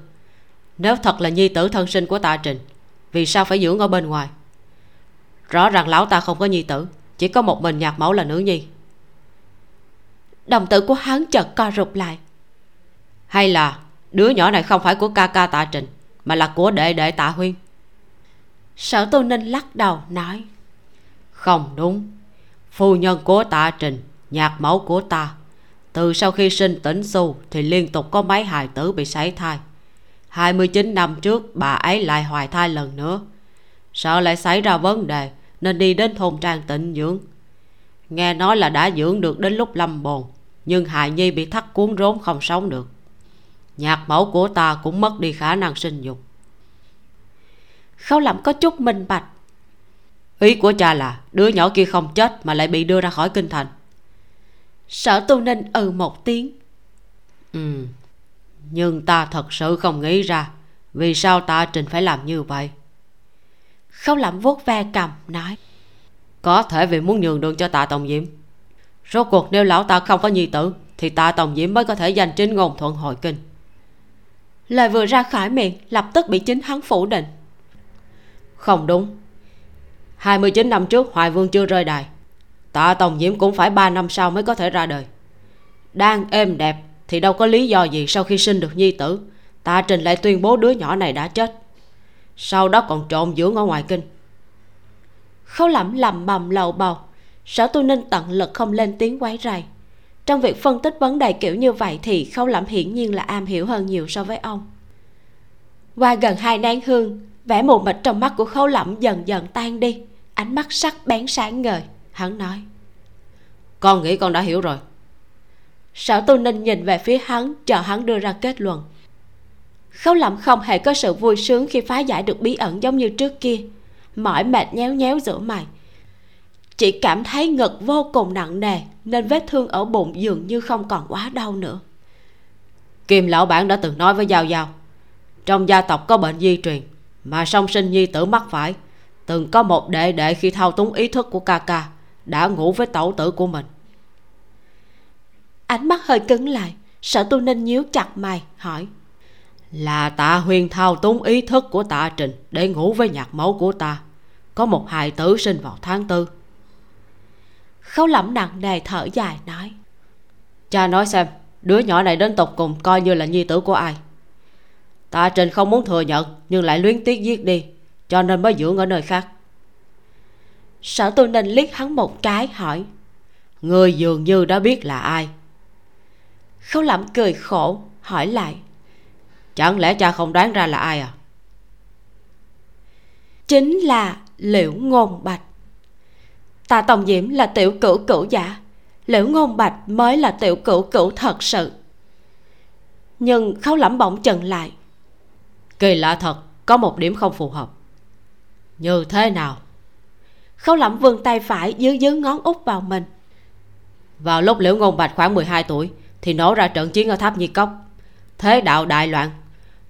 Nếu thật là nhi tử thân sinh của tạ trình, vì sao phải dưỡng ở bên ngoài? Rõ ràng lão ta không có nhi tử, chỉ có một mình nhạc mẫu là nữ nhi đồng tử của hắn chợt co rụt lại. Hay là đứa nhỏ này không phải của ca ca tạ trình mà là của đệ đệ tạ huyên? Sở tu ninh lắc đầu nói. Không đúng. Phu nhân của tạ trình nhạc mẫu của ta từ sau khi sinh tỉnh xu thì liên tục có mấy hài tử bị sảy thai. 29 năm trước bà ấy lại hoài thai lần nữa. Sợ lại xảy ra vấn đề nên đi đến thôn trang tịnh dưỡng. Nghe nói là đã dưỡng được đến lúc lâm bồn nhưng hài nhi bị thắt cuốn rốn không sống được. Nhạc mẫu của ta cũng mất đi khả năng sinh dục. Khâu lẩm có chút minh bạch. Ý của cha là đứa nhỏ kia không chết mà lại bị đưa ra khỏi kinh thành. Sở tu ninh ừ một tiếng. Ừ nhưng ta thật sự không nghĩ ra vì sao ta trình phải làm như vậy. Khâu lẩm vuốt ve cầm nói, có thể vì muốn nhường đường cho tạ tổng diễm rốt cuộc nếu lão ta không có nhi tử, thì ta tòng diễm mới có thể giành chính ngôn thuận hội kinh. Lời vừa ra khỏi miệng, lập tức bị chính hắn phủ định. Không đúng. 29 năm trước, hoài vương chưa rơi đài. Tạ tòng diễm cũng phải 3 năm sau mới có thể ra đời. Đang êm đẹp, thì đâu có lý do gì sau khi sinh được nhi tử tạ trình lại tuyên bố đứa nhỏ này đã chết. Sau đó còn trộn dưỡng ở ngoài kinh. Khấu lẩm lầm bầm lầu bầu sở tu ninh tận lực không lên tiếng quấy rầy. Trong việc phân tích vấn đề kiểu như vậy thì khâu lẩm hiển nhiên là am hiểu hơn nhiều so với ông. Qua gần hai nén hương vẻ mù mịt trong mắt của khâu lẩm dần dần tan đi ánh mắt sắc bén sáng ngời hắn nói. Con nghĩ con đã hiểu rồi. Sở tu ninh nhìn về phía hắn chờ hắn đưa ra kết luận. Khấu lẩm không hề có sự vui sướng khi phá giải được bí ẩn giống như trước kia. Mỏi mệt nhéo nhéo giữa mày chỉ cảm thấy ngực vô cùng nặng nề, nên vết thương ở bụng dường như không còn quá đau nữa. Kim lão bản đã từng nói với giao giao, trong gia tộc có bệnh di truyền, mà song sinh nhi tử mắc phải, từng có một đệ đệ khi thao túng ý thức của ca ca đã ngủ với tẩu tử của mình. Ánh mắt hơi cứng lại, sở tu ninh nhíu chặt mày, hỏi, là tạ huyền thao túng ý thức của tạ trình để ngủ với nhạc mẫu của ta, có một hài tử sinh vào tháng tư khấu lẩm nặng nề thở dài nói. Cha nói xem đứa nhỏ này đến tục cùng coi như là nhi tử của ai. Tạ trình không muốn thừa nhận nhưng lại luyến tiếc giết đi cho nên mới dưỡng ở nơi khác. Sở tu ninh liếc hắn một cái hỏi. Người dường như đã biết là ai. Khấu lẩm cười khổ hỏi lại. Chẳng lẽ cha không đoán ra là ai à? Chính là liễu ngôn bạch tạ tổng diễm là tiểu cửu cửu giả. Liễu ngôn bạch mới là tiểu cửu cửu thật sự. Nhưng khấu lẩm bỗng chừng lại. Kỳ lạ thật có một điểm không phù hợp. Như thế nào? Khấu lẩm vươn tay phải dưới dưới ngón út vào mình. Vào lúc liễu ngôn bạch khoảng 12 tuổi thì nổ ra trận chiến ở tháp nhi cốc. Thế đạo đại loạn.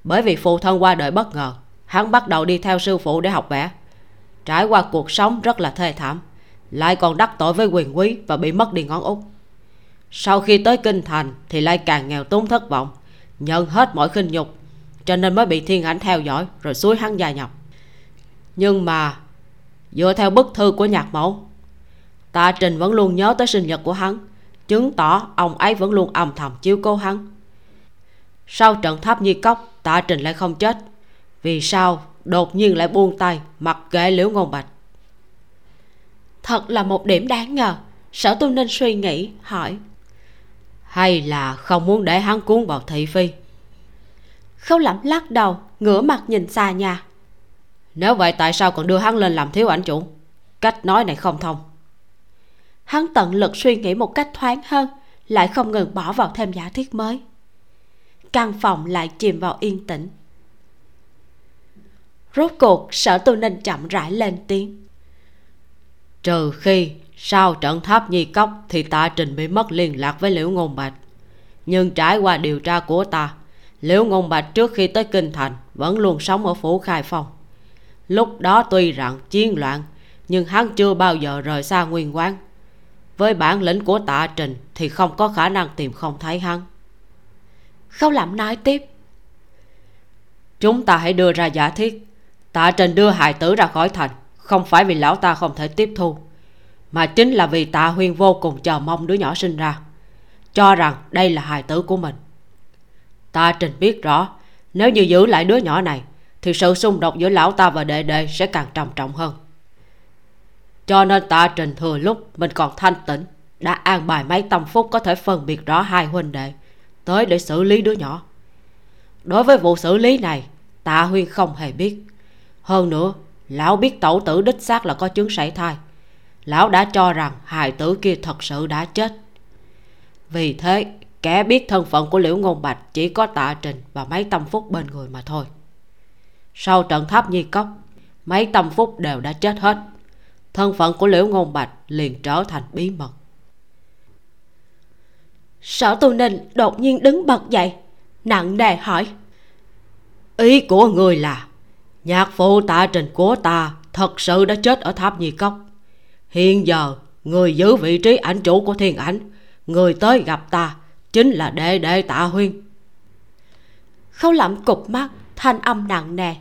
Bởi vì phụ thân qua đời bất ngờ hắn bắt đầu đi theo sư phụ để học vẽ. Trải qua cuộc sống rất là thê thảm lại còn đắc tội với quyền quý và bị mất đi ngón út. Sau khi tới kinh thành thì lại càng nghèo túng thất vọng, nhận hết mọi khinh nhục, cho nên mới bị thiên ảnh theo dõi rồi suối hắn dài nhọc nhưng mà, dựa theo bức thư của nhạc mẫu, tạ trình vẫn luôn nhớ tới sinh nhật của hắn, chứng tỏ ông ấy vẫn luôn âm thầm chiếu cố hắn. Sau trận tháp nhi cốc, tạ trình lại không chết, vì sao đột nhiên lại buông tay mặc kệ liễu ngôn bạch? Thật là một điểm đáng ngờ. Sở tu ninh suy nghĩ hỏi. Hay là không muốn để hắn cuốn vào thị phi? Khâu lẩm lắc đầu ngửa mặt nhìn xa nhà. Nếu vậy tại sao còn đưa hắn lên làm thiếu ảnh chủ? Cách nói này không thông. Hắn tận lực suy nghĩ một cách thoáng hơn lại không ngừng bỏ vào thêm giả thiết mới. Căn phòng lại chìm vào yên tĩnh. Rốt cuộc sở tu ninh chậm rãi lên tiếng trừ khi sau trận tháp nhi cốc thì tạ trình bị mất liên lạc với liễu ngôn bạch. Nhưng trải qua điều tra của ta liễu ngôn bạch trước khi tới kinh thành vẫn luôn sống ở phủ khai phong. Lúc đó tuy rằng chiến loạn nhưng hắn chưa bao giờ rời xa nguyên quán. Với bản lĩnh của tạ trình thì không có khả năng tìm không thấy hắn. Khâu lẩm nói tiếp. Chúng ta hãy đưa ra giả thiết. Tạ trình đưa hài tử ra khỏi thành không phải vì lão ta không thể tiếp thu, mà chính là vì tạ huyên vô cùng chờ mong đứa nhỏ sinh ra, cho rằng đây là hài tử của mình. Ta trình biết rõ, nếu như giữ lại đứa nhỏ này, thì sự xung đột giữa lão ta và đệ đệ sẽ càng trầm trọng hơn. Cho nên tạ trình thừa lúc mình còn thanh tĩnh đã an bài mấy tâm phúc có thể phân biệt rõ hai huynh đệ tới để xử lý đứa nhỏ. Đối với vụ xử lý này, tạ huyên không hề biết. Hơn nữa lão biết tẩu tử đích xác là có chứng sảy thai. Lão đã cho rằng hài tử kia thật sự đã chết. Vì thế, kẻ biết thân phận của liễu ngôn bạch chỉ có tạ trình và mấy tâm phúc bên người mà thôi. Sau trận tháp nhi cốc, mấy tâm phúc đều đã chết hết. Thân phận của liễu ngôn bạch liền trở thành bí mật. Sở tu ninh đột nhiên đứng bật dậy, nặng nề hỏi, ý của người là nhạc phụ tạ trình của ta thật sự đã chết ở tháp nhi cốc. Hiện giờ, người giữ vị trí ảnh chủ của thiên ảnh, người tới gặp ta chính là đệ đệ tạ huyên. Khâu lẩm cục mắt, thanh âm nặng nề.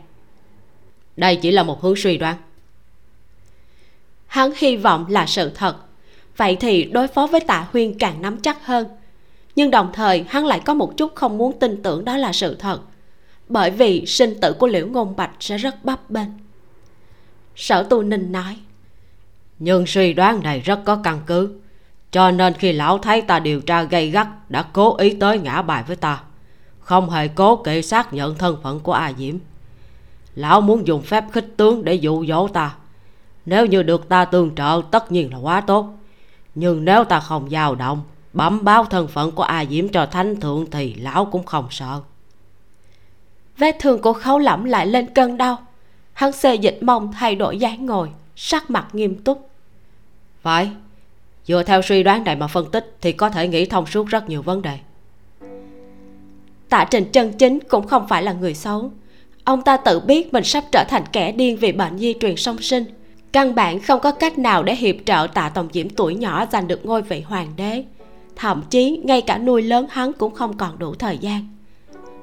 Đây chỉ là một hướng suy đoán. Hắn hy vọng là sự thật. Vậy thì đối phó với tạ huyên càng nắm chắc hơn. Nhưng đồng thời, hắn lại có một chút không muốn tin tưởng đó là sự thật bởi vì sinh tử của liễu ngôn bạch sẽ rất bấp bênh. Sở tu ninh nói, nhưng suy đoán này rất có căn cứ. Cho nên khi lão thấy ta điều tra gây gắt, đã cố ý tới ngã bài với ta. Không hề cố kỵ xác nhận thân phận của a diễm. Lão muốn dùng phép khích tướng để dụ dỗ ta. Nếu như được ta tương trợ, tất nhiên là quá tốt. Nhưng nếu ta không dao động, bẩm báo thân phận của a diễm cho thánh thượng thì lão cũng không sợ vết thương của khấu lẩm lại lên cơn đau. Hắn xê dịch mông thay đổi dáng ngồi sắc mặt nghiêm túc. Phải dựa theo suy đoán này mà phân tích thì có thể nghĩ thông suốt rất nhiều vấn đề. Tạ trình chân chính cũng không phải là người xấu. Ông ta tự biết mình sắp trở thành kẻ điên vì bệnh di truyền song sinh. Căn bản không có cách nào để hiệp trợ tạ tổng diễm tuổi nhỏ giành được ngôi vị hoàng đế. Thậm chí ngay cả nuôi lớn hắn cũng không còn đủ thời gian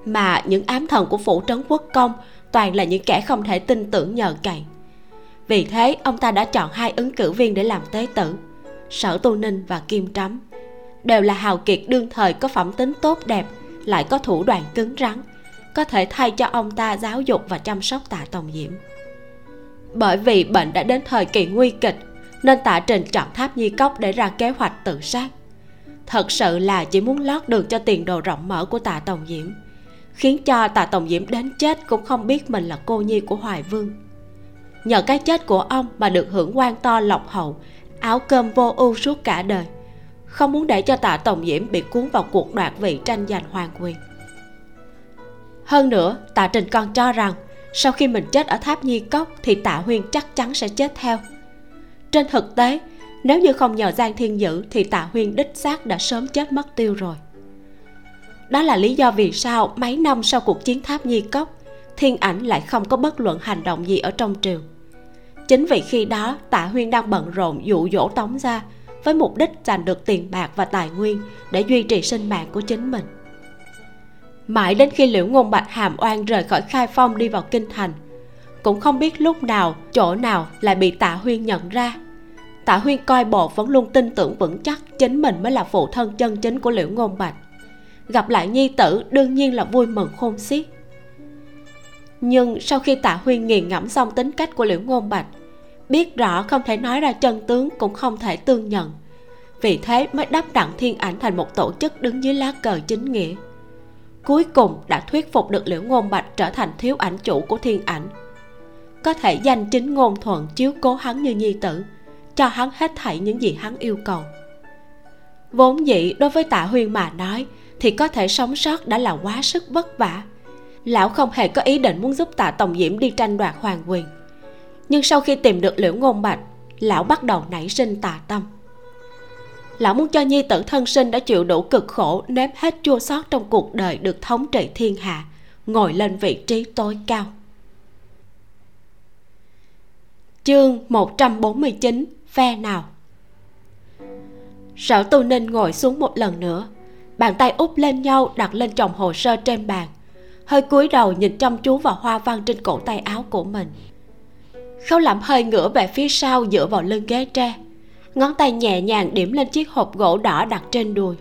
mà những ám thần của phủ trấn quốc công toàn là những kẻ không thể tin tưởng nhờ cậy vì thế, ông ta đã chọn hai ứng cử viên để làm tế tử, sở tu ninh và kim trắm đều là hào kiệt đương thời, có phẩm tính tốt đẹp, lại có thủ đoạn cứng rắn, có thể thay cho ông ta giáo dục và chăm sóc tạ tòng diễm. Bởi vì bệnh đã đến thời kỳ nguy kịch, nên tạ trình chọn tháp nhi cốc để ra kế hoạch tự sát. Thật sự là chỉ muốn lót đường cho tiền đồ rộng mở của tạ tòng diễm khiến cho tạ tổng diễm đến chết cũng không biết mình là cô nhi của hoài vương. Nhờ cái chết của ông mà được hưởng quan to lộc hậu, áo cơm vô ưu suốt cả đời, không muốn để cho tạ tổng diễm bị cuốn vào cuộc đoạt vị tranh giành hoàng quyền. Hơn nữa, tạ trình còn cho rằng sau khi mình chết ở tháp nhi cốc thì tạ huyên chắc chắn sẽ chết theo. Trên thực tế, nếu như không nhờ giang thiên dữ thì tạ huyên đích xác đã sớm chết mất tiêu rồi đó là lý do vì sao mấy năm sau cuộc chiến tháp nhi cốc, thiên ảnh lại không có bất luận hành động gì ở trong triều. Chính vì khi đó, tạ huyên đang bận rộn dụ dỗ tống ra với mục đích giành được tiền bạc và tài nguyên để duy trì sinh mạng của chính mình. Mãi đến khi liễu ngôn bạch hàm oan rời khỏi khai phong đi vào kinh thành, cũng không biết lúc nào, chỗ nào lại bị tạ huyên nhận ra. Tạ huyên coi bộ vẫn luôn tin tưởng vững chắc chính mình mới là phụ thân chân chính của liễu ngôn bạch gặp lại nhi tử đương nhiên là vui mừng khôn xiết. Nhưng sau khi tạ huyên nghiền ngẫm xong tính cách của liễu ngôn bạch, biết rõ không thể nói ra chân tướng cũng không thể tương nhận. Vì thế mới đắp đặng thiên ảnh thành một tổ chức đứng dưới lá cờ chính nghĩa. Cuối cùng đã thuyết phục được liễu ngôn bạch trở thành thiếu ảnh chủ của thiên ảnh. Có thể danh chính ngôn thuận chiếu cố hắn như nhi tử, cho hắn hết thảy những gì hắn yêu cầu. Vốn dĩ đối với tạ huyên mà nói thì có thể sống sót đã là quá sức vất vả. Lão không hề có ý định muốn giúp tạ tổng diễm đi tranh đoạt hoàng quyền. Nhưng sau khi tìm được liễu ngôn bạch, lão bắt đầu nảy sinh tà tâm. Lão muốn cho nhi tử thân sinh đã chịu đủ cực khổ, nếm hết chua xót trong cuộc đời được thống trị thiên hạ, ngồi lên vị trí tối cao. Chương 149 phe nào? Sở tu ninh ngồi xuống một lần nữa bàn tay úp lên nhau, đặt lên chồng hồ sơ trên bàn. Hơi cúi đầu nhìn chăm chú vào hoa văn trên cổ tay áo của mình. Khâu lẩm hơi ngửa về phía sau dựa vào lưng ghế tre. Ngón tay nhẹ nhàng điểm lên chiếc hộp gỗ đỏ đặt trên đùi.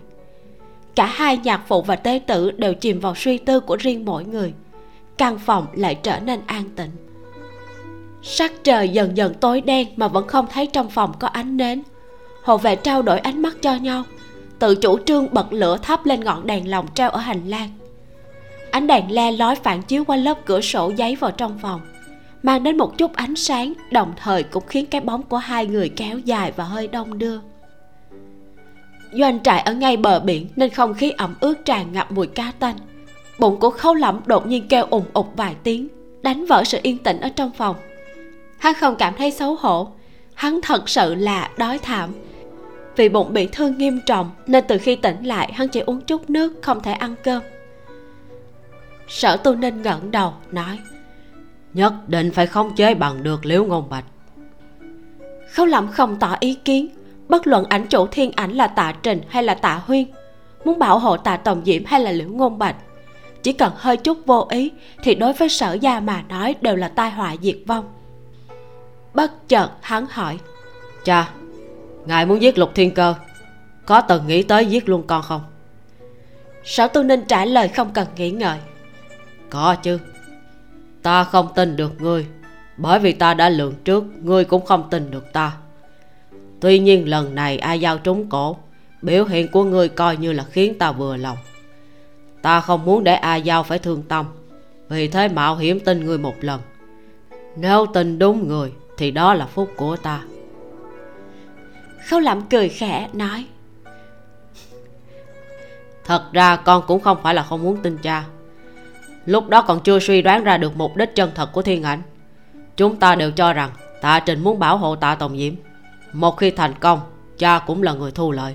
Cả hai nhạc phụ và tế tử đều chìm vào suy tư của riêng mỗi người. Căn phòng lại trở nên an tĩnh. Sắc trời dần dần tối đen mà vẫn không thấy trong phòng có ánh nến. Hộ vệ trao đổi ánh mắt cho nhau tự chủ trương bật lửa thắp lên ngọn đèn lồng treo ở hành lang. Ánh đèn le lói phản chiếu qua lớp cửa sổ giấy vào trong phòng, mang đến một chút ánh sáng, đồng thời cũng khiến cái bóng của hai người kéo dài và hơi đông đưa. Doanh trại ở ngay bờ biển nên không khí ẩm ướt tràn ngập mùi cá tanh. Bụng của khâu lẩm đột nhiên kêu ùng ục vài tiếng, đánh vỡ sự yên tĩnh ở trong phòng. Hắn không cảm thấy xấu hổ, hắn thật sự là đói thảm vì bụng bị thương nghiêm trọng, nên từ khi tỉnh lại, hắn chỉ uống chút nước, không thể ăn cơm. Sở tu ninh ngẩng đầu, nói, nhất định phải khống chế bằng được liễu ngôn bạch. Khấu lẩm không tỏ ý kiến. Bất luận ảnh chủ thiên ảnh là tạ trình hay là tạ huyên, muốn bảo hộ tạ tổng diễm hay là liễu ngôn bạch, chỉ cần hơi chút vô ý thì đối với sở gia mà nói đều là tai họa diệt vong. Bất chợt hắn hỏi cha ngài muốn giết lục thiên cơ. Có từng nghĩ tới giết luôn con không? Sở tu ninh trả lời không cần nghĩ ngợi? Có chứ. Ta không tin được ngươi. Bởi vì ta đã lường trước, ngươi cũng không tin được ta. Tuy nhiên lần này ai giao trúng cổ, biểu hiện của ngươi coi như là khiến ta vừa lòng. Ta không muốn để ai giao phải thương tâm. Vì thế mạo hiểm tin ngươi một lần. Nếu tin đúng người, thì đó là phúc của ta khâu lẩm cười khẽ nói thật ra con cũng không phải là không muốn tin cha. Lúc đó còn chưa suy đoán ra được mục đích chân thật của thiên ảnh. Chúng ta đều cho rằng tạ trình muốn bảo hộ tạ tòng diễm một khi thành công cha cũng là người thu lợi.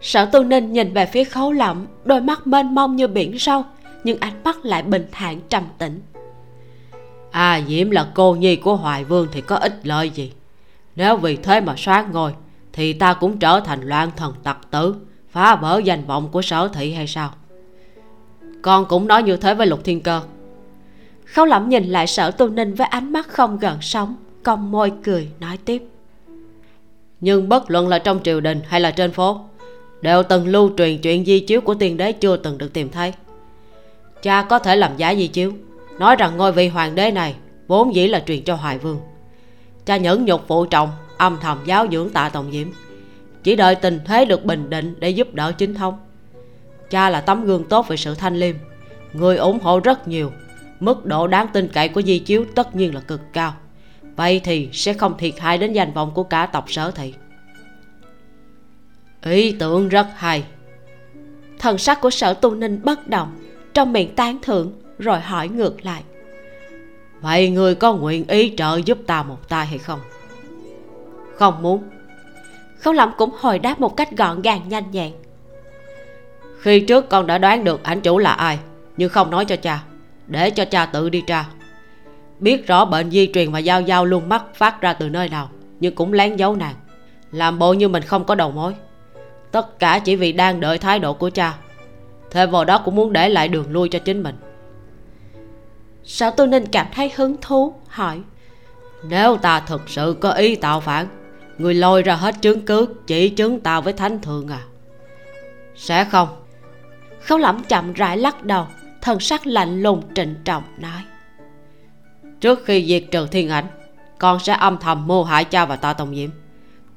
Sở tu ninh nhìn về phía khấu lẩm đôi mắt mênh mông như biển sâu nhưng ánh mắt lại bình thản trầm tĩnh. A à, diễm là cô nhi của hoài vương thì có ích lợi gì nếu vì thế mà soát ngôi thì ta cũng trở thành loạn thần tặc tử phá vỡ danh vọng của sở thị hay sao? Con cũng nói như thế với lục thiên cơ. Khấu lẩm nhìn lại sở tu ninh với ánh mắt không gần sóng cong môi cười nói tiếp. Nhưng bất luận là trong triều đình hay là trên phố đều từng lưu truyền chuyện di chiếu của tiên đế chưa từng được tìm thấy. Cha có thể làm giả di chiếu nói rằng ngôi vị hoàng đế này vốn dĩ là truyền cho hoài vương cha nhẫn nhục phụ trọng, âm thầm giáo dưỡng tạ tòng diễm. Chỉ đợi tình thế được bình định để giúp đỡ chính thống. Cha là tấm gương tốt về sự thanh liêm. Người ủng hộ rất nhiều. Mức độ đáng tin cậy của di chiếu tất nhiên là cực cao. Vậy thì sẽ không thiệt hại đến danh vọng của cả tộc sở thị. Ý tưởng rất hay. Thần sắc của sở tu ninh bất động, trong miệng tán thưởng, rồi hỏi ngược lại vậy người có nguyện ý trợ giúp ta một tay hay không? Không muốn. Khấu lẩm cũng hồi đáp một cách gọn gàng, nhanh nhẹn. Khi trước con đã đoán được ảnh chủ là ai, nhưng không nói cho cha, để cho cha tự đi tra. Biết rõ bệnh di truyền mà giao giao luôn mắc phát ra từ nơi nào, nhưng cũng lén giấu nàng. Làm bộ như mình không có đầu mối. Tất cả chỉ vì đang đợi thái độ của cha. Thêm vào đó cũng muốn để lại đường lui cho chính mình sở tu ninh cảm thấy hứng thú? Hỏi. Nếu ta thực sự có ý tạo phản, người lôi ra hết chứng cứ, chỉ chứng tao với thánh thượng à? Sẽ không. Khấu lẩm chậm rãi lắc đầu, thần sắc lạnh lùng trịnh trọng nói. Trước khi diệt trừ thiên ảnh, con sẽ âm thầm mưu hại cha và ta tông diễm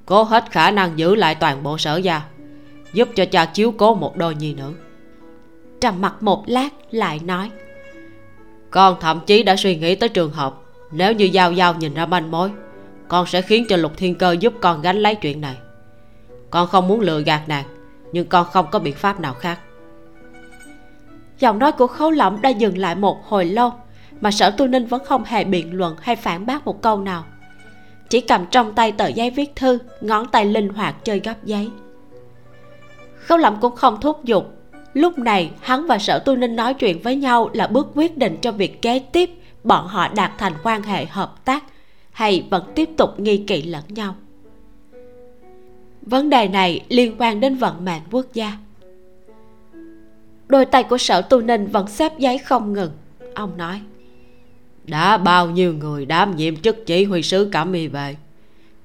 cố hết khả năng giữ lại toàn bộ sở gia, giúp cho cha chiếu cố một đôi nhi nữ. Trầm mặt một lát, lại nói con thậm chí đã suy nghĩ tới trường hợp nếu như giao giao nhìn ra manh mối, con sẽ khiến cho lục thiên cơ giúp con gánh lấy chuyện này. Con không muốn lừa gạt nàng, nhưng con không có biện pháp nào khác. Giọng nói của khấu lẩm đã dừng lại một hồi lâu, mà sở tu ninh vẫn không hề biện luận hay phản bác một câu nào. Chỉ cầm trong tay tờ giấy viết thư, ngón tay linh hoạt chơi gấp giấy. Khấu lẩm cũng không thúc giục lúc này, hắn và sở tu ninh nói chuyện với nhau là bước quyết định cho việc kế tiếp bọn họ đạt thành quan hệ hợp tác hay vẫn tiếp tục nghi kỵ lẫn nhau. Vấn đề này liên quan đến vận mệnh quốc gia. Đôi tay của sở tu ninh vẫn xếp giấy không ngừng. Ông nói, đã bao nhiêu người đảm nhiệm chức chỉ huy sứ cảm y về,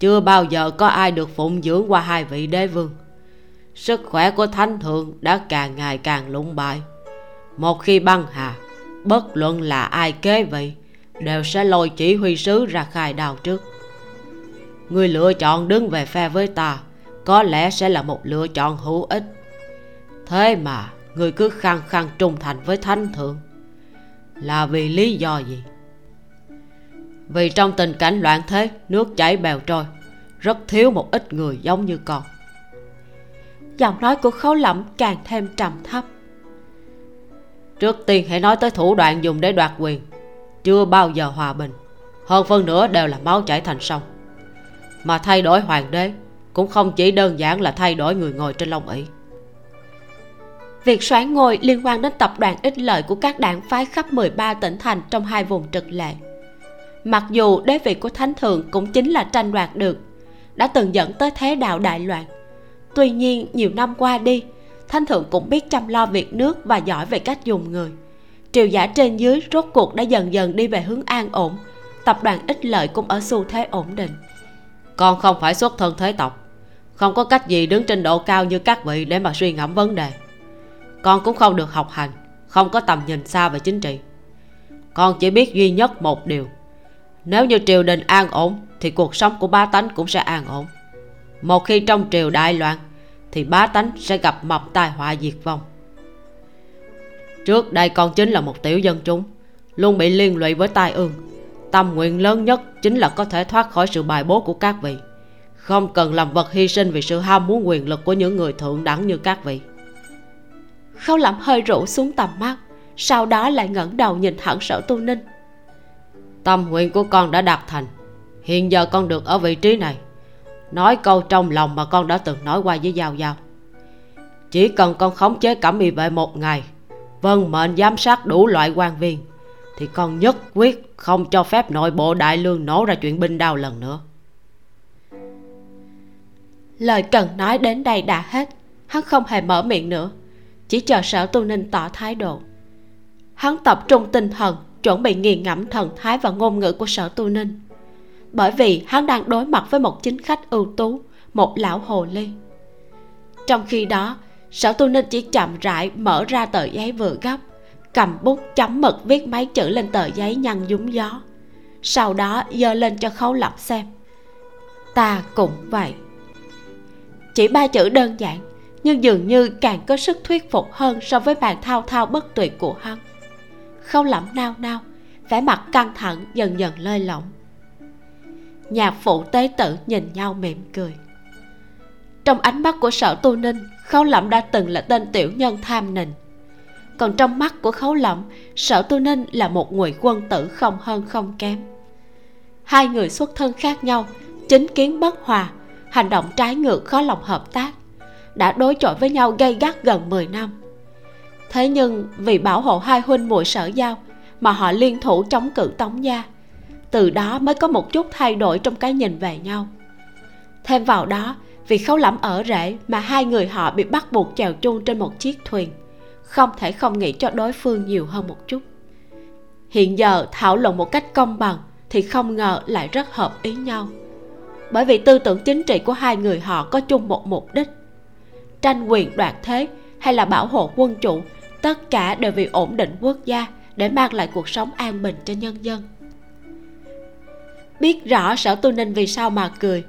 chưa bao giờ có ai được phụng dưỡng qua hai vị đế vương sức khỏe của thánh thượng đã càng ngày càng lụng bại. Một khi băng hà, bất luận là ai kế vị, đều sẽ lôi chỉ huy sứ ra khai đào trước. Người lựa chọn đứng về phe với ta, có lẽ sẽ là một lựa chọn hữu ích. Thế mà, người cứ khăng khăng trung thành với thánh thượng, là vì lý do gì? Vì trong tình cảnh loạn thế, nước chảy bèo trôi, rất thiếu một ít người giống như con giọng nói của khấu lẩm càng thêm trầm thấp. Trước tiên hãy nói tới thủ đoạn dùng để đoạt quyền. Chưa bao giờ hòa bình. Hơn phân nữa đều là máu chảy thành sông. Mà thay đổi hoàng đế cũng không chỉ đơn giản là thay đổi người ngồi trên long ỷ. Việc soán ngôi liên quan đến tập đoàn ích lợi của các đảng phái khắp 13 tỉnh thành trong hai vùng trực lệ. Mặc dù đế vị của thánh thượng cũng chính là tranh đoạt được đã từng dẫn tới thế đạo đại loạn tuy nhiên, nhiều năm qua đi, thánh thượng cũng biết chăm lo việc nước và giỏi về cách dùng người. Triều giả trên dưới rốt cuộc đã dần dần đi về hướng an ổn, tập đoàn ích lợi cũng ở xu thế ổn định. Con không phải xuất thân thế tộc, không có cách gì đứng trên độ cao như các vị để mà suy ngẫm vấn đề. Con cũng không được học hành, không có tầm nhìn xa về chính trị. Con chỉ biết duy nhất một điều, nếu như triều đình an ổn thì cuộc sống của ba tánh cũng sẽ an ổn một khi trong triều đại loạn thì bá tánh sẽ gặp mập tai họa diệt vong. Trước đây con chính là một tiểu dân chúng luôn bị liên lụy với tai ương. Tâm nguyện lớn nhất chính là có thể thoát khỏi sự bài bố của các vị. Không cần làm vật hy sinh vì sự ham muốn quyền lực của những người thượng đẳng như các vị. Khâu lẩm hơi rũ xuống tầm mắt sau đó lại ngẩng đầu nhìn thẳng sở tu ninh. Tâm nguyện của con đã đạt thành. Hiện giờ con được ở vị trí này nói câu trong lòng mà con đã từng nói qua với giao giao. Chỉ cần con khống chế cẩm y vệ một ngày vâng mệnh giám sát đủ loại quan viên, thì con nhất quyết không cho phép nội bộ đại lương nổ ra chuyện binh đao lần nữa. Lời cần nói đến đây đã hết. Hắn không hề mở miệng nữa, chỉ chờ sở tu ninh tỏ thái độ. Hắn tập trung tinh thần, chuẩn bị nghiền ngẫm thần thái và ngôn ngữ của sở tu ninh bởi vì hắn đang đối mặt với một chính khách ưu tú, một lão hồ ly. Trong khi đó, sở tu ninh chỉ chậm rãi mở ra tờ giấy vừa gấp, cầm bút chấm mực viết mấy chữ lên tờ giấy nhăn nhúm gió, sau đó giơ lên cho khấu lẩm xem. Ta cũng vậy. Chỉ ba chữ đơn giản, nhưng dường như càng có sức thuyết phục hơn so với bàn thao thao bất tuyệt của hắn. Khâu lẩm nao nao, vẻ mặt căng thẳng dần dần lơi lỏng nhạc phụ tế tử nhìn nhau mỉm cười. Trong ánh mắt của sở tu ninh, khấu lẩm đã từng là tên tiểu nhân tham nịnh còn trong mắt của khấu lẩm sở tu ninh là một người quân tử không hơn không kém. Hai người xuất thân khác nhau, chính kiến bất hòa, hành động trái ngược khó lòng hợp tác, đã đối chọi với nhau gay gắt gần 10 năm. Thế nhưng vì bảo hộ hai huynh muội sở giao mà họ liên thủ chống cự tống gia từ đó mới có một chút thay đổi trong cái nhìn về nhau. Thêm vào đó, vì khấu lẫm ở rễ mà hai người họ bị bắt buộc chèo chung trên một chiếc thuyền, không thể không nghĩ cho đối phương nhiều hơn một chút. Hiện giờ thảo luận một cách công bằng thì không ngờ lại rất hợp ý nhau. Bởi vì tư tưởng chính trị của hai người họ có chung một mục đích. Tranh quyền đoạt thế hay là bảo hộ quân chủ, tất cả đều vì ổn định quốc gia để mang lại cuộc sống an bình cho nhân dân biết rõ sở tu ninh vì sao mà cười.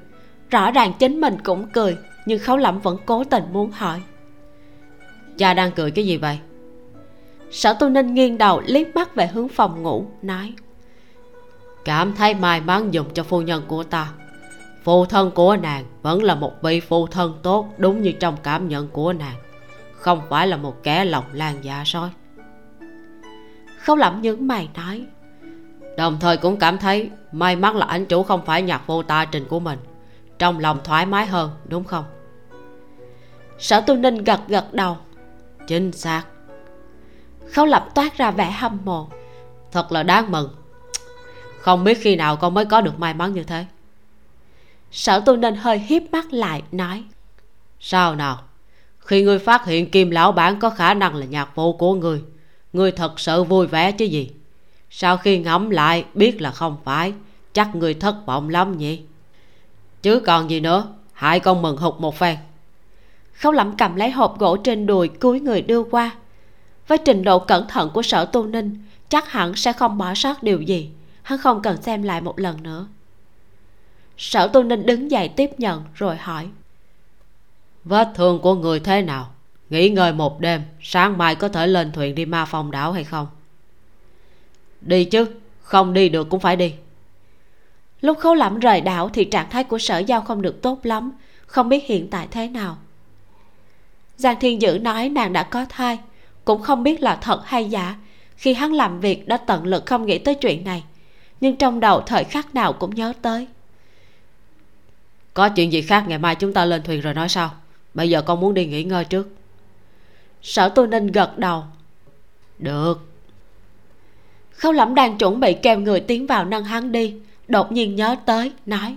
Rõ ràng chính mình cũng cười nhưng khấu lẩm vẫn cố tình muốn hỏi. Cha đang cười cái gì vậy? Sở tu ninh nghiêng đầu liếc mắt về hướng phòng ngủ nói. Cảm thấy may mắn dùng cho phu nhân của ta. Phụ thân của nàng vẫn là một vị phụ thân tốt đúng như trong cảm nhận của nàng. Không phải là một kẻ lòng lan dạ soi khấu lẩm nhướng mày nói đồng thời cũng cảm thấy may mắn là anh chủ không phải nhạc vô ta trình của mình. Trong lòng thoải mái hơn, đúng không? Sở tu ninh gật gật đầu. Chính xác. Khấu lập toát ra vẻ hâm mộ. Thật là đáng mừng. Không biết khi nào con mới có được may mắn như thế. Sở tu ninh hơi hiếp mắt lại, nói. Sao nào? Khi ngươi phát hiện kim lão bản có khả năng là nhạc vô của ngươi ngươi thật sự vui vẻ chứ gì? Sau khi ngẫm lại, biết là không phải. Chắc người thất vọng lắm nhỉ? Chứ còn gì nữa? Hại con mừng hụt một phen. Khấu lẩm cầm lấy hộp gỗ trên đùi cúi người đưa qua. Với trình độ cẩn thận của sở tu ninh, chắc hẳn sẽ không bỏ sót điều gì. Hắn không cần xem lại một lần nữa. Sở tu ninh đứng dậy tiếp nhận, rồi hỏi. Vết thương của người thế nào? Nghỉ ngơi một đêm, sáng mai có thể lên thuyền đi ma phong đảo hay không? Đi chứ không đi được cũng phải đi. Lúc khấu lẩm rời đảo thì trạng thái của sở giao không được tốt lắm không biết hiện tại thế nào. Giang thiên dữ nói nàng đã có thai cũng không biết là thật hay giả. Khi hắn làm việc đã tận lực không nghĩ tới chuyện này nhưng trong đầu thời khắc nào cũng nhớ tới. Có chuyện gì khác ngày mai chúng ta lên thuyền rồi nói sao bây giờ con muốn đi nghỉ ngơi trước. Sở tu ninh gật đầu. Được khâu lẩm đang chuẩn bị kêu người tiến vào nâng hắn đi. Đột nhiên nhớ tới nói.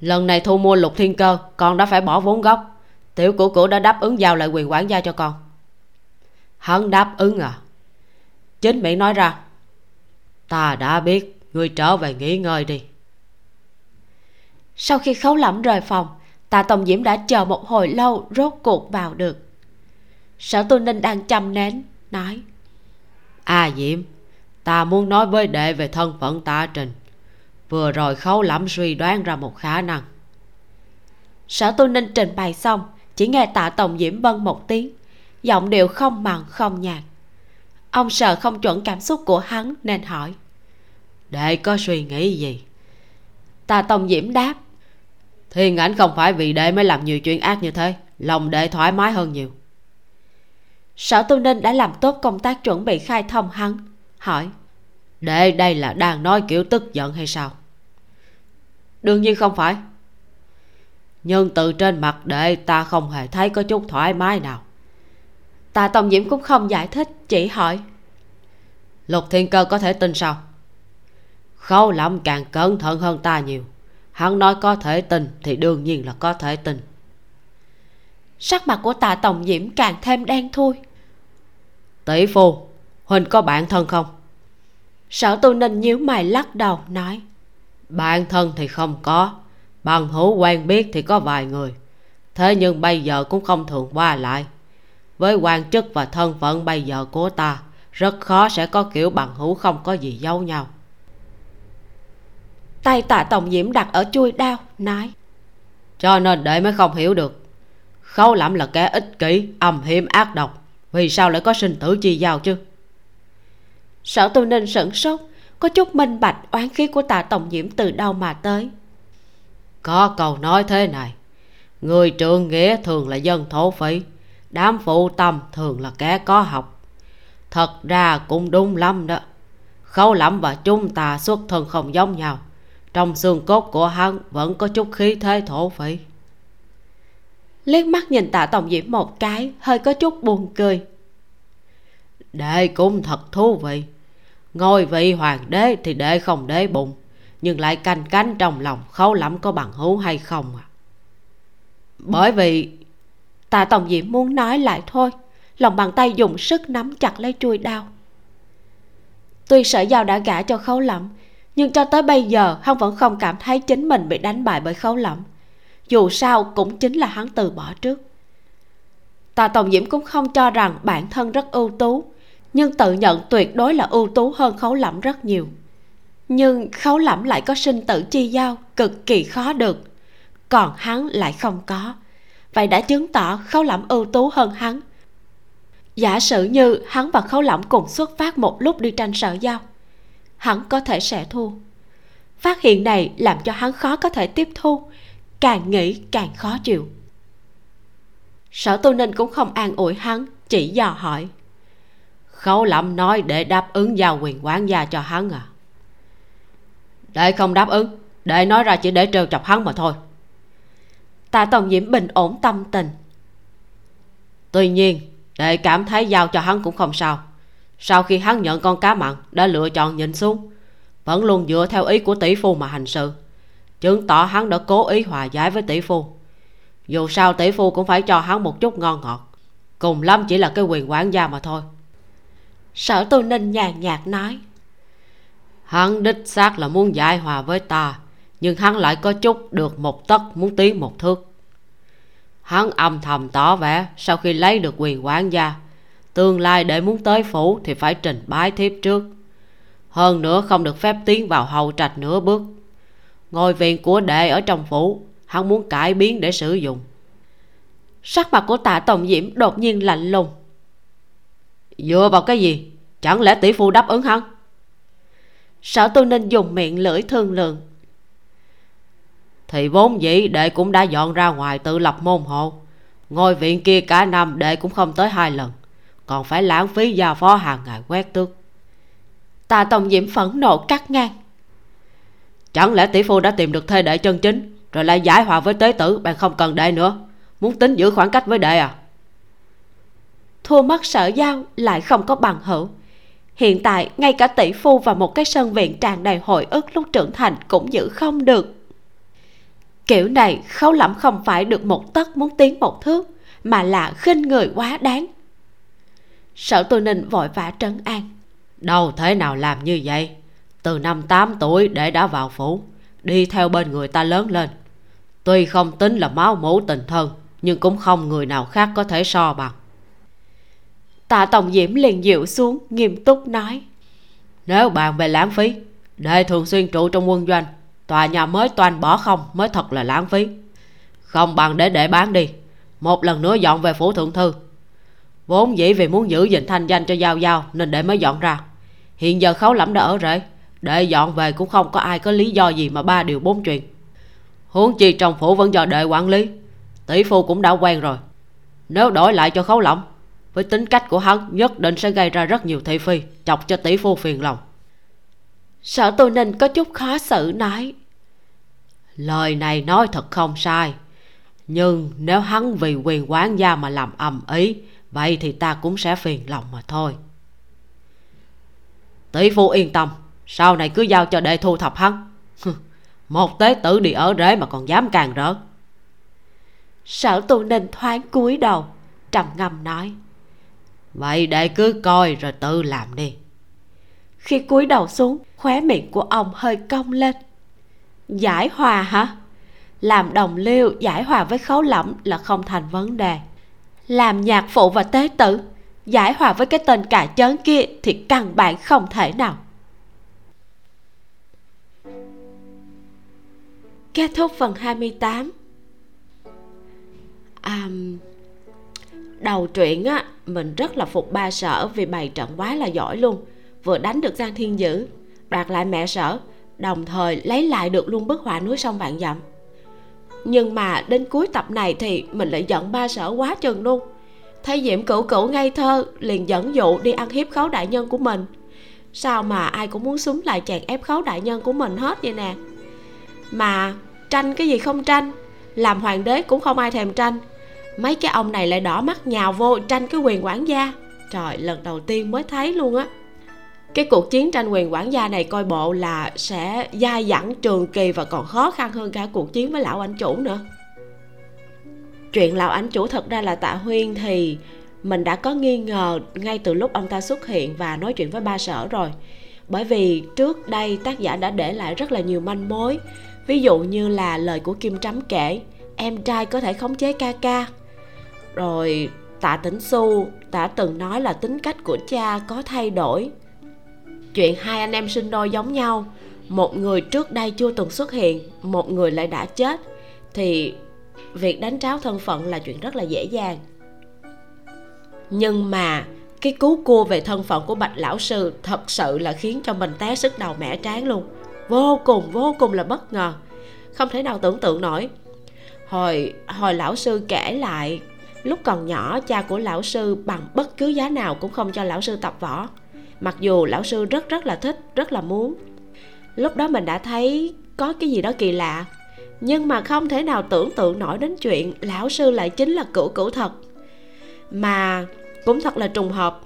Lần này thu mua lục thiên cơ con đã phải bỏ vốn gốc. Tiểu cửu cửu đã đáp ứng giao lại quyền quản gia cho con. Hắn đáp ứng à? Chính miệng nói ra. Ta đã biết ngươi trở về nghỉ ngơi đi. Sau khi khấu lẩm rời phòng tạ tổng diễm đã chờ một hồi lâu rốt cuộc vào được. Sở tu ninh đang chăm nén nói. A à, diễm ta muốn nói với đệ về thân phận tạ trình. Vừa rồi khấu lẩm suy đoán ra một khả năng. Sở tu ninh trình bày xong chỉ nghe tạ tổng diễm vâng một tiếng. Giọng điệu không mặn không nhạt. Ông sợ không chuẩn cảm xúc của hắn nên hỏi. Đệ có suy nghĩ gì? Tạ tổng diễm đáp. Thiên ảnh không phải vì đệ mới làm nhiều chuyện ác như thế lòng đệ thoải mái hơn nhiều. Sở tu ninh đã làm tốt công tác chuẩn bị khai thông hắn hỏi đệ đây là đang nói kiểu tức giận hay sao? Đương nhiên không phải. Nhưng từ trên mặt đệ ta không hề thấy có chút thoải mái nào. Tạ tông diễm cũng không giải thích chỉ hỏi. Lục thiên cơ có thể tin sao? Khâu lắm càng cẩn thận hơn ta nhiều. Hắn nói có thể tin thì đương nhiên là có thể tin. Sắc mặt của tạ tổng diễm càng thêm đen thui. Tỷ phu huynh có bạn thân không? Sở tu ninh nhíu mày lắc đầu nói. Bạn thân thì không có bằng hữu quen biết thì có vài người. Thế nhưng bây giờ cũng không thường qua lại. Với quan chức và thân phận bây giờ của ta rất khó sẽ có kiểu bằng hữu không có gì giấu nhau. Tay tạ tổng diễm đặt ở chui đao nói. Cho nên đệ mới không hiểu được. Khấu lẩm là kẻ ích kỷ âm hiểm ác độc. Vì sao lại có sinh tử chi giao chứ sở tu ninh sửng sốt có chút minh bạch oán khí của tạ tổng diễm từ đâu mà tới. Có câu nói thế này người trượng nghĩa thường là dân thổ phỉ đám phụ tâm thường là kẻ có học. Thật ra cũng đúng lắm đó khấu lẫm và chúng ta xuất thân không giống nhau trong xương cốt của hắn vẫn có chút khí thế thổ phỉ. Liếc mắt nhìn tạ tổng diễm một cái hơi có chút buồn cười. Đệ cũng thật thú vị ngôi vị hoàng đế thì để không đế bụng, nhưng lại canh cánh trong lòng khấu lắm có bằng hữu hay không à. Bởi vì tạ tổng diễm muốn nói lại thôi, lòng bàn tay dùng sức nắm chặt lấy chuôi đao tuy sở giao đã gả cho khấu lẫm nhưng cho tới bây giờ hắn vẫn không cảm thấy chính mình bị đánh bại bởi khấu lẫm dù sao cũng chính là hắn từ bỏ trước. Tạ tổng diễm cũng không cho rằng bản thân rất ưu tú nhưng tự nhận tuyệt đối là ưu tú hơn khấu lẫm rất nhiều. Nhưng khấu lẫm lại có sinh tử chi giao, cực kỳ khó được. Còn hắn lại không có. Vậy đã chứng tỏ khấu lẫm ưu tú hơn hắn. Giả sử như hắn và khấu lẫm cùng xuất phát một lúc đi tranh sở giao, hắn có thể sẽ thua. Phát hiện này làm cho hắn khó có thể tiếp thu, càng nghĩ càng khó chịu. Sở tu ninh cũng không an ủi hắn, chỉ dò hỏi khấu lắm nói để đáp ứng giao quyền quán gia cho hắn à? Để không đáp ứng, để nói ra chỉ để trêu chọc hắn mà thôi. Tạ tổng nhiễm bình ổn tâm tình. Tuy nhiên đệ cảm thấy giao cho hắn cũng không sao. Sau khi hắn nhận con cá mặn đã lựa chọn nhìn xuống, vẫn luôn dựa theo ý của tỷ phu mà hành sự. Chứng tỏ hắn đã cố ý hòa giải với tỷ phu. Dù sao tỷ phu cũng phải cho hắn một chút ngon ngọt. Cùng lắm chỉ là cái quyền quản gia mà thôi sở tu ninh nhàn nhạt nói. Hắn đích xác là muốn giải hòa với ta nhưng hắn lại có chút được một tấc muốn tiến một thước. Hắn âm thầm tỏ vẻ sau khi lấy được quyền quản gia tương lai để muốn tới phủ thì phải trình bái thiếp trước. Hơn nữa không được phép tiến vào hậu trạch nửa bước. Ngôi viện của đệ ở trong phủ hắn muốn cải biến để sử dụng. Sắc mặt của tạ tổng diễm đột nhiên lạnh lùng dựa vào cái gì? Chẳng lẽ tỷ phu đáp ứng hắn sở tu ninh dùng miệng lưỡi thương lượng. Thì vốn dĩ đệ cũng đã dọn ra ngoài tự lập môn hộ. Ngôi viện kia cả năm đệ cũng không tới hai lần. Còn phải lãng phí gia phó hàng ngày quét tước. Tà tổng diễm phẫn nộ cắt ngang. Chẳng lẽ tỷ phu đã tìm được thê đệ chân chính, rồi lại giải hòa với tế tử, bạn không cần đệ nữa. Muốn tính giữ khoảng cách với đệ à? Thua mất sở giao lại không có bằng hữu. Hiện tại, ngay cả tỷ phu và một cái sân viện tràn đầy hồi ức lúc trưởng thành cũng giữ không được. Kiểu này khấu lẫm không phải được một tấc muốn tiến một thước, mà là khinh người quá đáng. Sở tu ninh vội vã trấn an. Đâu thế nào làm như vậy? Từ năm 8 tuổi để đã vào phủ, đi theo bên người ta lớn lên. Tuy không tính là máu mủ tình thân, nhưng cũng không người nào khác có thể so bằng tạ tổng diễm liền dịu xuống, nghiêm túc nói. Nếu bàn về lãng phí để thường xuyên trụ trong quân doanh, tòa nhà mới toàn bỏ không mới thật là lãng phí. Không bằng để để bán đi, một lần nữa dọn về phủ thượng thư. Vốn dĩ vì muốn giữ gìn thanh danh cho giao giao nên để mới dọn ra. Hiện giờ khấu lẫm đã ở rễ, để dọn về cũng không có ai có lý do gì mà ba điều bốn chuyện. Huống chi trong phủ vẫn do đệ quản lý, tỷ phu cũng đã quen rồi. Nếu đổi lại cho khấu lỏng với tính cách của hắn, nhất định sẽ gây ra rất nhiều thị phi, chọc cho tỷ phu phiền lòng. Sở tu ninh có chút khó xử nói lời này nói thật không sai, nhưng nếu hắn vì quyền quán gia mà làm ầm ý vậy thì ta cũng sẽ phiền lòng mà thôi. Tỷ phu yên tâm, sau này cứ giao cho đệ thu thập hắn. Một tế tử đi ở rễ mà còn dám càng rỡ. Sở tu ninh thoáng cúi đầu, trầm ngâm nói vậy để cứ coi rồi tự làm đi. Khi cúi đầu xuống khóe miệng của ông hơi cong lên. Giải hòa hả? Làm đồng liêu giải hòa với khấu lẫm là không thành vấn đề. Làm nhạc phụ và tế tử giải hòa với cái tên cả chớn kia thì căn bản không thể nào. Kết thúc phần 28 à, Đầu truyện á, Mình rất là phục ba sở Vì bày trận quá là giỏi luôn. Vừa đánh được Giang Thiên Dữ, Đoạt lại mẹ sở, Đồng thời lấy lại được luôn bức họa núi sông Vạn Dặm. Nhưng mà đến cuối tập này thì mình lại giận ba sở quá chừng luôn. Thấy diễm cửu cửu ngây thơ, liền dẫn dụ đi ăn hiếp khấu đại nhân của mình. Sao mà ai cũng muốn súng lại chàng ép khấu đại nhân của mình hết vậy nè? Mà tranh cái gì không tranh, làm hoàng đế cũng không ai thèm tranh mấy cái ông này lại đỏ mắt nhào vô tranh cái quyền quản gia. Trời, lần đầu tiên mới thấy luôn á. Cái cuộc chiến tranh quyền quản gia này coi bộ là sẽ dai dẳng, trường kỳ và còn khó khăn hơn cả cuộc chiến với lão ảnh chủ nữa. Chuyện lão ảnh chủ thật ra là tạ huyên thì mình đã có nghi ngờ ngay từ lúc ông ta xuất hiện và nói chuyện với ba sở rồi. Bởi vì trước đây tác giả đã để lại rất là nhiều manh mối. Ví dụ như là lời của kim trắm kể, em trai có thể khống chế ca ca rồi, tạ tĩnh xu đã từng nói là tính cách của cha có thay đổi. Chuyện hai anh em sinh đôi giống nhau. Một người trước đây chưa từng xuất hiện, một người lại đã chết. Thì việc đánh tráo thân phận là chuyện rất là dễ dàng. Nhưng mà cái cú cua về thân phận của bạch lão sư thật sự là khiến cho mình té sức đầu mẻ tráng luôn. Vô cùng vô cùng là bất ngờ. Không thể nào tưởng tượng nổi. Hồi hồi lão sư kể lại lúc còn nhỏ, cha của lão sư bằng bất cứ giá nào cũng không cho lão sư tập võ. Mặc dù lão sư rất rất là thích, rất là muốn. Lúc đó mình đã thấy có cái gì đó kỳ lạ. Nhưng mà không thể nào tưởng tượng nổi đến chuyện lão sư lại chính là cửu cửu thật. Mà cũng thật là trùng hợp,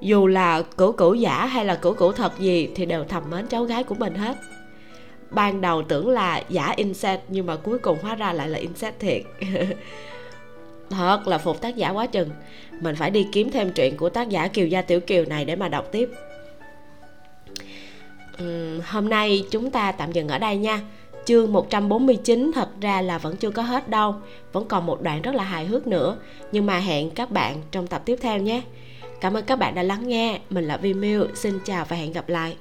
dù là cửu cửu giả hay là cửu cửu thật gì thì đều thầm mến cháu gái của mình hết. Ban đầu tưởng là giả insect, nhưng mà cuối cùng hóa ra lại là insect thiệt. thật là phục tác giả quá chừng. Mình phải đi kiếm thêm truyện của tác giả kiều gia tiểu kiều này để mà đọc tiếp. Uhm, hôm nay chúng ta tạm dừng ở đây nha. Chương 149 thật ra là vẫn chưa có hết đâu vẫn còn một đoạn rất là hài hước nữa. Nhưng mà hẹn các bạn trong tập tiếp theo nhé. Cảm ơn các bạn đã lắng nghe. Mình là vi miu xin chào và hẹn gặp lại.